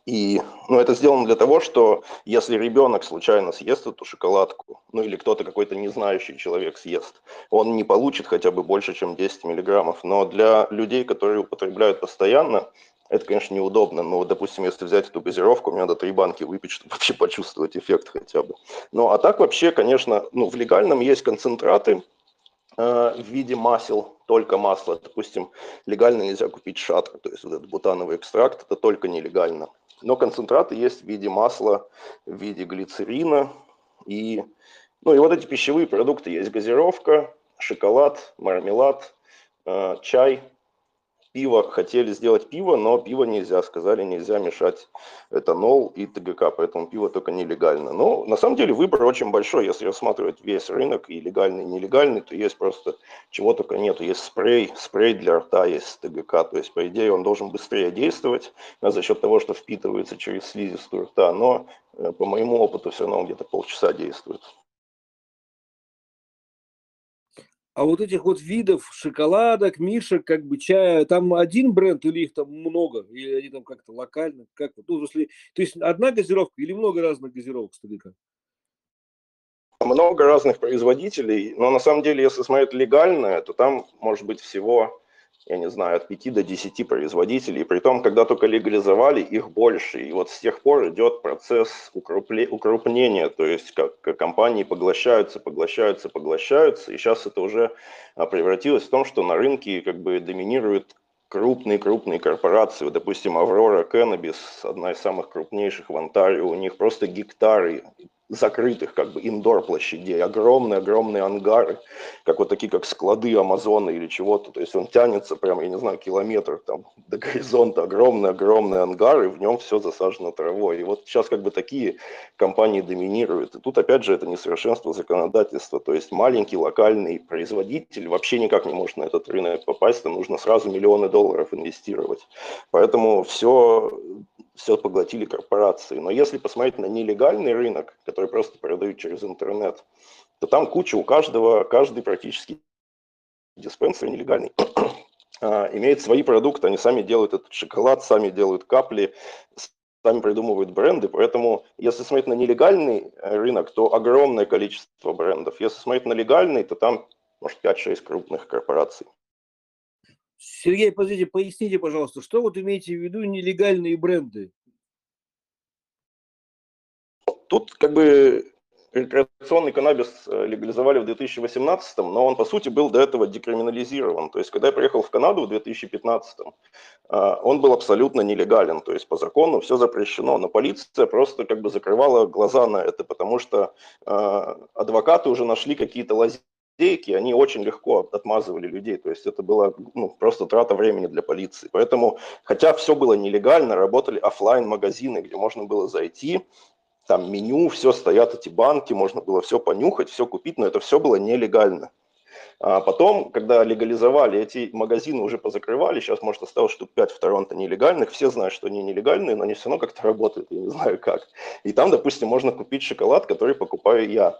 И ну, это сделано для того, что если ребенок случайно съест эту шоколадку, ну или кто-то какой-то незнающий человек съест, он не получит хотя бы больше, чем 10 миллиграммов. Но для людей, которые употребляют постоянно, это, конечно, неудобно. Но, вот, допустим, если взять эту газировку, мне надо три банки выпить, чтобы вообще почувствовать эффект хотя бы. Ну, а так вообще, конечно, ну, в легальном есть концентраты, э, в виде масел, только масло. Допустим, легально нельзя купить шатр, то есть вот этот бутановый экстракт, это только нелегально. Но концентраты есть в виде масла, в виде глицерина. И, ну, и вот эти пищевые продукты есть газировка, шоколад, мармелад, э, чай, пиво. Хотели сделать пиво, но пиво нельзя. Сказали, нельзя мешать этанол и ТГК, поэтому пиво только нелегально. Но на самом деле выбор очень большой. Если рассматривать весь рынок, и легальный, и нелегальный, то есть просто чего только нету. Есть спрей, спрей для рта есть ТГК. То есть, по идее, он должен быстрее действовать за счет того, что впитывается через слизистую рта. Но э, по моему опыту все равно где-то полчаса действует. А вот этих вот видов шоколадок, мишек, как бы чая, там один бренд или их там много? Или они там как-то локально? Как, ну, если, то есть одна газировка или много разных газировок с ТГК? Много разных производителей, но на самом деле, если смотреть легальное, то там может быть всего, я не знаю, от 5 до 10 производителей. При том, когда только легализовали, их больше. И вот с тех пор идет процесс укрупнения, то есть как, как компании поглощаются, поглощаются, поглощаются. И сейчас это уже а, превратилось в том, что на рынке как бы доминируют крупные-крупные корпорации. Вот, допустим, Аврора Cannabis, одна из самых крупнейших в Онтарио, у них просто гектары закрытых как бы индор площадей, огромные-огромные ангары, как вот такие, как склады Амазона или чего-то, то есть он тянется прям, я не знаю, километр там до горизонта, огромные-огромные ангары, в нем все засажено травой. И вот сейчас как бы такие компании доминируют. И тут опять же это несовершенство законодательства, то есть маленький локальный производитель вообще никак не может на этот рынок попасть, там нужно сразу миллионы долларов инвестировать. Поэтому все все поглотили корпорации. Но если посмотреть на нелегальный рынок, который просто продают через интернет, то там куча у каждого, каждый практически диспенсер нелегальный а, имеет свои продукты, они сами делают этот шоколад, сами делают капли, сами придумывают бренды, поэтому если смотреть на нелегальный рынок, то огромное количество брендов. Если смотреть на легальный, то там, может, 5-6 крупных корпораций. Сергей, подождите, поясните, пожалуйста, что вот имеете в виду нелегальные бренды? Тут как бы рекреационный каннабис э, легализовали в 2018, но он, по сути, был до этого декриминализирован. То есть, когда я приехал в Канаду в 2015, он был абсолютно нелегален. То есть, по закону все запрещено. Но полиция просто как бы закрывала глаза на это, потому что адвокаты уже нашли какие-то лазейки, они очень легко отмазывали людей. То есть, это была ну, просто трата времени для полиции. Поэтому, хотя все было нелегально, работали офлайн магазины где можно было зайти, там меню, все стоят эти банки, можно было все понюхать, все купить, но это все было нелегально. А потом, когда легализовали, эти магазины уже позакрывали, сейчас, может, осталось штук 5 в Торонто нелегальных, все знают, что они нелегальные, но они все равно как-то работают, я не знаю как. И там, допустим, можно купить шоколад, который покупаю я.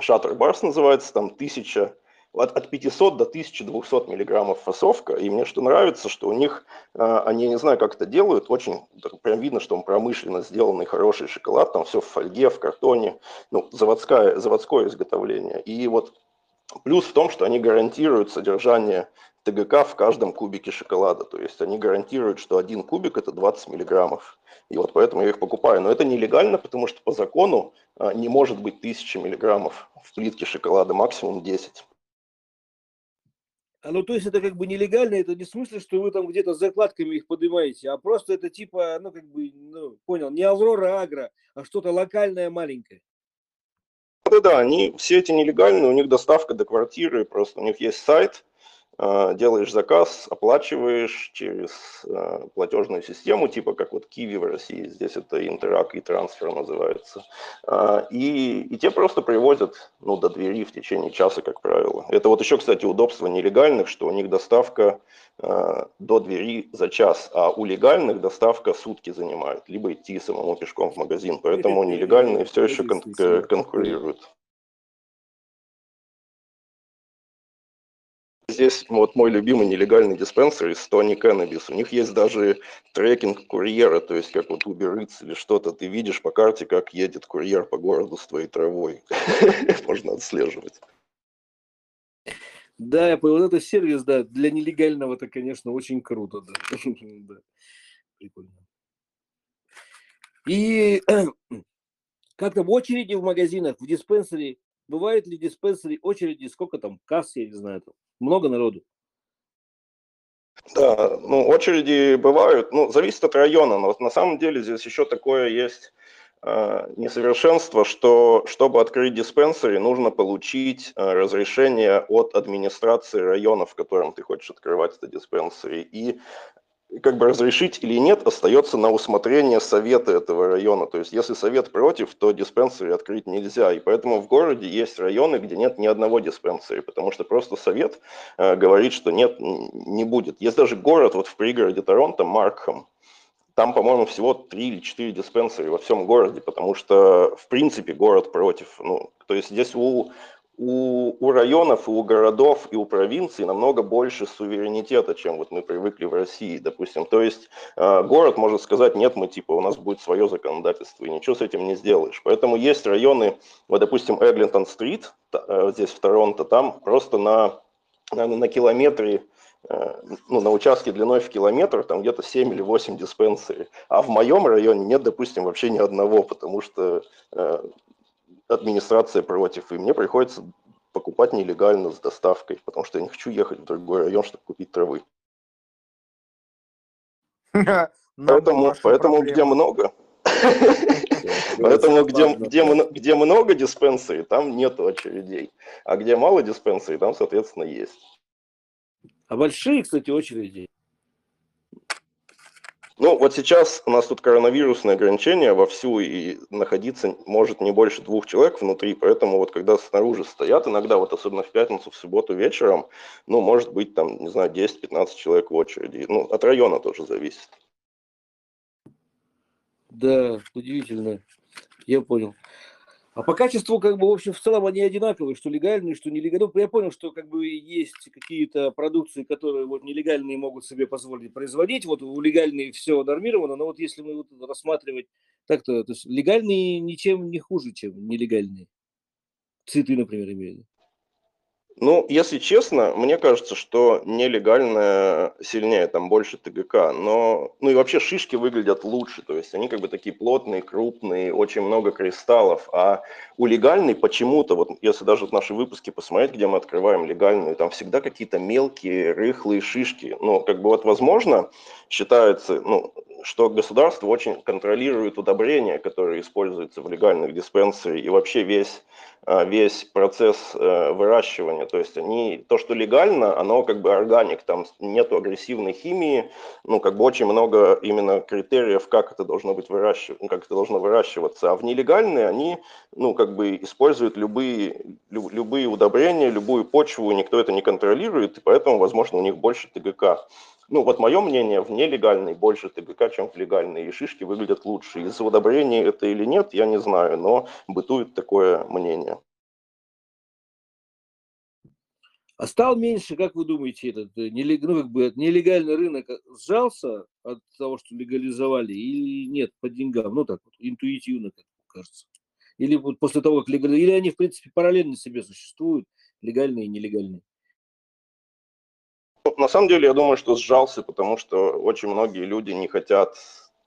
Шаттер Барс называется, там тысяча от, от 500 до 1200 миллиграммов фасовка. И мне что нравится, что у них, а, они, не знаю, как это делают, очень прям видно, что он промышленно сделанный хороший шоколад, там все в фольге, в картоне, ну, заводское, заводское изготовление. И вот плюс в том, что они гарантируют содержание ТГК в каждом кубике шоколада. То есть они гарантируют, что один кубик это 20 миллиграммов. И вот поэтому я их покупаю. Но это нелегально, потому что по закону а, не может быть 1000 миллиграммов в плитке шоколада, максимум 10. А ну, то есть это как бы нелегально, это не в смысле, что вы там где-то с закладками их поднимаете, а просто это типа, ну, как бы, ну, понял, не Аврора Агро, а что-то локальное маленькое. Да-да, они все эти нелегальные, у них доставка до квартиры, просто у них есть сайт, делаешь заказ, оплачиваешь через а, платежную систему, типа как вот Киви в России, здесь это Интерак и трансфер называется. А, и, и те просто привозят ну, до двери в течение часа, как правило. Это вот еще, кстати, удобство нелегальных, что у них доставка до двери за час, а у легальных доставка сутки занимает, либо идти самому пешком в магазин. Поэтому нелегальные все еще кон- конкурируют. Здесь вот мой любимый нелегальный диспенсер из Tony Cannabis. У них есть даже трекинг курьера, то есть как вот Uber Eats или что-то. Ты видишь по карте, как едет курьер по городу с твоей травой. Можно отслеживать. Да. Вот это сервис, да, для нелегального это, конечно, очень круто, да. Прикольно. И как там очереди в магазинах, в диспенсере бывают ли диспенсеры очереди, сколько там касс, я не знаю, там, много народу? Да, ну, очереди бывают, ну, зависит от района, но на самом деле здесь еще такое есть э, несовершенство, что чтобы открыть диспенсеры, нужно получить э, разрешение от администрации района, в котором ты хочешь открывать это диспенсеры. И как бы разрешить или нет, остается на усмотрение совета этого района. То есть, если совет против, то диспенсеры открыть нельзя. И поэтому в городе есть районы, где нет ни одного диспенсера, потому что просто совет э, говорит, что нет, не будет. Есть даже город вот в пригороде Торонто, Маркхам, там, по-моему, всего три или четыре диспенсера во всем городе, потому что, в принципе, город против. Ну, то есть здесь у у, у районов, и у городов, и у провинций намного больше суверенитета, чем вот мы привыкли в России, допустим. То есть э, город может сказать, нет, мы типа, у нас будет свое законодательство, и ничего с этим не сделаешь. Поэтому есть районы, вот, допустим, Эглинтон-стрит, э, здесь в Торонто, там просто на, на, на километре э, ну, на участке длиной в километр, там где-то 7 или 8 диспенсеров. А в моем районе нет, допустим, вообще ни одного, потому что э, администрация против, и мне приходится покупать нелегально с доставкой, потому что я не хочу ехать в другой район, чтобы купить травы. Поэтому, поэтому где много, Поэтому где, где, где много диспенсерей, там нет очередей. А где мало диспенсерей, там, соответственно, есть. А большие, кстати, очереди ну, вот сейчас у нас тут коронавирусные ограничения вовсю, и находиться может не больше двух человек внутри, поэтому вот когда снаружи стоят, иногда вот особенно в пятницу, в субботу вечером, ну, может быть там, не знаю, 10-15 человек в очереди. Ну, от района тоже зависит. Да, удивительно. Я понял. А по качеству, как бы, в общем, в целом они одинаковые, что легальные, что нелегальные. Ну, я понял, что как бы есть какие-то продукции, которые вот нелегальные могут себе позволить производить. Вот у легальные все нормировано, но вот если мы вот рассматривать так-то, то есть легальные ничем не хуже, чем нелегальные. Цветы, например, имею в виду. Ну, если честно, мне кажется, что нелегальное сильнее, там больше ТГК, но, ну и вообще шишки выглядят лучше, то есть они как бы такие плотные, крупные, очень много кристаллов, а у легальной почему-то, вот если даже вот наши выпуски посмотреть, где мы открываем легальную, там всегда какие-то мелкие, рыхлые шишки, ну, как бы вот возможно, считается, ну, что государство очень контролирует удобрения, которые используются в легальных диспенсерах, и вообще весь, весь процесс э, выращивания. То есть они, то, что легально, оно как бы органик, там нету агрессивной химии, ну, как бы очень много именно критериев, как это должно быть выращиваться, как это должно выращиваться. А в нелегальные они, ну, как бы используют любые, любые удобрения, любую почву, никто это не контролирует, и поэтому, возможно, у них больше ТГК. Ну, вот мое мнение, в нелегальной больше ТГК, чем в легальной, и шишки выглядят лучше. Из-за удобрений это или нет, я не знаю, но бытует такое мнение. А стал меньше, как вы думаете, этот э, ну, как бы, нелегальный рынок сжался от того, что легализовали, или нет, по деньгам? Ну, так вот, интуитивно, как кажется. Или вот после того, как легализовали, или они, в принципе, параллельно себе существуют, легальные и нелегальные? На самом деле, я думаю, что сжался, потому что очень многие люди не хотят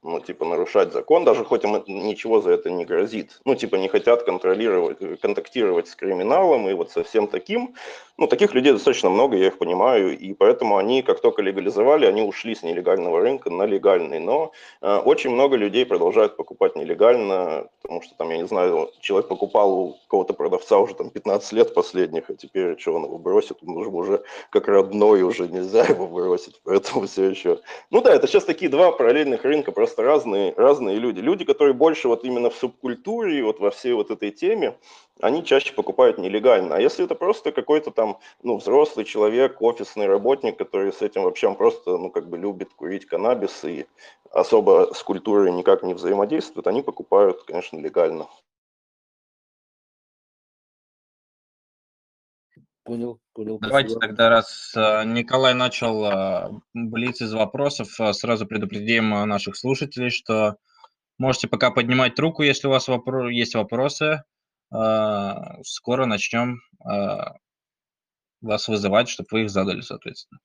ну, типа, нарушать закон, даже хоть им ничего за это не грозит. Ну, типа, не хотят контролировать, контактировать с криминалом и вот со всем таким. Ну, таких людей достаточно много, я их понимаю, и поэтому они, как только легализовали, они ушли с нелегального рынка на легальный. Но э, очень много людей продолжают покупать нелегально, потому что там, я не знаю, человек покупал у кого-то продавца уже там 15 лет последних, а теперь что он его бросит, он уже, уже как родной, уже нельзя его бросить, поэтому все еще. Ну да, это сейчас такие два параллельных рынка, просто разные, разные люди. Люди, которые больше вот именно в субкультуре, вот во всей вот этой теме, они чаще покупают нелегально. А если это просто какой-то там, ну, взрослый человек, офисный работник, который с этим вообще просто, ну, как бы любит курить каннабис и особо с культурой никак не взаимодействует, они покупают, конечно, легально. Понял, понял. Давайте спасибо. тогда, раз э, Николай начал э, блиц из вопросов, э, сразу предупредим наших слушателей, что можете пока поднимать руку, если у вас вопро- есть вопросы. Скоро начнем вас вызывать, чтобы вы их задали, соответственно.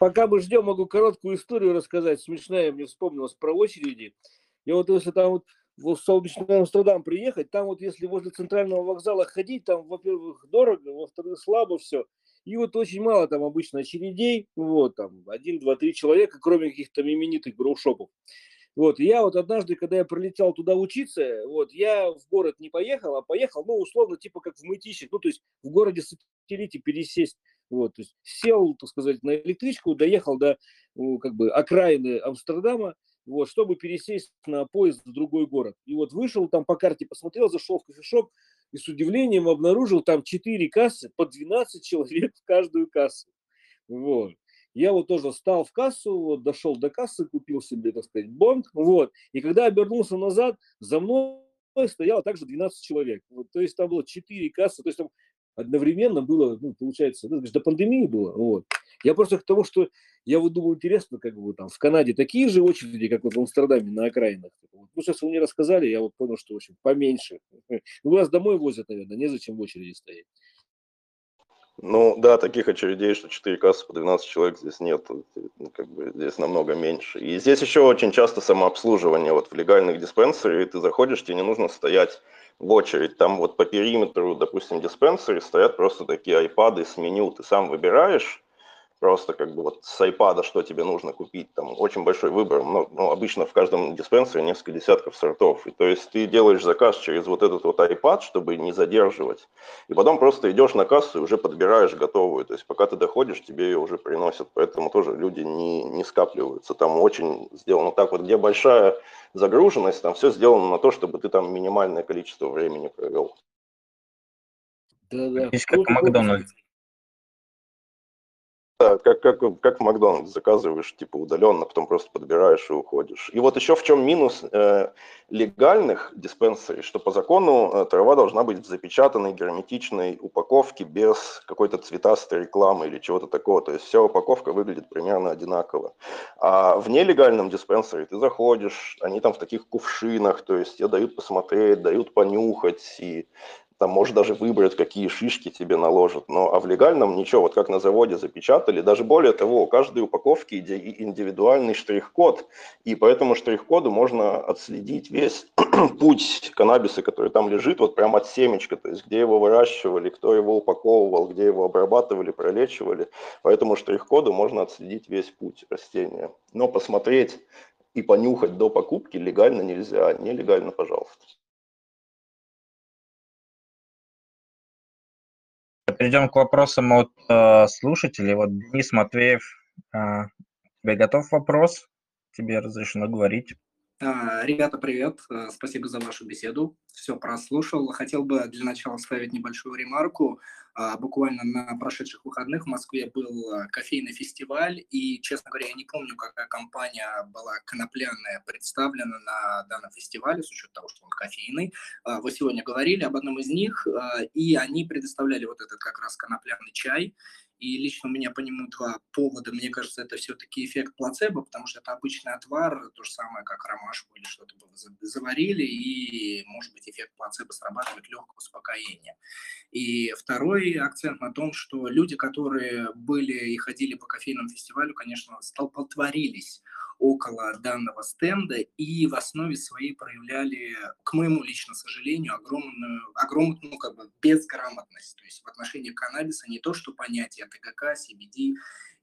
Пока мы ждем, могу короткую историю рассказать. Смешная мне вспомнилась про очереди. Я вот если там вот в солнечный Амстердам приехать, там вот если возле центрального вокзала ходить, там, во-первых, дорого, во-вторых, слабо все. И вот очень мало там обычно очередей, вот там один, два, три человека, кроме каких-то именитых броушопов. Вот, я вот однажды, когда я прилетел туда учиться, вот, я в город не поехал, а поехал, ну, условно, типа как в Мытищик, ну, то есть в городе сателлите пересесть, вот, то есть сел, так сказать, на электричку, доехал до, ну, как бы, окраины Амстердама, вот, чтобы пересесть на поезд в другой город. И вот вышел там по карте, посмотрел, зашел в кофешоп и с удивлением обнаружил там 4 кассы по 12 человек в каждую кассу. Вот. Я вот тоже встал в кассу, вот, дошел до кассы, купил себе, так сказать, бонд, вот. И когда обернулся назад, за мной стояло также 12 человек. Вот, то есть там было 4 кассы, то есть там одновременно было, ну, получается, ну, до пандемии было. Вот. Я просто к тому, что я вот думаю, интересно, как бы там в Канаде такие же очереди, как вот в Амстердаме на окраинах. Вот. Ну, сейчас вы мне рассказали, я вот понял, что, в общем, поменьше. Ну, вас домой возят, наверное, незачем в очереди стоять. Ну да, таких очередей, что 4 кассы по 12 человек здесь нет, ну, как бы здесь намного меньше. И здесь еще очень часто самообслуживание, вот в легальных диспенсерах ты заходишь, тебе не нужно стоять в очередь, там вот по периметру, допустим, диспенсере стоят просто такие айпады с меню, ты сам выбираешь, просто как бы вот с iPad, что тебе нужно купить, там очень большой выбор, ну, ну, обычно в каждом диспенсере несколько десятков сортов, и то есть ты делаешь заказ через вот этот вот iPad, чтобы не задерживать, и потом просто идешь на кассу и уже подбираешь готовую, то есть пока ты доходишь, тебе ее уже приносят, поэтому тоже люди не, не скапливаются, там очень сделано так вот, где большая загруженность, там все сделано на то, чтобы ты там минимальное количество времени провел. Да-да. Есть как в Так, как, как, как в Макдональдс заказываешь, типа, удаленно, потом просто подбираешь и уходишь. И вот еще в чем минус э, легальных диспенсерей, что по закону э, трава должна быть в запечатанной герметичной упаковке без какой-то цветастой рекламы или чего-то такого. То есть вся упаковка выглядит примерно одинаково. А в нелегальном диспенсере ты заходишь, они там в таких кувшинах, то есть тебе дают посмотреть, дают понюхать, и там можешь даже выбрать, какие шишки тебе наложат. Но а в легальном ничего, вот как на заводе запечатали. Даже более того, у каждой упаковки индивидуальный штрих-код, и по этому штрих-коду можно отследить весь путь каннабиса, который там лежит, вот прямо от семечка, то есть где его выращивали, кто его упаковывал, где его обрабатывали, пролечивали. По этому штрих-коду можно отследить весь путь растения. Но посмотреть и понюхать до покупки легально нельзя, нелегально, пожалуйста. Перейдем к вопросам от э, слушателей. Вот Денис Матвеев, э, тебе готов вопрос? Тебе разрешено говорить. А, ребята, привет. Э, спасибо за вашу беседу. Все прослушал. Хотел бы для начала ставить небольшую ремарку. А, буквально на прошедших выходных в Москве был а, кофейный фестиваль, и, честно говоря, я не помню, какая компания была конопляная представлена на данном фестивале, с учетом того, что он кофейный. Вы сегодня говорили об одном из них, и они предоставляли вот этот как раз конопляный чай, и лично у меня по нему два повода. Мне кажется, это все-таки эффект плацебо, потому что это обычный отвар, то же самое, как ромашку или что-то заварили, и, может быть, эффект плацебо срабатывает легкое успокоение. И второй акцент на том, что люди, которые были и ходили по кофейному фестивалю, конечно, столпотворились около данного стенда и в основе своей проявляли, к моему лично сожалению, огромную, огромную ну, как бы безграмотность. То есть в отношении каннабиса не то, что понятие ТГК, CBD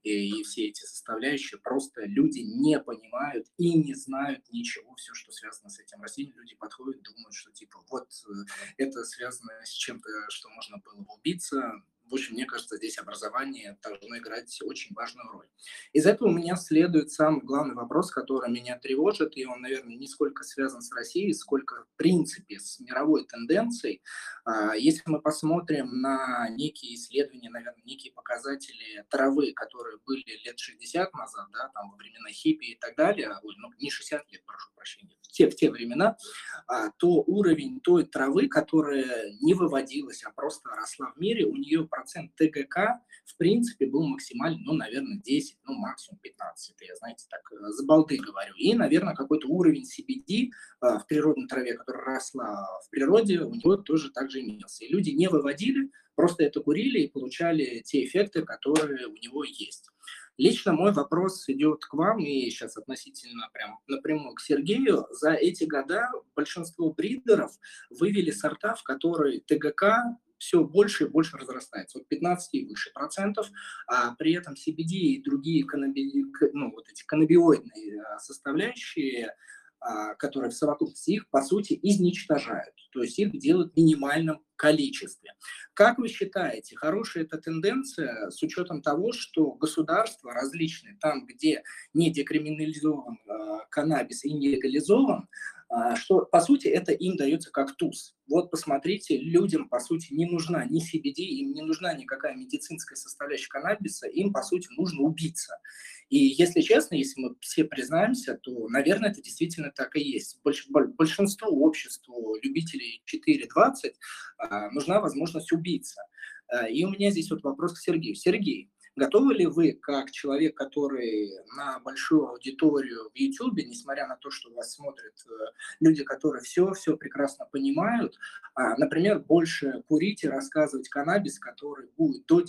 и, и все эти составляющие, просто люди не понимают и не знают ничего, все, что связано с этим растением. Люди подходят, думают, что типа вот э, это связано с чем-то, что можно было бы убиться, в общем, мне кажется, здесь образование должно играть очень важную роль. Из этого у меня следует самый главный вопрос, который меня тревожит, и он, наверное, не сколько связан с Россией, сколько, в принципе, с мировой тенденцией. А, если мы посмотрим на некие исследования, наверное, некие показатели травы, которые были лет 60 назад, да, там, во времена хиппи и так далее, ой, ну, не 60 лет, прошу прощения, в те, в те времена, а, то уровень той травы, которая не выводилась, а просто росла в мире, у нее процент ТГК, в принципе, был максимальный, ну, наверное, 10, ну, максимум 15. Это я, знаете, так, э, за балды говорю. И, наверное, какой-то уровень CBD э, в природной траве, которая росла в природе, у него тоже также имелся. И люди не выводили, просто это курили и получали те эффекты, которые у него есть. Лично мой вопрос идет к вам, и сейчас относительно прям напрямую к Сергею. За эти года большинство бридеров вывели сорта, в которые ТГК все больше и больше разрастается, от 15 и выше процентов, а при этом CBD и другие каннаби, ну, вот эти каннабиоидные а, составляющие, а, которые в совокупности их, по сути, изничтожают, то есть их делают в минимальном количестве. Как вы считаете, хорошая эта тенденция с учетом того, что государства различные, там, где не декриминализован э, каннабис и не легализован, что, по сути, это им дается как туз. Вот посмотрите, людям, по сути, не нужна ни CBD, им не нужна никакая медицинская составляющая каннабиса, им, по сути, нужно убиться. И, если честно, если мы все признаемся, то, наверное, это действительно так и есть. Больш, большинству обществу любителей 4.20 а, нужна возможность убиться. А, и у меня здесь вот вопрос к Сергею. Сергей, Готовы ли вы, как человек, который на большую аудиторию в YouTube, несмотря на то, что вас смотрят э, люди, которые все-все прекрасно понимают, а, например, больше курить и рассказывать каннабис, который будет до 10%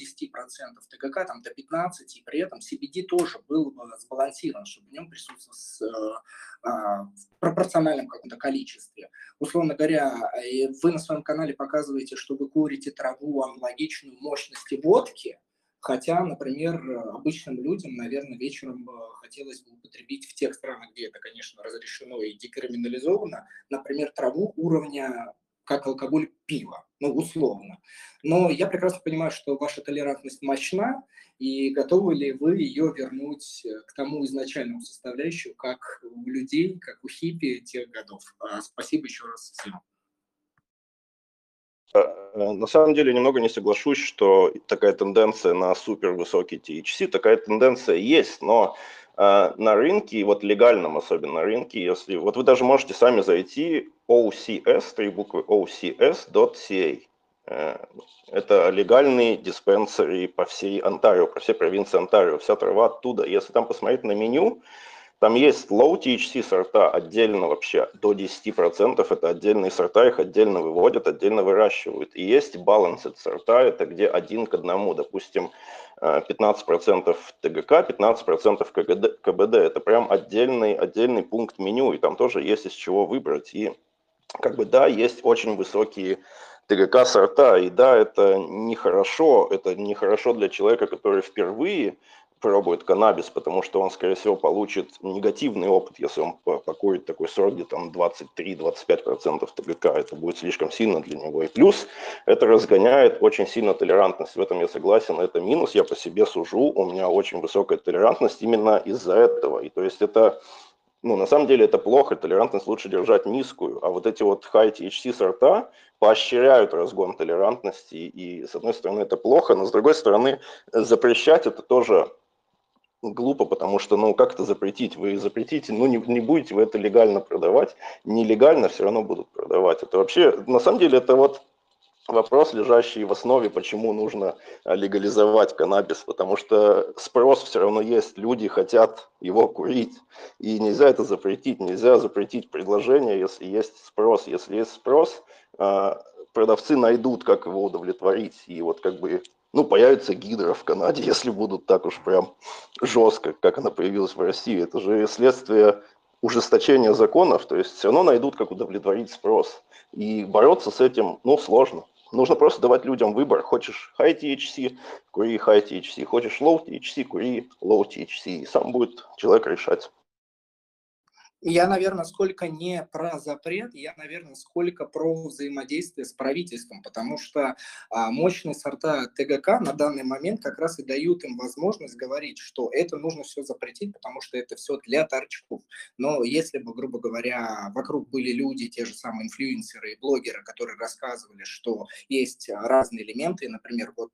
ТГК, там, до 15%, и при этом CBD тоже был бы сбалансирован, чтобы в нем присутствовал э, а, в пропорциональном каком-то количестве. Условно говоря, вы на своем канале показываете, что вы курите траву аналогичную мощности водки, Хотя, например, обычным людям, наверное, вечером хотелось бы употребить в тех странах, где это, конечно, разрешено и декриминализовано, например, траву уровня как алкоголь пива, ну, условно. Но я прекрасно понимаю, что ваша толерантность мощна, и готовы ли вы ее вернуть к тому изначальному составляющему, как у людей, как у хиппи тех годов. А, спасибо еще раз всем. Э, на самом деле немного не соглашусь, что такая тенденция на супер высокий THC, такая тенденция есть, но э, на рынке, вот легальном особенно рынке, если вот вы даже можете сами зайти OCS, три буквы OCS.ca. Э, это легальные диспенсеры по всей Онтарио, по всей провинции Онтарио, вся трава оттуда. Если там посмотреть на меню, там есть low THC сорта отдельно вообще, до 10%, это отдельные сорта, их отдельно выводят, отдельно выращивают. И есть balanced сорта, это где один к одному, допустим, 15% ТГК, 15% КГД, КБД. Это прям отдельный, отдельный пункт меню, и там тоже есть из чего выбрать. И как бы да, есть очень высокие ТГК сорта, и да, это нехорошо, это нехорошо для человека, который впервые пробует каннабис, потому что он, скорее всего, получит негативный опыт, если он покурит такой сорт, где там 23-25% ТГК, это будет слишком сильно для него. И плюс это разгоняет очень сильно толерантность, в этом я согласен, это минус, я по себе сужу, у меня очень высокая толерантность именно из-за этого. И то есть это ну, на самом деле это плохо, толерантность лучше держать низкую, а вот эти вот high THC сорта поощряют разгон толерантности, и с одной стороны это плохо, но с другой стороны запрещать это тоже глупо, потому что, ну, как это запретить? Вы запретите, ну, не, не будете вы это легально продавать, нелегально все равно будут продавать. Это вообще, на самом деле, это вот вопрос, лежащий в основе, почему нужно а, легализовать каннабис, потому что спрос все равно есть, люди хотят его курить, и нельзя это запретить, нельзя запретить предложение, если есть спрос. Если есть спрос, а, продавцы найдут, как его удовлетворить, и вот как бы ну, появится гидра в Канаде, если будут так уж прям жестко, как она появилась в России. Это же следствие ужесточения законов, то есть все равно найдут, как удовлетворить спрос. И бороться с этим, ну, сложно. Нужно просто давать людям выбор. Хочешь high THC, кури high THC. Хочешь low THC, кури low THC. И сам будет человек решать. Я, наверное, сколько не про запрет, я, наверное, сколько про взаимодействие с правительством, потому что а, мощные сорта ТГК на данный момент как раз и дают им возможность говорить, что это нужно все запретить, потому что это все для торчков. Но если бы, грубо говоря, вокруг были люди, те же самые инфлюенсеры и блогеры, которые рассказывали, что есть разные элементы, например, вот,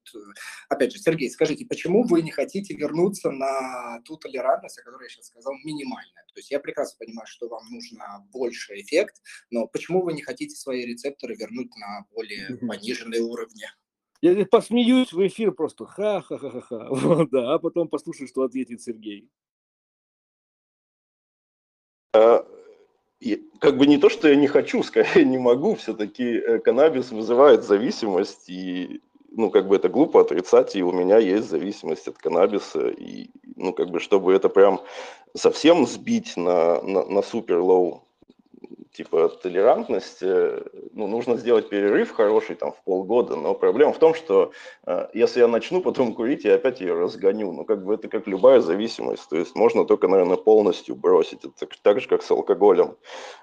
опять же, Сергей, скажите, почему вы не хотите вернуться на ту толерантность, о которой я сейчас сказал, минимальная? То есть я прекрасно понимаю, что вам нужно больше эффект, но почему вы не хотите свои рецепторы вернуть на более пониженные уровни? Я посмеюсь в эфир просто, ха-ха-ха-ха, вот, да, а потом послушаю, что ответит Сергей. А, как бы не то, что я не хочу, скорее не могу, все-таки э, каннабис вызывает зависимость, и ну, как бы это глупо отрицать, и у меня есть зависимость от каннабиса, и, ну, как бы, чтобы это прям совсем сбить на, на, на super low типа толерантность, ну, нужно сделать перерыв хороший там в полгода, но проблема в том, что э, если я начну потом курить, я опять ее разгоню, ну, как бы это как любая зависимость, то есть можно только, наверное, полностью бросить, это так, так же, как с алкоголем.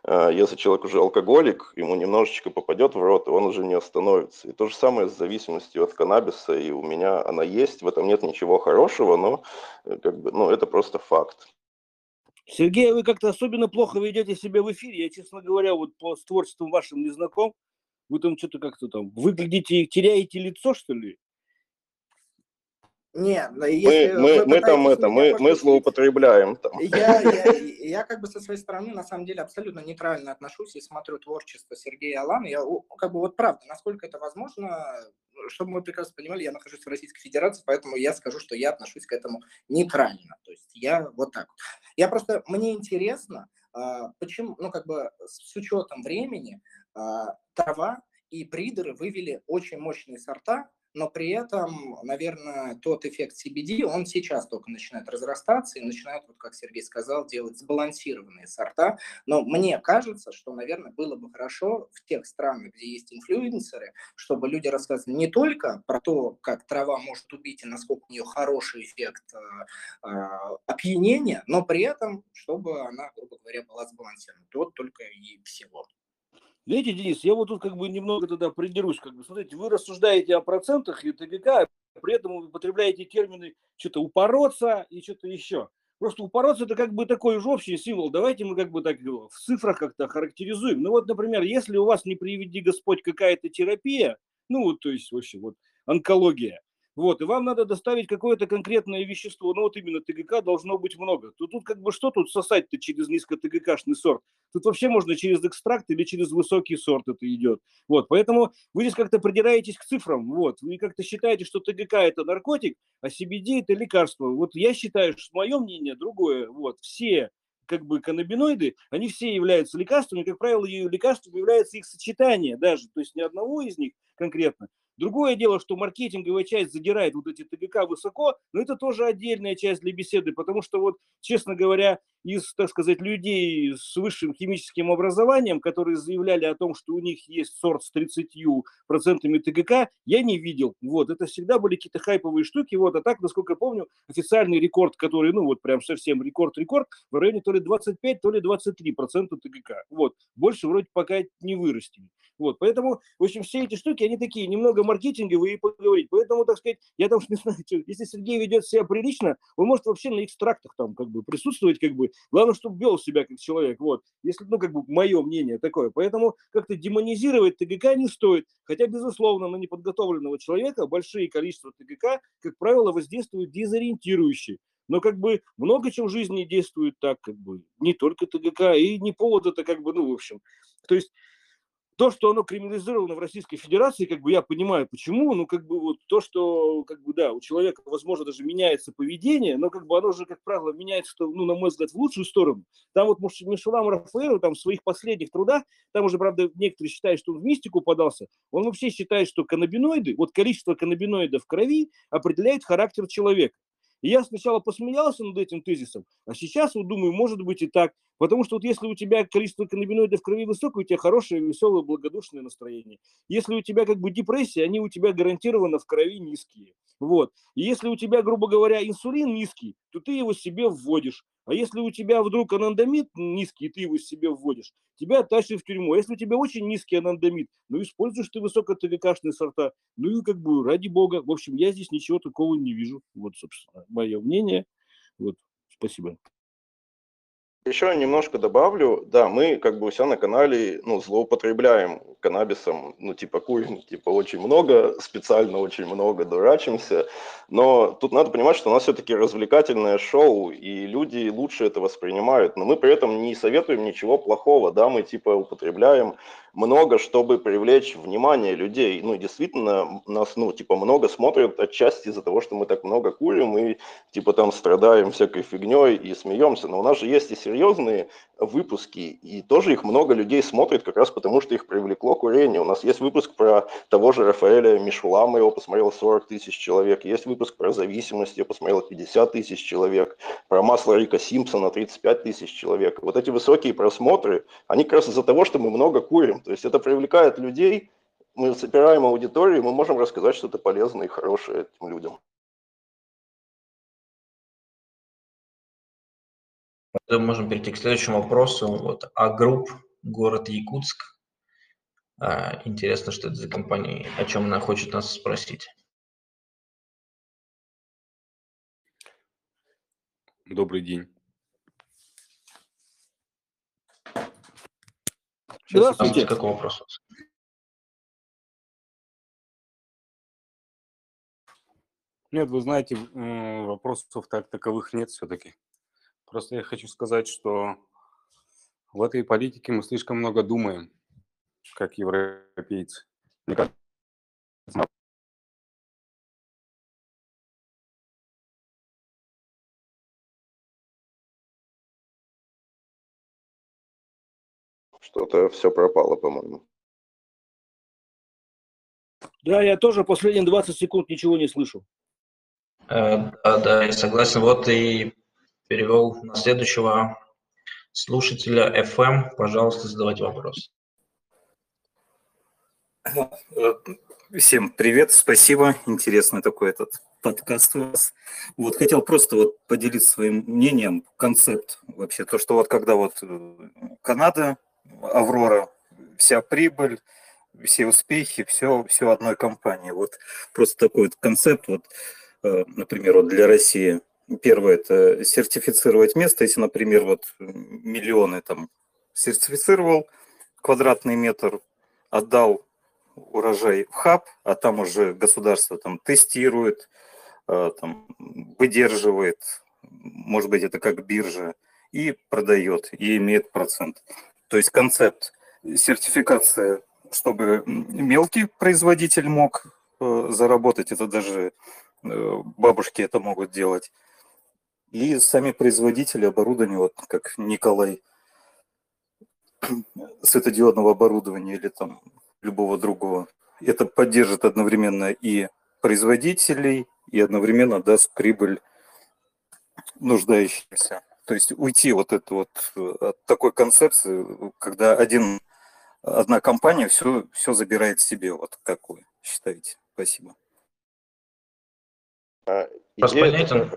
Э, если человек уже алкоголик, ему немножечко попадет в рот, и он уже не остановится. И то же самое с зависимостью от каннабиса, и у меня она есть, в этом нет ничего хорошего, но э, как бы, ну, это просто факт. Сергей, вы как-то особенно плохо ведете себя в эфире. Я, честно говоря, вот по с творчеством вашим не знаком. Вы там что-то как-то там выглядите, теряете лицо, что ли? Не, если мы, мы, мы там это, мы, мы злоупотребляем там. Я, я, я как бы со своей стороны на самом деле абсолютно нейтрально отношусь и смотрю творчество Сергея Алана. Я как бы вот правда, насколько это возможно, чтобы мы прекрасно понимали, я нахожусь в Российской Федерации, поэтому я скажу, что я отношусь к этому нейтрально. То есть я вот так. Я просто, мне интересно, а, почему, ну как бы с учетом времени а, трава и придеры вывели очень мощные сорта, но при этом, наверное, тот эффект CBD, он сейчас только начинает разрастаться и начинает, вот как Сергей сказал, делать сбалансированные сорта. Но мне кажется, что, наверное, было бы хорошо в тех странах, где есть инфлюенсеры, чтобы люди рассказывали не только про то, как трава может убить и насколько у нее хороший эффект э, э, опьянения, но при этом, чтобы она, грубо говоря, была сбалансирована. Вот только и всего. Видите, Денис, я вот тут как бы немного тогда придерусь. Как бы, смотрите, вы рассуждаете о процентах и ТГК, при этом вы употребляете термины что-то упороться и что-то еще. Просто упороться это как бы такой же общий символ. Давайте мы как бы так в цифрах как-то характеризуем. Ну вот, например, если у вас не приведи Господь какая-то терапия, ну вот, то есть вообще вот онкология. Вот, и вам надо доставить какое-то конкретное вещество, ну вот именно ТГК должно быть много. То тут как бы что тут сосать-то через низко ТГКшный сорт? Тут вообще можно через экстракт или через высокий сорт это идет. Вот, поэтому вы здесь как-то придираетесь к цифрам, вот, вы как-то считаете, что ТГК это наркотик, а CBD это лекарство. Вот я считаю, что мое мнение другое, вот, все как бы каннабиноиды, они все являются лекарствами, как правило, лекарством является их сочетание даже, то есть ни одного из них конкретно, Другое дело, что маркетинговая часть задирает вот эти ТГК высоко, но это тоже отдельная часть для беседы, потому что вот, честно говоря, из, так сказать, людей с высшим химическим образованием, которые заявляли о том, что у них есть сорт с 30% ТГК, я не видел. Вот, это всегда были какие-то хайповые штуки, вот, а так, насколько я помню, официальный рекорд, который, ну, вот прям совсем рекорд-рекорд, в районе то ли 25, то ли 23% ТГК. Вот, больше вроде пока не вырастили. Вот, поэтому, в общем, все эти штуки, они такие немного маркетинговые и поговорить. Поэтому, так сказать, я там не знаю, если Сергей ведет себя прилично, он может вообще на экстрактах там как бы присутствовать, как бы. Главное, чтобы вел себя как человек. Вот. Если, ну, как бы мое мнение такое. Поэтому как-то демонизировать ТГК не стоит. Хотя, безусловно, на неподготовленного человека большие количества ТГК, как правило, воздействуют дезориентирующе. Но как бы много чего в жизни действует так, как бы не только ТГК, и не повод это как бы, ну, в общем. То есть то, что оно криминализировано в Российской Федерации, как бы я понимаю, почему, ну, как бы вот то, что, как бы, да, у человека, возможно, даже меняется поведение, но, как бы, оно же, как правило, меняется, ну, на мой взгляд, в лучшую сторону. Там вот Мишелам Рафаэлу, там, в своих последних трудах, там уже, правда, некоторые считают, что он в мистику подался, он вообще считает, что каннабиноиды, вот количество каннабиноидов в крови определяет характер человека. И я сначала посмеялся над этим тезисом, а сейчас вот думаю, может быть и так. Потому что вот если у тебя количество каннабиноидов в крови высокое, у тебя хорошее, веселое, благодушное настроение. Если у тебя как бы депрессия, они у тебя гарантированно в крови низкие. Вот. И если у тебя, грубо говоря, инсулин низкий, то ты его себе вводишь. А если у тебя вдруг анандамид низкий, ты его себе вводишь, тебя тащат в тюрьму. А если у тебя очень низкий анандамид, ну используешь ты высокотгкшные сорта, ну и как бы ради бога. В общем, я здесь ничего такого не вижу. Вот, собственно, мое мнение. Вот, спасибо. Еще немножко добавлю, да, мы как бы у себя на канале, ну, злоупотребляем каннабисом, ну, типа курим, типа очень много, специально очень много дурачимся, но тут надо понимать, что у нас все-таки развлекательное шоу, и люди лучше это воспринимают, но мы при этом не советуем ничего плохого, да, мы типа употребляем много, чтобы привлечь внимание людей. Ну, действительно, нас, ну, типа, много смотрят отчасти из-за того, что мы так много курим и, типа, там страдаем всякой фигней и смеемся. Но у нас же есть и серьезные выпуски, и тоже их много людей смотрит как раз потому, что их привлекло курение. У нас есть выпуск про того же Рафаэля Мишулама, его посмотрел 40 тысяч человек. Есть выпуск про зависимость, его посмотрел 50 тысяч человек. Про масло Рика Симпсона 35 тысяч человек. Вот эти высокие просмотры, они как раз из-за того, что мы много курим. То есть это привлекает людей, мы собираем аудиторию, мы можем рассказать что-то полезное и хорошее этим людям. Мы можем перейти к следующему вопросу. Вот, а групп город Якутск. А, интересно, что это за компания, о чем она хочет нас спросить. Добрый день. Здравствуйте. Какой вопрос? Нет, вы знаете, вопросов так таковых нет все-таки. Просто я хочу сказать, что в этой политике мы слишком много думаем, как европейцы. Мне кажется, Что-то все пропало, по-моему. Да, я тоже последние 20 секунд ничего не слышу. Э, да, да, я согласен. Вот и перевел на следующего слушателя FM. Пожалуйста, задавайте вопрос. Всем привет, спасибо. Интересный такой этот подкаст у вас. Вот хотел просто вот поделиться своим мнением, концепт вообще, то, что вот когда вот э, Канада, Аврора, вся прибыль, все успехи, все, все одной компании. Вот просто такой вот концепт, вот, э, например, вот для России Первое – это сертифицировать место. Если, например, вот миллионы там сертифицировал, квадратный метр отдал урожай в хаб, а там уже государство там тестирует, э, там, выдерживает, может быть, это как биржа, и продает, и имеет процент. То есть концепт сертификация, чтобы мелкий производитель мог э, заработать, это даже э, бабушки это могут делать. И сами производители оборудования, вот как Николай, светодиодного оборудования или там любого другого, это поддержит одновременно и производителей, и одновременно даст прибыль нуждающимся. То есть уйти вот это вот э, от такой концепции, когда один, одна компания все, все забирает себе. Вот как вы считаете? Спасибо. А, идея,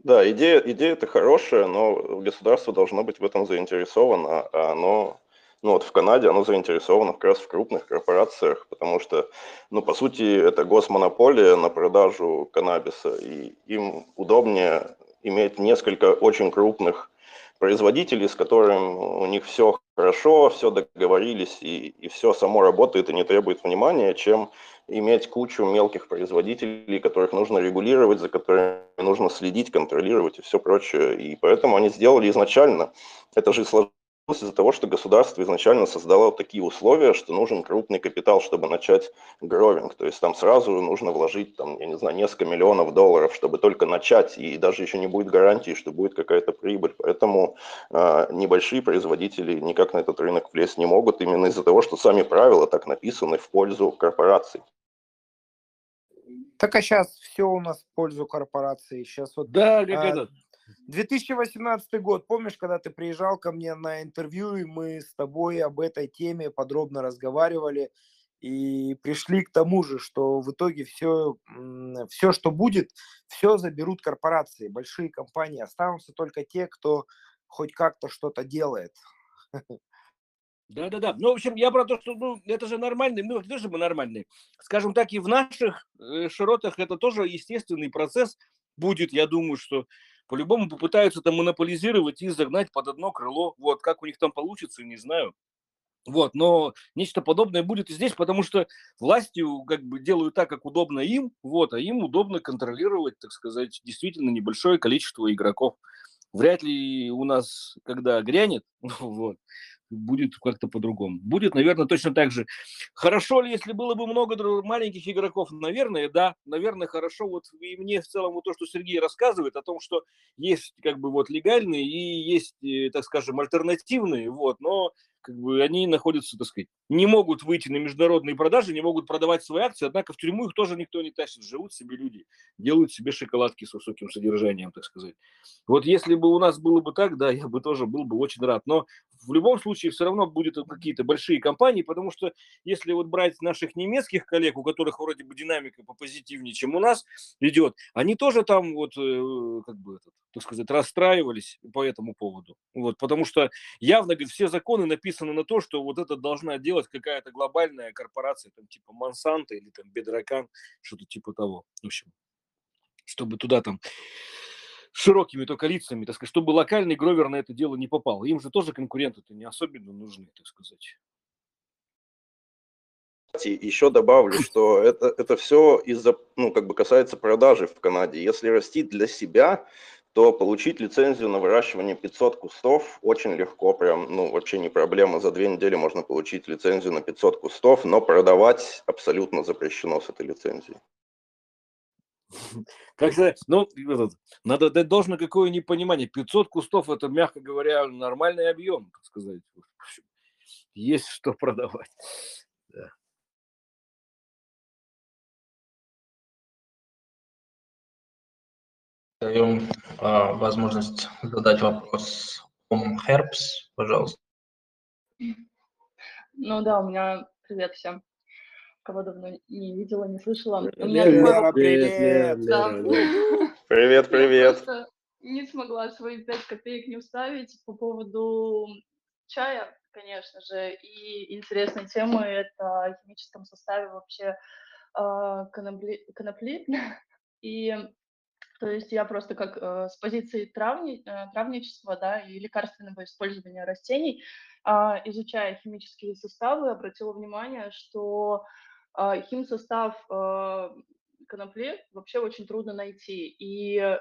да, идея, идея это хорошая, но государство должно быть в этом заинтересовано, а оно ну вот в Канаде оно заинтересовано как раз в крупных корпорациях, потому что, ну, по сути, это госмонополия на продажу каннабиса, и им удобнее иметь несколько очень крупных производителей, с которыми у них все хорошо, все договорились, и, и все само работает и не требует внимания, чем иметь кучу мелких производителей, которых нужно регулировать, за которыми нужно следить, контролировать и все прочее. И поэтому они сделали изначально. Это же сложно из-за того, что государство изначально создало такие условия, что нужен крупный капитал, чтобы начать гровинг. То есть там сразу нужно вложить, там, я не знаю, несколько миллионов долларов, чтобы только начать, и даже еще не будет гарантии, что будет какая-то прибыль. Поэтому э, небольшие производители никак на этот рынок влезть не могут, именно из-за того, что сами правила так написаны в пользу корпораций. Так а сейчас все у нас в пользу корпорации. Сейчас вот. Да, как а, этот. 2018 год, помнишь, когда ты приезжал ко мне на интервью, и мы с тобой об этой теме подробно разговаривали и пришли к тому же, что в итоге все, все, что будет, все заберут корпорации, большие компании. Останутся только те, кто хоть как-то что-то делает. Да-да-да. Ну, в общем, я про то, что ну, это же нормальный, ну, не то чтобы нормальный. Скажем так, и в наших э, широтах это тоже естественный процесс будет. Я думаю, что по-любому попытаются там монополизировать и загнать под одно крыло. Вот, как у них там получится, не знаю. Вот, но нечто подобное будет и здесь, потому что властью как бы делают так, как удобно им, вот, а им удобно контролировать, так сказать, действительно небольшое количество игроков. Вряд ли у нас, когда грянет, вот, будет как-то по-другому. Будет, наверное, точно так же. Хорошо ли, если было бы много маленьких игроков? Наверное, да. Наверное, хорошо. Вот и мне в целом вот то, что Сергей рассказывает о том, что есть как бы вот легальные и есть, э, так скажем, альтернативные, вот, но как бы они находятся, так сказать, не могут выйти на международные продажи, не могут продавать свои акции, однако в тюрьму их тоже никто не тащит, живут себе люди, делают себе шоколадки с высоким содержанием, так сказать. Вот если бы у нас было бы так, да, я бы тоже был бы очень рад, но в любом случае все равно будут какие-то большие компании, потому что если вот брать наших немецких коллег, у которых вроде бы динамика попозитивнее, чем у нас идет, они тоже там вот, э, как бы, так сказать, расстраивались по этому поводу. Вот, потому что явно, говорит, все законы написаны на то, что вот это должна делать какая-то глобальная корпорация, там типа Монсанто или там Бедракан, что-то типа того. В общем, чтобы туда там широкими только лицами, так сказать, чтобы локальный гровер на это дело не попал. Им же тоже конкуренты-то не особенно нужны, так сказать. Еще добавлю, что это, это все из-за, ну, как бы касается продажи в Канаде. Если растить для себя, то получить лицензию на выращивание 500 кустов очень легко, прям, ну, вообще не проблема. За две недели можно получить лицензию на 500 кустов, но продавать абсолютно запрещено с этой лицензией. Как ну, надо дать должное какое непонимание. 500 кустов – это, мягко говоря, нормальный объем, так сказать. Есть что продавать. Даем а, возможность задать вопрос Om Herbs, пожалуйста. Ну да, у меня привет всем, кого давно не видела, не слышала. У меня Лера, привет! Да. Привет, привет! Я не смогла свои пять копеек не вставить по поводу чая, конечно же, и интересной темы это о химическом составе вообще э, конопли, конопли. И То есть я просто как э, с позиции травни, э, травничества да, и лекарственного использования растений, э, изучая химические составы, обратила внимание, что э, химсостав э, конопли вообще очень трудно найти. И э,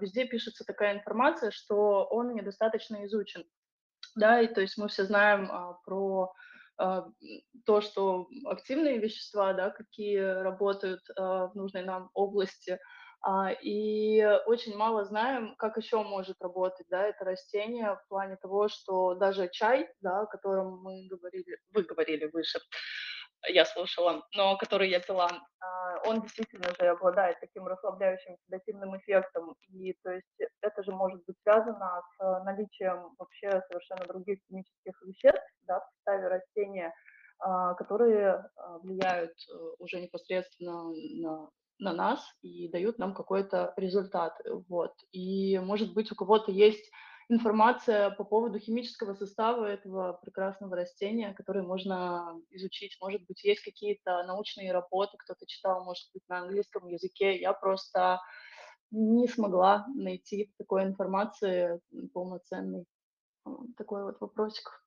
везде пишется такая информация, что он недостаточно изучен. Да, и то есть мы все знаем э, про то, что активные вещества, да, какие работают э, в нужной нам области, а, и очень мало знаем, как еще может работать, да, это растение в плане того, что даже чай, да, о котором мы говорили, вы говорили выше, я слушала, но который я пила, а, он действительно же обладает таким расслабляющим седативным эффектом, и то есть это же может быть связано с наличием вообще совершенно других химических веществ, да, в составе растения, а, которые влияют э, уже непосредственно на на нас и дают нам какой-то результат. Вот. И, может быть, у кого-то есть информация по поводу химического состава этого прекрасного растения, который можно изучить. Может быть, есть какие-то научные работы, кто-то читал, может быть, на английском языке. Я просто не смогла найти такой информации полноценной. Такой вот вопросик.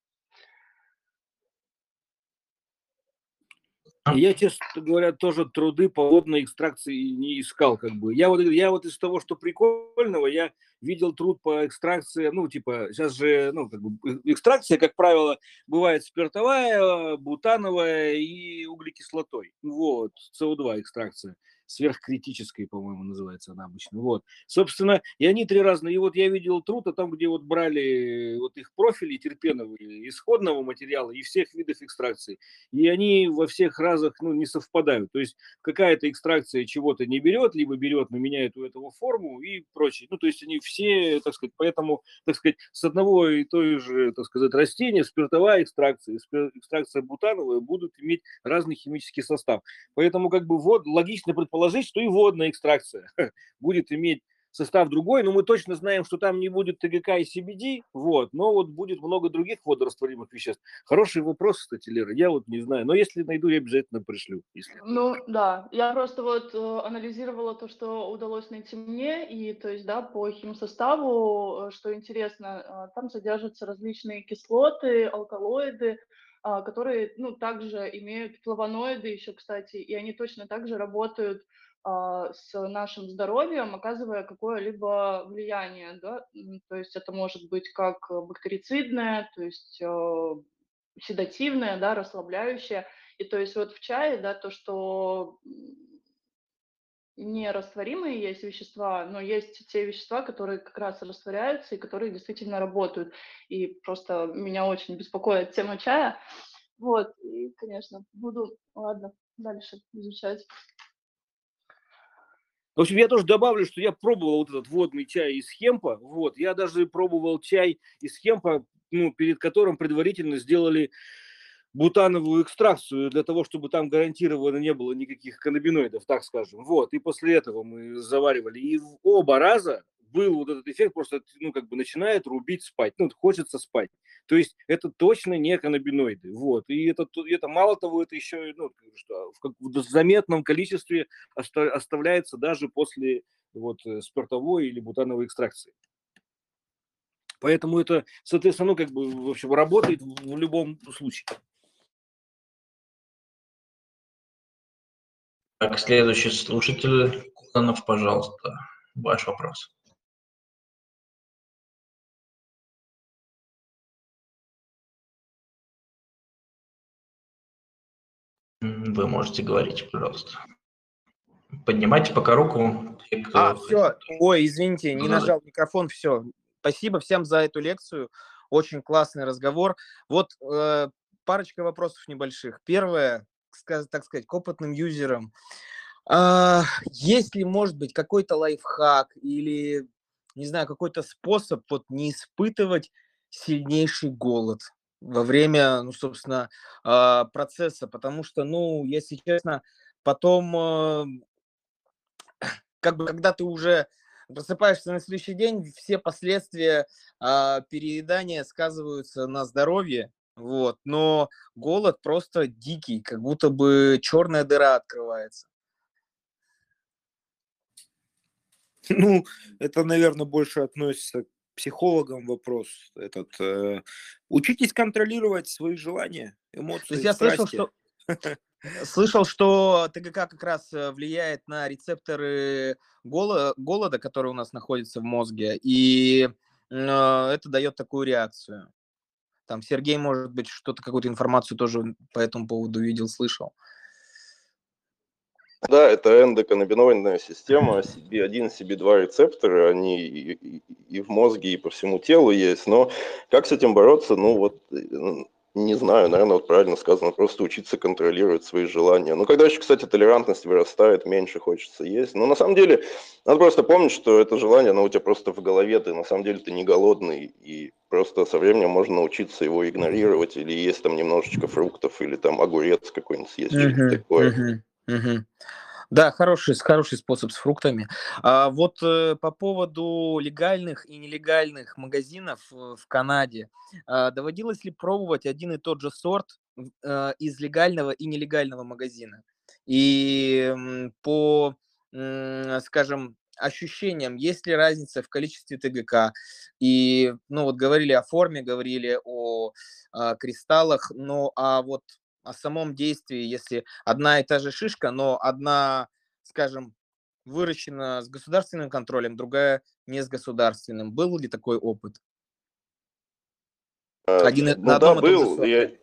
Я, честно говоря, тоже труды по водной экстракции не искал, как бы. Я вот, я вот из того, что прикольного, я видел труд по экстракции, ну, типа, сейчас же, ну, как бы, э, экстракция, как правило, бывает спиртовая, бутановая и углекислотой. Вот, СО2 экстракция сверхкритической, по-моему, называется она обычно. Вот. Собственно, и они три разные. И вот я видел труд, а там, где вот брали вот их профили терпеновые, исходного материала и всех видов экстракции. И они во всех разах ну, не совпадают. То есть какая-то экстракция чего-то не берет, либо берет, но меняет у этого форму и прочее. Ну, то есть они все, так сказать, поэтому, так сказать, с одного и той же, так сказать, растения, спиртовая экстракция, экстракция бутановая будут иметь разный химический состав. Поэтому как бы вот логично предположить, предположить, что и водная экстракция будет иметь состав другой, но мы точно знаем, что там не будет ТГК и CBD, вот, но вот будет много других водорастворимых веществ. Хороший вопрос, кстати, Лера, я вот не знаю, но если найду, я обязательно пришлю. Если... Ну, да, я просто вот э, анализировала то, что удалось найти мне, и то есть, да, по химсоставу, э, что интересно, э, там содержатся различные кислоты, алкалоиды, которые, ну, также имеют флавоноиды еще, кстати, и они точно так же работают а, с нашим здоровьем, оказывая какое-либо влияние, да, то есть это может быть как бактерицидное, то есть э, седативное, да, расслабляющее, и то есть вот в чае, да, то, что нерастворимые есть вещества, но есть те вещества, которые как раз растворяются и которые действительно работают. И просто меня очень беспокоит тема чая. Вот, и, конечно, буду, ладно, дальше изучать. В общем, я тоже добавлю, что я пробовал вот этот водный чай из хемпа. Вот, я даже пробовал чай из хемпа, ну, перед которым предварительно сделали бутановую экстракцию для того, чтобы там гарантированно не было никаких каннабиноидов, так скажем. Вот, и после этого мы заваривали. И в оба раза был вот этот эффект, просто, ну, как бы начинает рубить спать, ну, хочется спать. То есть это точно не каннабиноиды, вот. И это, это мало того, это еще, ну, что, в, в заметном количестве оставляется даже после вот э, спиртовой или бутановой экстракции. Поэтому это, соответственно, ну, как бы, в общем, работает в любом случае. Так, следующий слушатель, Куланов, пожалуйста, ваш вопрос. Вы можете говорить, пожалуйста. Поднимайте пока руку. Те, кто а, все. Ой, извините, не нажал микрофон. Все. Спасибо всем за эту лекцию. Очень классный разговор. Вот э, парочка вопросов небольших. Первое, так сказать, к опытным юзерам. А, есть ли, может быть, какой-то лайфхак или, не знаю, какой-то способ вот не испытывать сильнейший голод во время, ну, собственно, а, процесса, потому что, ну, если честно, потом, а, как бы, когда ты уже просыпаешься на следующий день, все последствия переедания сказываются на здоровье, вот, но голод просто дикий, как будто бы черная дыра открывается. Ну, это, наверное, больше относится к психологам вопрос. Этот, э, учитесь контролировать свои желания, То эмоции, есть я слышал, что слышал, что ТГК как раз э, влияет на рецепторы голо- голода, которые у нас находятся в мозге, и э, это дает такую реакцию. Там Сергей, может быть, что-то, какую-то информацию тоже по этому поводу видел, слышал. Да, это эндоканнабиноидная система, CB1, CB2 рецепторы, они и, и- и в мозге, и по всему телу есть, но как с этим бороться, ну вот, э, не знаю, наверное, вот правильно сказано, просто учиться контролировать свои желания. Ну, когда еще, кстати, толерантность вырастает, меньше хочется есть. Но на самом деле, надо просто помнить, что это желание, оно у тебя просто в голове, ты на самом деле ты не голодный, и просто со временем можно научиться его игнорировать, или есть там немножечко фруктов, или там огурец какой-нибудь съесть, что-то такое. Да, хороший, хороший способ с фруктами. А вот э, по поводу легальных и нелегальных магазинов э, в Канаде, а, доводилось ли пробовать один и тот же сорт э, из легального и нелегального магазина? И м, по, м, скажем, ощущениям, есть ли разница в количестве ТГК? И, ну вот говорили о форме, говорили о а, кристаллах, но а вот о самом действии, если одна и та же шишка, но одна, скажем, выращена с государственным контролем, другая не с государственным. Был ли такой опыт? Э, Один Ну на да, был, и,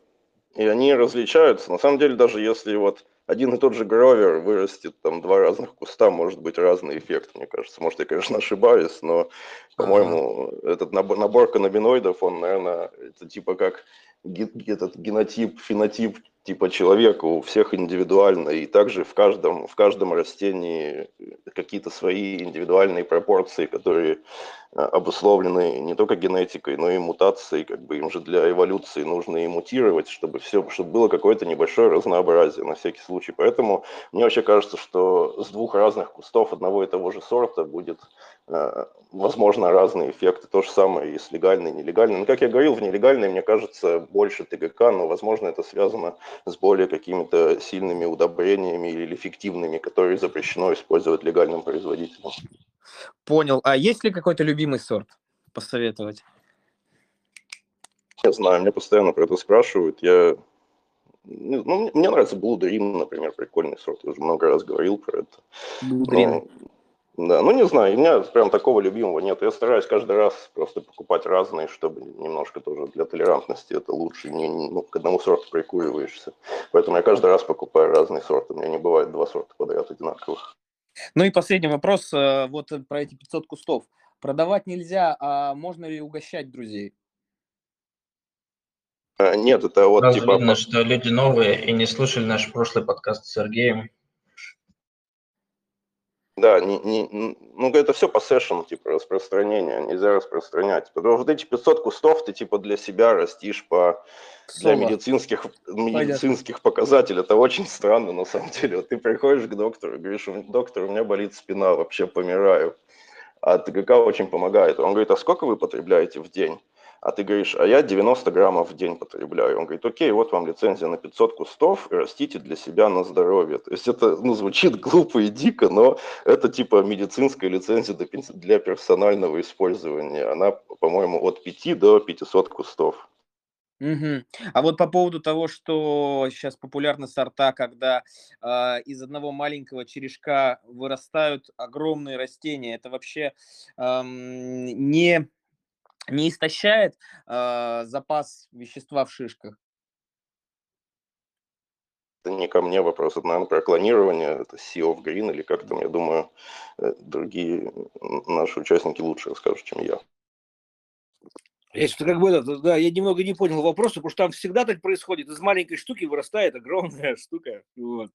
и они различаются. На самом деле, даже если вот один и тот же гровер вырастет, там два разных куста, может быть разный эффект, мне кажется. Может, я, конечно, ошибаюсь, но, Ага. по-моему, этот набор, набор каннабиноидов, он, наверное, это типа как этот генотип, фенотип типа человека у всех индивидуально, и также в каждом, в каждом растении какие-то свои индивидуальные пропорции, которые а, обусловлены не только генетикой, но и мутацией, как бы им же для эволюции нужно и мутировать, чтобы все, чтобы было какое-то небольшое разнообразие на всякий случай. Поэтому мне вообще кажется, что с двух разных кустов одного и того же сорта будет, э, возможно, разные эффекты. То же самое и с легальной, и нелегальной. Но, как я говорил, в нелегальной, мне кажется, больше ТГК, но, возможно, это связано с более какими-то сильными удобрениями или эффективными, которые запрещено использовать легальным производителям. Понял. А есть ли какой-то любимый сорт посоветовать? Не знаю, меня постоянно про это спрашивают. Я, ну, мне- нравится Blue Dream, например, прикольный сорт. Я уже много раз говорил про это. Блудрин. Ну, да, ну не знаю, у меня прям такого любимого нет. Я стараюсь каждый раз просто покупать разные, чтобы немножко тоже для толерантности это лучше. Не, ну, к одному сорту прикуриваешься. Поэтому я каждый раз покупаю разные сорты. У меня не бывает два сорта подряд одинаковых. Ну и последний вопрос, э, вот про эти 500 кустов. Продавать нельзя, а можно ли угощать друзей? А, Нет, это вот Сразу типа... видно, что люди новые и не слушали наш прошлый подкаст с Сергеем. Да, не, не, ну это все по сессиону, типа распространения, нельзя распространять. Потому что вот эти 500 кустов ты типа для себя растишь по для медицинских, медицинских показателей. Это очень странно на самом деле. Вот ты приходишь к доктору, говоришь, «У- доктор, у меня болит спина, вообще помираю. А ТГК очень помогает. Он говорит, а сколько вы потребляете в день? А ты говоришь, а я 90 граммов в день потребляю. Он говорит, окей, вот вам лицензия на 500 кустов, растите для себя на здоровье. То есть это ну, звучит глупо и дико, но это типа медицинская лицензия для персонального использования. Она, по-моему, от 5 до 500 кустов. Мгм. А вот по поводу того, что сейчас популярны сорта, когда а, из одного маленького черешка вырастают огромные растения, это вообще ам, не, не истощает а, запас вещества в шишках? Это не ко мне вопрос, это, наверное, про клонирование, это Sea of Green или как там, я думаю, э, другие наши участники лучше расскажут, чем я. Я что как бы, это, да, я немного не понял вопроса, потому что там всегда так происходит. Из маленькой штуки вырастает огромная штука. Вот.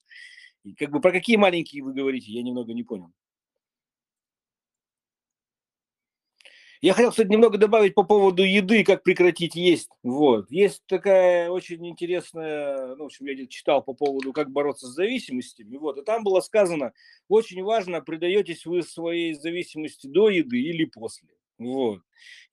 И как бы про какие маленькие вы говорите, я немного не понял. Я хотел, кстати, немного добавить по поводу еды, как прекратить есть. Вот. Есть такая очень интересная, ну, в общем, я где-то читал по поводу, как бороться с зависимостями. Вот. И там было сказано, очень важно, предаетесь вы своей зависимости до еды или после. Вот.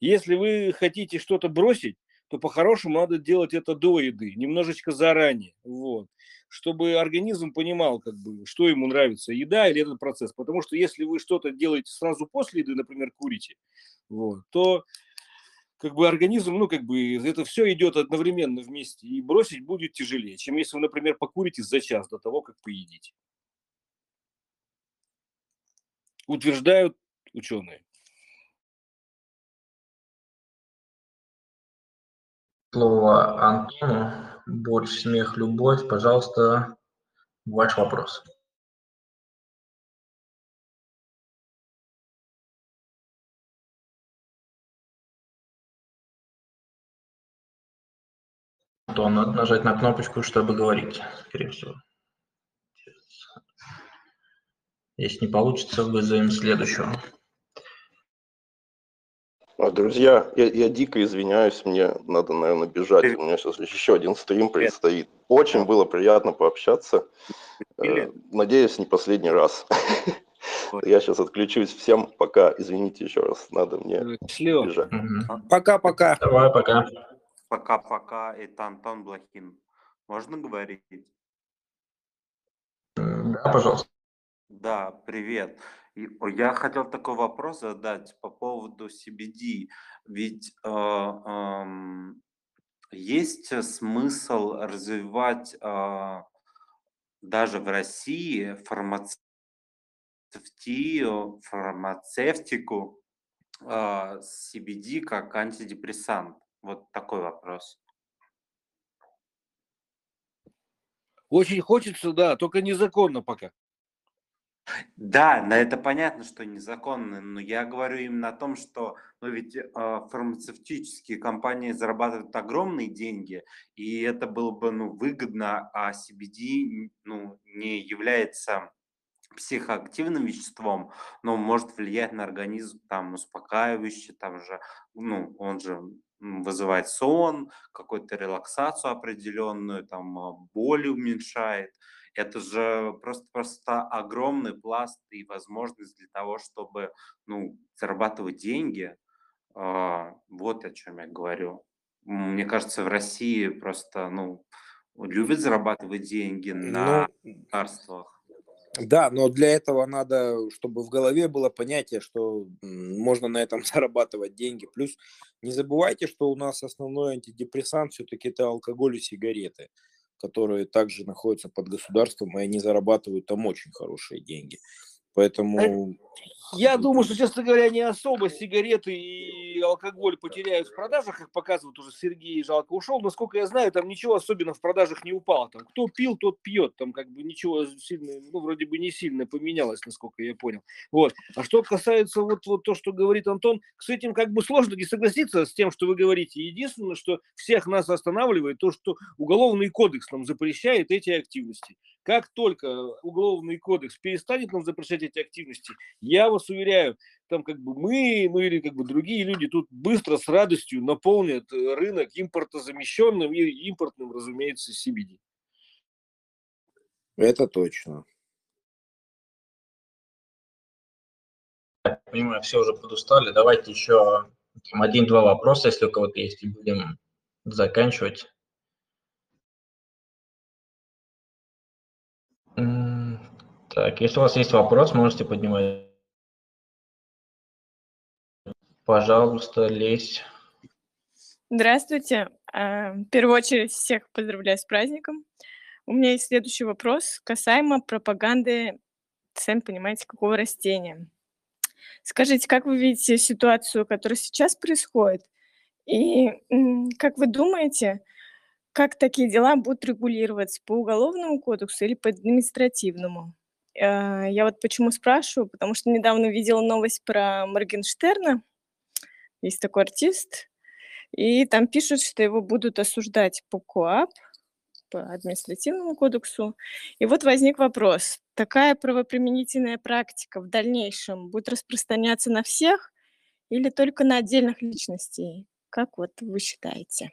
Если вы хотите что-то бросить, то по-хорошему надо делать это до еды, немножечко заранее, вот, чтобы организм понимал, как бы, что ему нравится, еда или этот процесс. Потому что если вы что-то делаете сразу после еды, например, курите, вот, то как бы организм, ну, как бы это все идет одновременно вместе, и бросить будет тяжелее, чем если вы, например, покурите за час до того, как поедите. Утверждают ученые. Слово Антону. Борщ, смех, любовь. Пожалуйста, ваш вопрос. Антон, надо нажать на кнопочку, чтобы говорить, скорее всего. Если не получится, вызовем следующего. А, Друзья, я, я дико извиняюсь, мне надо, наверное, бежать. У меня сейчас еще один стрим предстоит. Очень было приятно пообщаться. Э, Надеюсь, не последний раз. Я сейчас отключусь. Всем пока. Извините еще раз, надо мне Счастливо. бежать. Пока-пока. Давай, пока. Пока-пока, это Антон Блохин. Можно говорить? Да, пожалуйста. Да, привет. Я хотел такой вопрос задать по поводу CBD. Ведь э, эм, есть смысл развивать э, даже в России фармацевтию, фармацевтику э, CBD как антидепрессант? Вот такой вопрос. Очень хочется, да, только незаконно пока. Да, на это понятно, что незаконно, но я говорю именно о том, что ну, ведь э, фармацевтические компании зарабатывают огромные деньги, и это было бы ну, выгодно, а CBD ну, не является психоактивным веществом, но может влиять на организм там успокаивающе, там же, ну, он же вызывает сон, какую-то релаксацию определенную, там а, боли уменьшает. Это же просто-просто огромный пласт и возможность для того, чтобы ну, зарабатывать деньги. А, Вот о чем я говорю. Мне кажется, в России просто ну, любят зарабатывать деньги на Ну. Да, но для этого надо, чтобы в голове было понятие, что можно на этом зарабатывать деньги. Плюс не забывайте, что у нас основной антидепрессант все-таки это алкоголь и сигареты, которые также находятся под государством, и они зарабатывают там очень хорошие деньги. Поэтому Я думаю, что, честно говоря, не особо сигареты и алкоголь потеряют в продажах, как показывает уже Сергей Жалко ушел. Насколько я знаю, там ничего особенно в продажах не упало. Там кто пил, тот пьет. Там как бы ничего сильно, ну, вроде бы не сильно поменялось, насколько я понял. Вот. А что касается вот, вот то, что говорит Антон, с этим как бы сложно не согласиться с тем, что вы говорите. Единственное, что всех нас останавливает, то, что Уголовный кодекс нам запрещает эти активности. Как только Уголовный кодекс перестанет нам запрещать эти активности, я вас уверяю, там как бы мы, ну или как бы другие люди тут быстро с радостью наполнят э, рынок импортозамещенным и импортным, разумеется, CBD. это точно. Так, Понимаю, все уже подустали. Давайте еще там один-два вопроса, если у кого-то есть, и будем заканчивать. Так, если у вас есть вопрос, можете поднимать. Пожалуйста, лезь. Здравствуйте. А, В первую очередь всех поздравляю с праздником. У меня есть следующий вопрос касаемо пропаганды, сами понимаете, какого растения. Скажите, как вы видите ситуацию, которая сейчас происходит? И как вы думаете, как такие дела будут регулироваться по уголовному кодексу или по административному? Э, Я вот почему спрашиваю, потому что недавно видела новость про Моргенштерна. Есть такой артист, и там пишут, что его будут осуждать по КОАП, по административному кодексу. И вот возник вопрос, такая правоприменительная практика в дальнейшем будет распространяться на всех или только на отдельных личностей? Как вот вы считаете?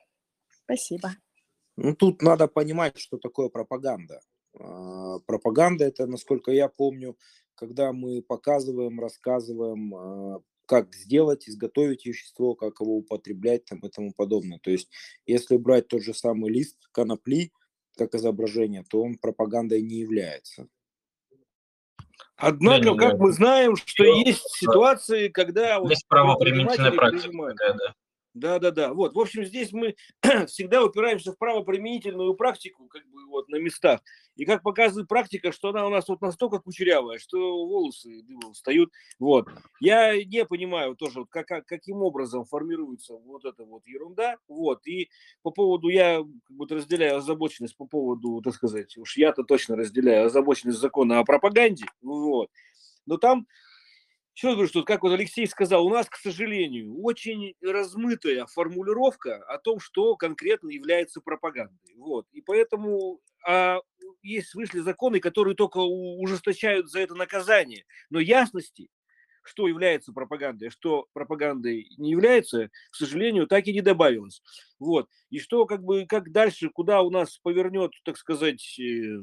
Спасибо. Ну, тут надо понимать, что такое пропаганда. А, Пропаганда это, насколько я помню, когда мы показываем, рассказываем а, как сделать, изготовить вещество, как его употреблять там, и тому подобное. То есть, если брать тот же самый лист конопли как изображение, то он пропагандой не является. Однако, как мы знаем, что есть ситуации, когда вот Есть правоприменительная предприниматели практика такая, да. Да, да, да. Вот, в общем, здесь мы всегда упираемся в правоприменительную практику, как бы вот на местах. И как показывает практика, что она у нас вот настолько кучерявая, что волосы дымом встают. Вот. Я не понимаю тоже, как, как- каким образом формируется вот эта вот ерунда. Вот. И по поводу, я как бы разделяю озабоченность по поводу, так сказать, уж я-то точно разделяю озабоченность закона о пропаганде. Вот. Но там еще говорю, что, как вот Алексей сказал, у нас, к сожалению, очень размытая формулировка о том, что конкретно является пропагандой. Вот. И поэтому а, есть вышли законы, которые только ужесточают за это наказание. Но ясности, что является пропагандой, а что пропагандой не является, к сожалению, так и не добавилось. Вот. И что, как бы, как дальше, куда у нас повернет, так сказать, э,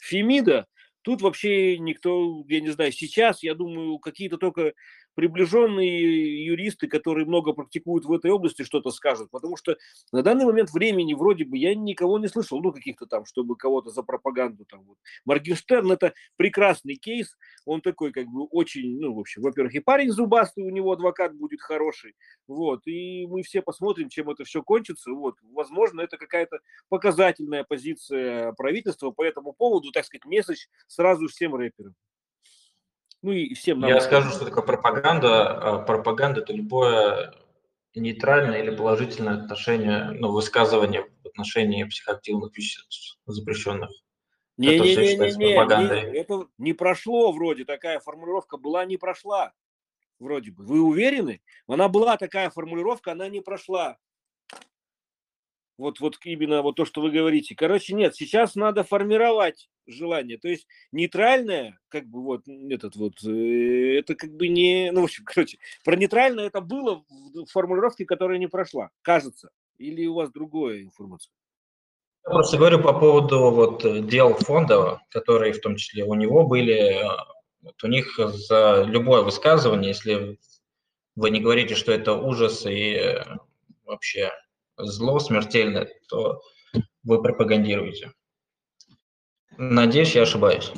Фемида, тут вообще никто, я не знаю, сейчас, я думаю, какие-то только приближенные юристы, которые много практикуют в этой области, что-то скажут, потому что на данный момент времени вроде бы я никого не слышал, ну, каких-то там, чтобы кого-то за пропаганду там вот. Моргенштерн это прекрасный кейс, он такой как бы очень, ну, в общем, во-первых, и парень зубастый, у него адвокат будет хороший, вот, и мы все посмотрим, чем это все кончится, вот, возможно, это какая-то показательная позиция правительства по этому поводу, так сказать, месяц сразу всем рэперам. Ну и всем нам. Я скажу, что такое пропаганда. А Пропаганда – это любое нейтральное или положительное отношение, ну, высказывание в отношении психоактивных веществ, запрещенных. Это все считается Не-не-не-не-не, пропагандой. это не прошло вроде, такая формулировка была, не прошла, вроде бы. Вы уверены? Она была такая формулировка, она не прошла. Вот, вот именно вот то, что вы говорите. Короче, нет, сейчас надо формировать желание. То есть нейтральное, как бы вот этот вот, э, это как бы не, ну, в общем, короче, про нейтральное это было в формулировке, которая не прошла, кажется. Или у вас другая информация? Я просто говорю по поводу вот э, дел фонда, которые в том числе у него были. э, Вот у них за любое высказывание, если вы не говорите, что это ужас и вообще зло смертельное, то вы пропагандируете. Надеюсь, я ошибаюсь.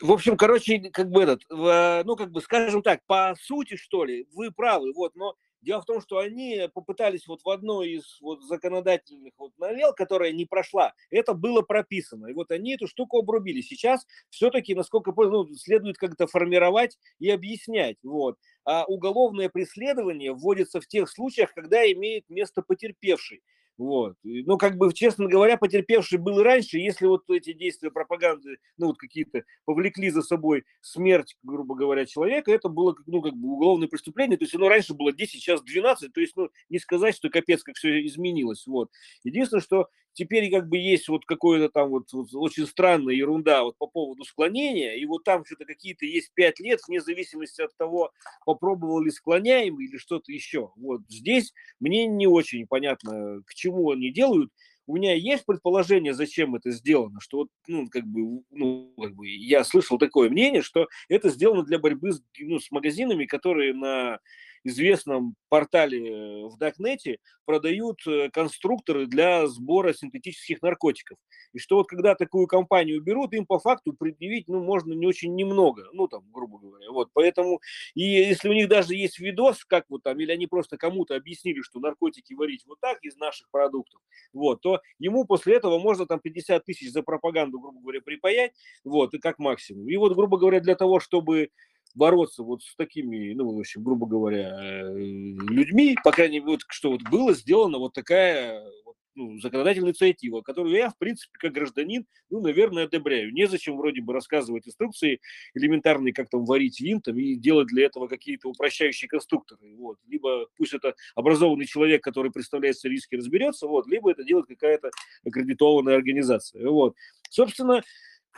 В общем, короче, как бы этот, ну, как бы, скажем так, по сути, что ли, вы правы, вот, но дело в том, что они попытались вот в одной из вот законодательных вот новелл, которая не прошла, это было прописано, и вот они эту штуку обрубили. Сейчас все-таки, насколько понял, ну, следует как-то формировать и объяснять, вот. А уголовное преследование вводится в тех случаях, когда имеет место потерпевший. Вот. Ну, как бы, честно говоря, потерпевший был и раньше, если вот эти действия пропаганды, ну, вот какие-то повлекли за собой смерть, грубо говоря, человека, это было, ну, как бы уголовное преступление, то есть оно раньше было 10, сейчас 12, то есть, ну, не сказать, что капец, как все изменилось, вот. Единственное, что теперь как бы есть вот какое-то там вот, вот очень странная ерунда вот по поводу склонения, и вот там что-то какие-то есть 5 лет, вне зависимости от того, попробовал ли склоняемый или что-то еще. Вот здесь мне не очень понятно, к чему они делают. У меня есть предположение, зачем это сделано, что вот, ну, как бы, ну, как бы я слышал такое мнение, что это сделано для борьбы с, ну, с магазинами, которые на известном портале э, в Даркнете продают э, конструкторы для сбора синтетических наркотиков. И что вот когда такую компанию берут, им по факту предъявить, ну, можно не очень немного, ну, там, грубо говоря. Вот, поэтому, и если у них даже есть видос, как вот там, или они просто кому-то объяснили, что наркотики варить вот так из наших продуктов, вот, то ему после этого можно там 50 тысяч за пропаганду, грубо говоря, припаять, вот, и как максимум. И вот, грубо говоря, для того, чтобы бороться вот с такими, ну, в общем, грубо говоря, э, людьми, по крайней мере, вот, что вот было сделано вот такая вот, ну, законодательная инициатива, которую я, в принципе, как гражданин, ну, наверное, одобряю. Незачем вроде бы рассказывать инструкции элементарные, как там варить там, и делать для этого какие-то упрощающие конструкторы. Вот. Либо пусть это образованный человек, который представляет все риски, разберется, вот, либо это делает какая-то аккредитованная организация. Вот. Собственно,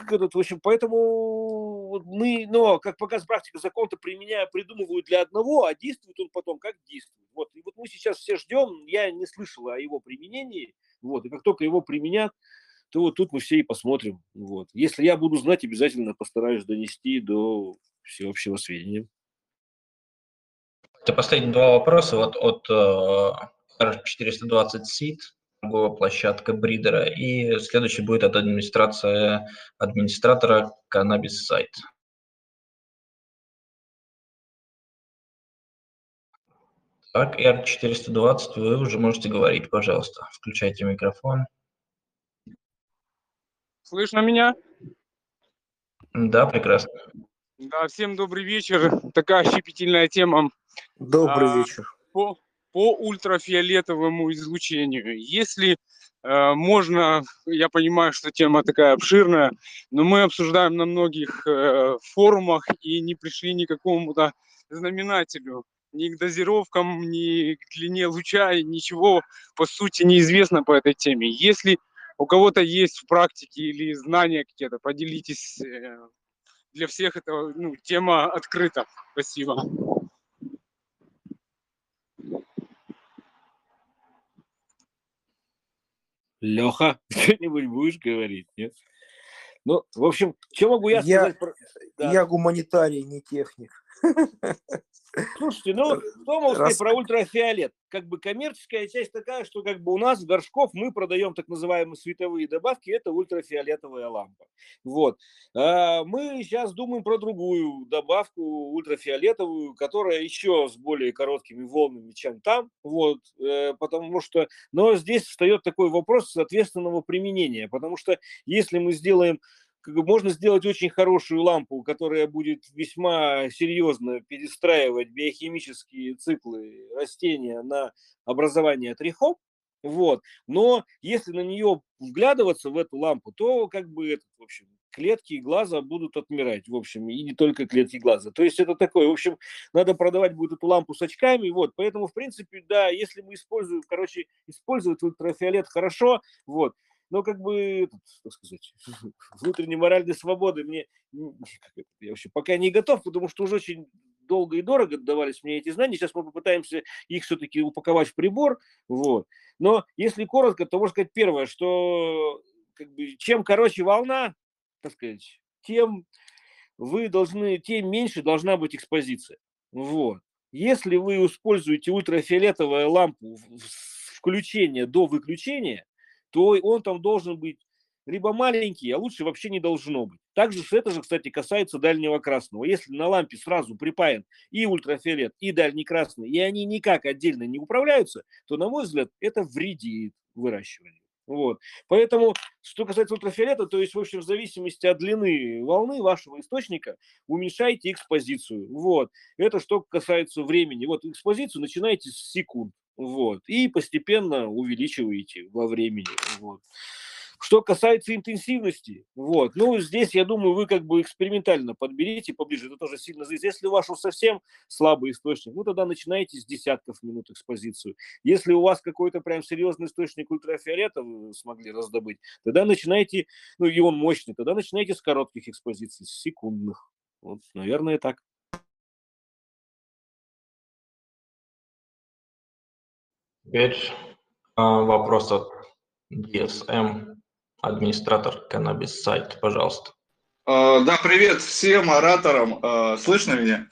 в общем, поэтому мы, но, как показывает практика, закон-то применяя, придумывают для одного, а действует он потом как действует. Вот. И вот мы сейчас все ждем, я не слышал о его применении, вот, и как только его применят, то вот тут мы все и посмотрим. Вот. Если я буду знать, обязательно постараюсь донести до всеобщего сведения. Это последние два вопроса вот от э, 420 SIT, торговая площадка Бридера, и следующий будет от администрации администратора Cannabis Сайт. Так, R420, вы уже можете говорить, пожалуйста. Включайте микрофон. Слышно меня? Да, прекрасно. Да, всем добрый вечер. Такая щепетильная тема. Добрый а, вечер. По, по ультрафиолетовому излучению. Если э, можно, я понимаю, что тема такая обширная, но мы обсуждаем на многих э, форумах и не пришли ни к какому-то знаменателю ни к дозировкам, ни к длине луча, ничего по сути неизвестно по этой теме. Если у кого-то есть в практике или знания какие-то, поделитесь. Э, для всех это ну, тема открыта. Спасибо. Леха, что-нибудь будешь говорить, нет? Ну, в общем, что могу я, Я, сказать? Про... Да. я гуманитарий, не техник. Слушайте, ну, что могу сказать Раз- про ультрафиолет? Как бы коммерческая часть такая, что как бы у нас в горшков мы продаем так называемые световые добавки, это ультрафиолетовая лампа. Вот. А мы сейчас думаем про другую добавку ультрафиолетовую, которая еще с более короткими волнами, чем там. Вот. Э, Потому что, но здесь встает такой вопрос соответственного применения, потому что если мы сделаем можно сделать очень хорошую лампу, которая будет весьма серьезно перестраивать биохимические циклы растения на образование трихом, вот. Но если на нее вглядываться в эту лампу, то как бы этот, в общем, клетки глаза будут отмирать, в общем, и не только клетки глаза. То есть это такое, в общем, надо продавать будет эту лампу с очками, вот. Поэтому, в принципе, да, если мы используем, короче, использовать ультрафиолет хорошо, вот. Но как бы, так сказать, внутренней моральной свободы мне, я вообще пока не готов, потому что уже очень долго и дорого давались мне эти знания. Сейчас мы попытаемся их все-таки упаковать в прибор. Вот. Но если коротко, то можно сказать первое, что как бы, чем короче волна, так сказать, тем вы должны, тем меньше должна быть экспозиция. Вот. Если вы используете ультрафиолетовую лампу включения до выключения, то он там должен быть либо маленький, а лучше вообще не должно быть. Также это же, кстати, касается дальнего красного. Если на лампе сразу припаян и ультрафиолет, и дальний красный, и они никак отдельно не управляются, то, на мой взгляд, это вредит выращиванию. Вот. Поэтому, что касается ультрафиолета, то есть, в общем, в зависимости от длины волны вашего источника, уменьшайте экспозицию. Вот. Это что касается времени. Вот экспозицию начинайте с секунд. Вот. И постепенно увеличиваете во времени. Вот. Что касается интенсивности, вот, ну, здесь, я думаю, вы как бы экспериментально подберите поближе, это тоже сильно зависит. Если у вас уж совсем слабый источник, ну, тогда начинайте с десятков минут экспозицию. Если у вас какой-то прям серьезный источник ультрафиолета вы смогли раздобыть, тогда начинайте, ну, и он мощный, тогда начинайте с коротких экспозиций, с секундных. Вот, наверное, так. Теперь а, вопрос от DSM, администратор Cannabis Сайт, пожалуйста. А, Да, привет всем ораторам. А, Слышно меня?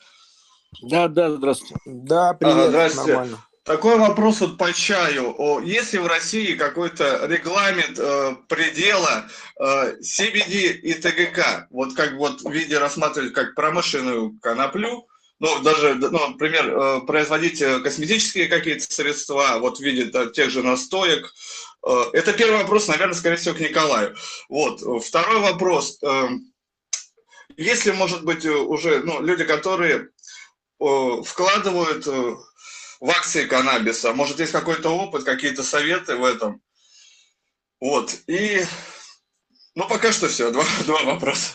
Да, да, здравствуйте. Да, привет, здрасте. нормально. Такой вопрос вот по чаю. О, Есть ли в России какой-то регламент э, предела э, CBD и ТГК? Вот как вот в виде рассматривать как промышленную коноплю, ну, даже, ну, например, э, производить э, косметические какие-то средства, вот в виде да, тех же настоек. Э, Это первый вопрос, наверное, скорее всего, к Николаю. Вот. Второй вопрос. Если, может быть, уже ну, люди, которые вкладывают в акции каннабиса, может, есть какой-то опыт, какие-то советы в этом? Вот. И, ну, пока что все. Два, два вопроса.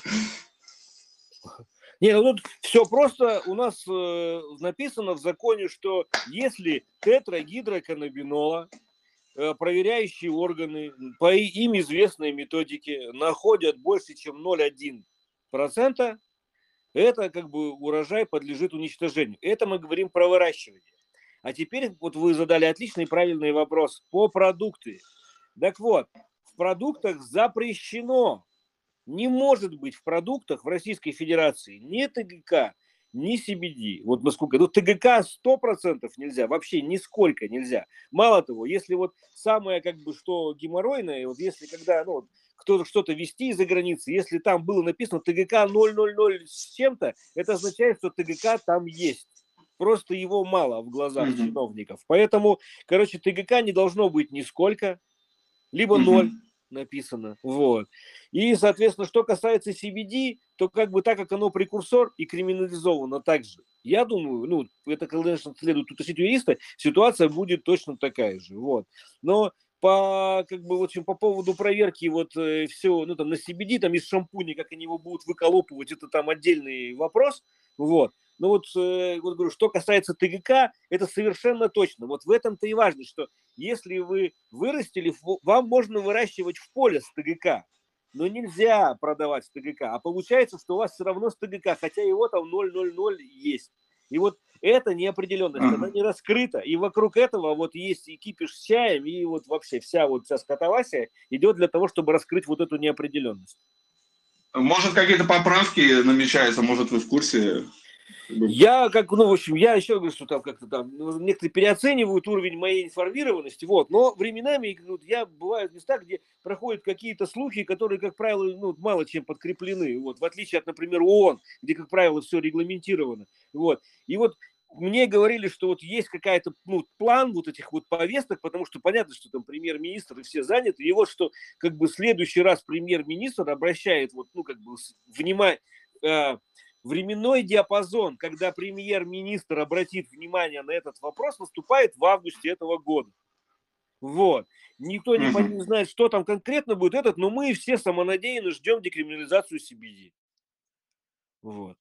Не, ну тут все просто. У нас э, написано в законе, что если тетрагидроканнабинола э, проверяющие органы по им известной методике находят больше, чем 0,1%, это как бы урожай подлежит уничтожению. Это мы говорим про выращивание. А теперь вот вы задали отличный правильный вопрос по продукты. Так вот, в продуктах запрещено, не может быть в продуктах в Российской Федерации ни ТГК, ни CBD. Вот насколько, ну ТГК 100% нельзя, вообще нисколько нельзя. Мало того, если вот самое как бы что геморройное, вот если когда, ну, кто-то что-то вести из-за границы, если там было написано ТГК 000 с чем-то, это означает, что ТГК там есть. Просто его мало в глазах mm-hmm. чиновников. Поэтому, короче, ТГК не должно быть нисколько, либо ноль mm-hmm. Написано. Вот. И, соответственно, что касается CBD, то как бы так как оно прекурсор и криминализовано также, я думаю, ну, это, конечно, следует уточнить юриста, ситуация будет точно такая же. Вот. Но по, как бы, в общем, по поводу проверки вот э, все, ну, там, на CBD, там, из шампуня, как они его будут выколопывать, это там отдельный вопрос, вот. Но вот, э, вот говорю, что касается ТГК, это совершенно точно. Вот в этом-то и важно, что если вы вырастили, вам можно выращивать в поле с ТГК, но нельзя продавать с ТГК. А получается, что у вас все равно с ТГК, хотя его там 0,00 есть. И вот эта неопределенность, она не раскрыта, и вокруг этого вот есть и кипиш с чаем, и вот вообще вся вот вся скотовасия идет для того, чтобы раскрыть вот эту неопределенность. Может, какие-то поправки намечаются, может, вы в курсе? Я как, ну, в общем, я еще говорю, что там как-то там ну, некоторые переоценивают уровень моей информированности, вот, но временами вот, я бываю в местах, где проходят какие-то слухи, которые, как правило, ну, мало чем подкреплены, вот, в отличие от, например, ООН, где, как правило, все регламентировано, вот, и вот мне говорили, что вот есть какая-то ну, план вот этих вот повесток, потому что понятно, что там премьер-министр и все заняты, и вот что как бы следующий раз премьер-министр обращает вот, ну, как бы внимание, э, временной диапазон, когда премьер-министр обратит внимание на этот вопрос, наступает в августе этого года. Вот. Никто не, не знает, что там конкретно будет этот, но мы все самонадеянно ждем декриминализацию CBD. Вот.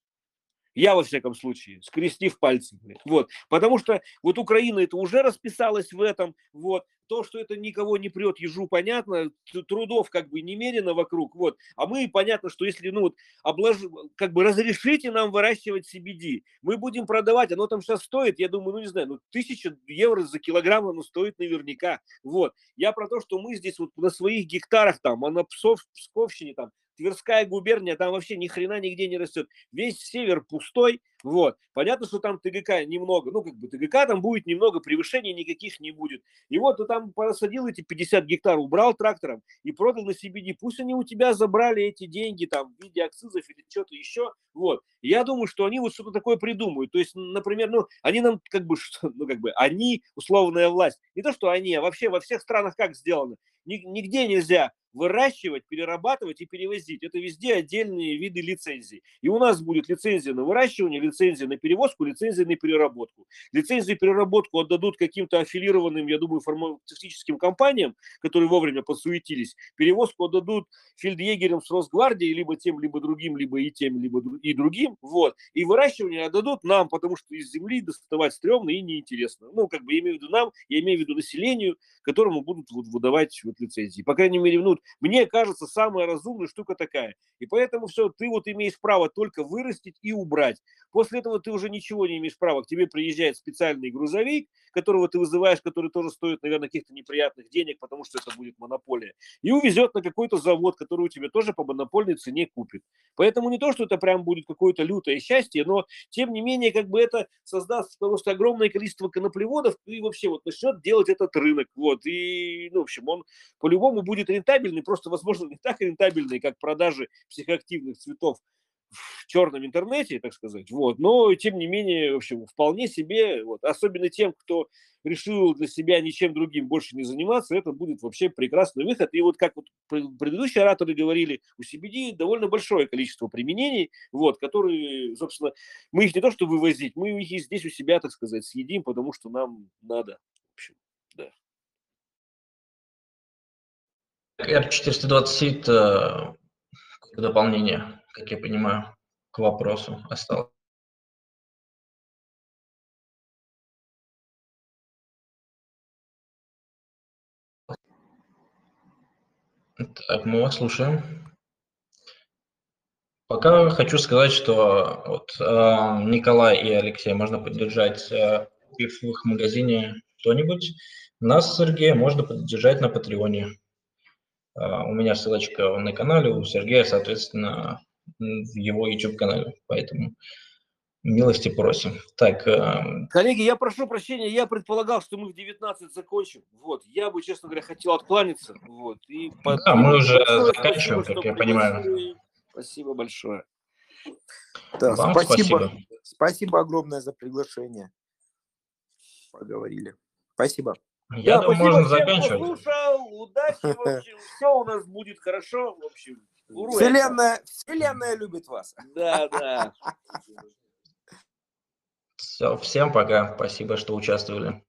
Я, во всяком случае, скрестив пальцы. Вот. Потому что вот Украина это уже расписалась в этом. Вот. То, что это никого не прет ежу, понятно. Трудов как бы немерено вокруг. Вот. А мы, понятно, что если, ну, вот, облож... как бы разрешите нам выращивать CBD, мы будем продавать, оно там сейчас стоит, я думаю, ну, не знаю, ну, тысяча евро за килограмм оно стоит наверняка. Вот. Я про то, что мы здесь вот на своих гектарах там, а на Псов, Псковщине там Тверская губерния, там вообще ни хрена нигде не растет. Весь север пустой, вот. Понятно, что там ТГК немного, ну, как бы ТГК там будет немного, превышений никаких не будет. И вот ты там посадил эти 50 гектар, убрал трактором и продал на CBD. Пусть они у тебя забрали эти деньги там в виде акцизов или что-то еще. Вот. я думаю, что они вот что-то такое придумают. То есть, например, ну, они нам как бы, ну, как бы, они, условная власть, не то, что они, а вообще во всех странах как сделано. Нигде нельзя выращивать, перерабатывать и перевозить. Это везде отдельные виды лицензий. И у нас будет лицензия на выращивание, лицензия на перевозку, лицензия на переработку. Лицензию переработку отдадут каким-то аффилированным, я думаю, фармацевтическим компаниям, которые вовремя подсуетились. Перевозку отдадут фельдъегерям с Росгвардией, либо тем, либо другим, либо и тем, либо и другим. Вот. И выращивание отдадут нам, потому что из земли доставать стрёмно и неинтересно. Ну, как бы я имею в виду нам, я имею в виду населению, которому будут выдавать вот лицензии. По крайней мере, ну, мне кажется, самая разумная штука такая. И поэтому все, ты вот имеешь право только вырастить и убрать. После этого ты уже ничего не имеешь права. К тебе приезжает специальный грузовик, которого ты вызываешь, который тоже стоит, наверное, каких-то неприятных денег, потому что это будет монополия, и увезет на какой-то завод, который у тебя тоже по монопольной цене купит. Поэтому не то, что это прям будет какое-то лютое счастье, но тем не менее, как бы это создаст просто огромное количество коноплеводов и вообще вот начнет делать этот рынок. Вот. И, ну, в общем, он по-любому будет рентабельный, просто, возможно, не так рентабельный, как продажи психоактивных цветов в черном интернете, так сказать, вот, но тем не менее, в общем, вполне себе, вот, особенно тем, кто решил для себя ничем другим больше не заниматься, это будет вообще прекрасный выход. И вот как вот предыдущие ораторы говорили, у CBD довольно большое количество применений, вот, которые, собственно, мы их не то что вывозить, мы их здесь у себя, так сказать, съедим, потому что нам надо. В общем, да. R420 дополнение как я понимаю, к вопросу осталось. Так, мы вас слушаем. Пока хочу сказать, что вот, э, Николай и Алексей можно поддержать э, в их магазине что-нибудь. Нас с Сергеем можно поддержать на Патреоне. Э, у меня ссылочка на канале, у Сергея, соответственно, в его YouTube-канале. Поэтому Милости просим. Так, эм, Коллеги, я прошу прощения, я предполагал, что мы в 19 закончим. Вот, я бы, честно говоря, хотел откланяться. Вот, и да, мы уже большое заканчиваем, спасибо, как я понимаю. Спасибо большое. Да, Вам спасибо. спасибо. Спасибо огромное за приглашение. Поговорили. Спасибо. Я да, думаю, спасибо можно всем, заканчивать. кто слушал. Удачи, в общем, все у нас будет хорошо, в общем. ура. Вселенная, вселенная любит вас. Да, да. Все, всем пока. Спасибо, что участвовали.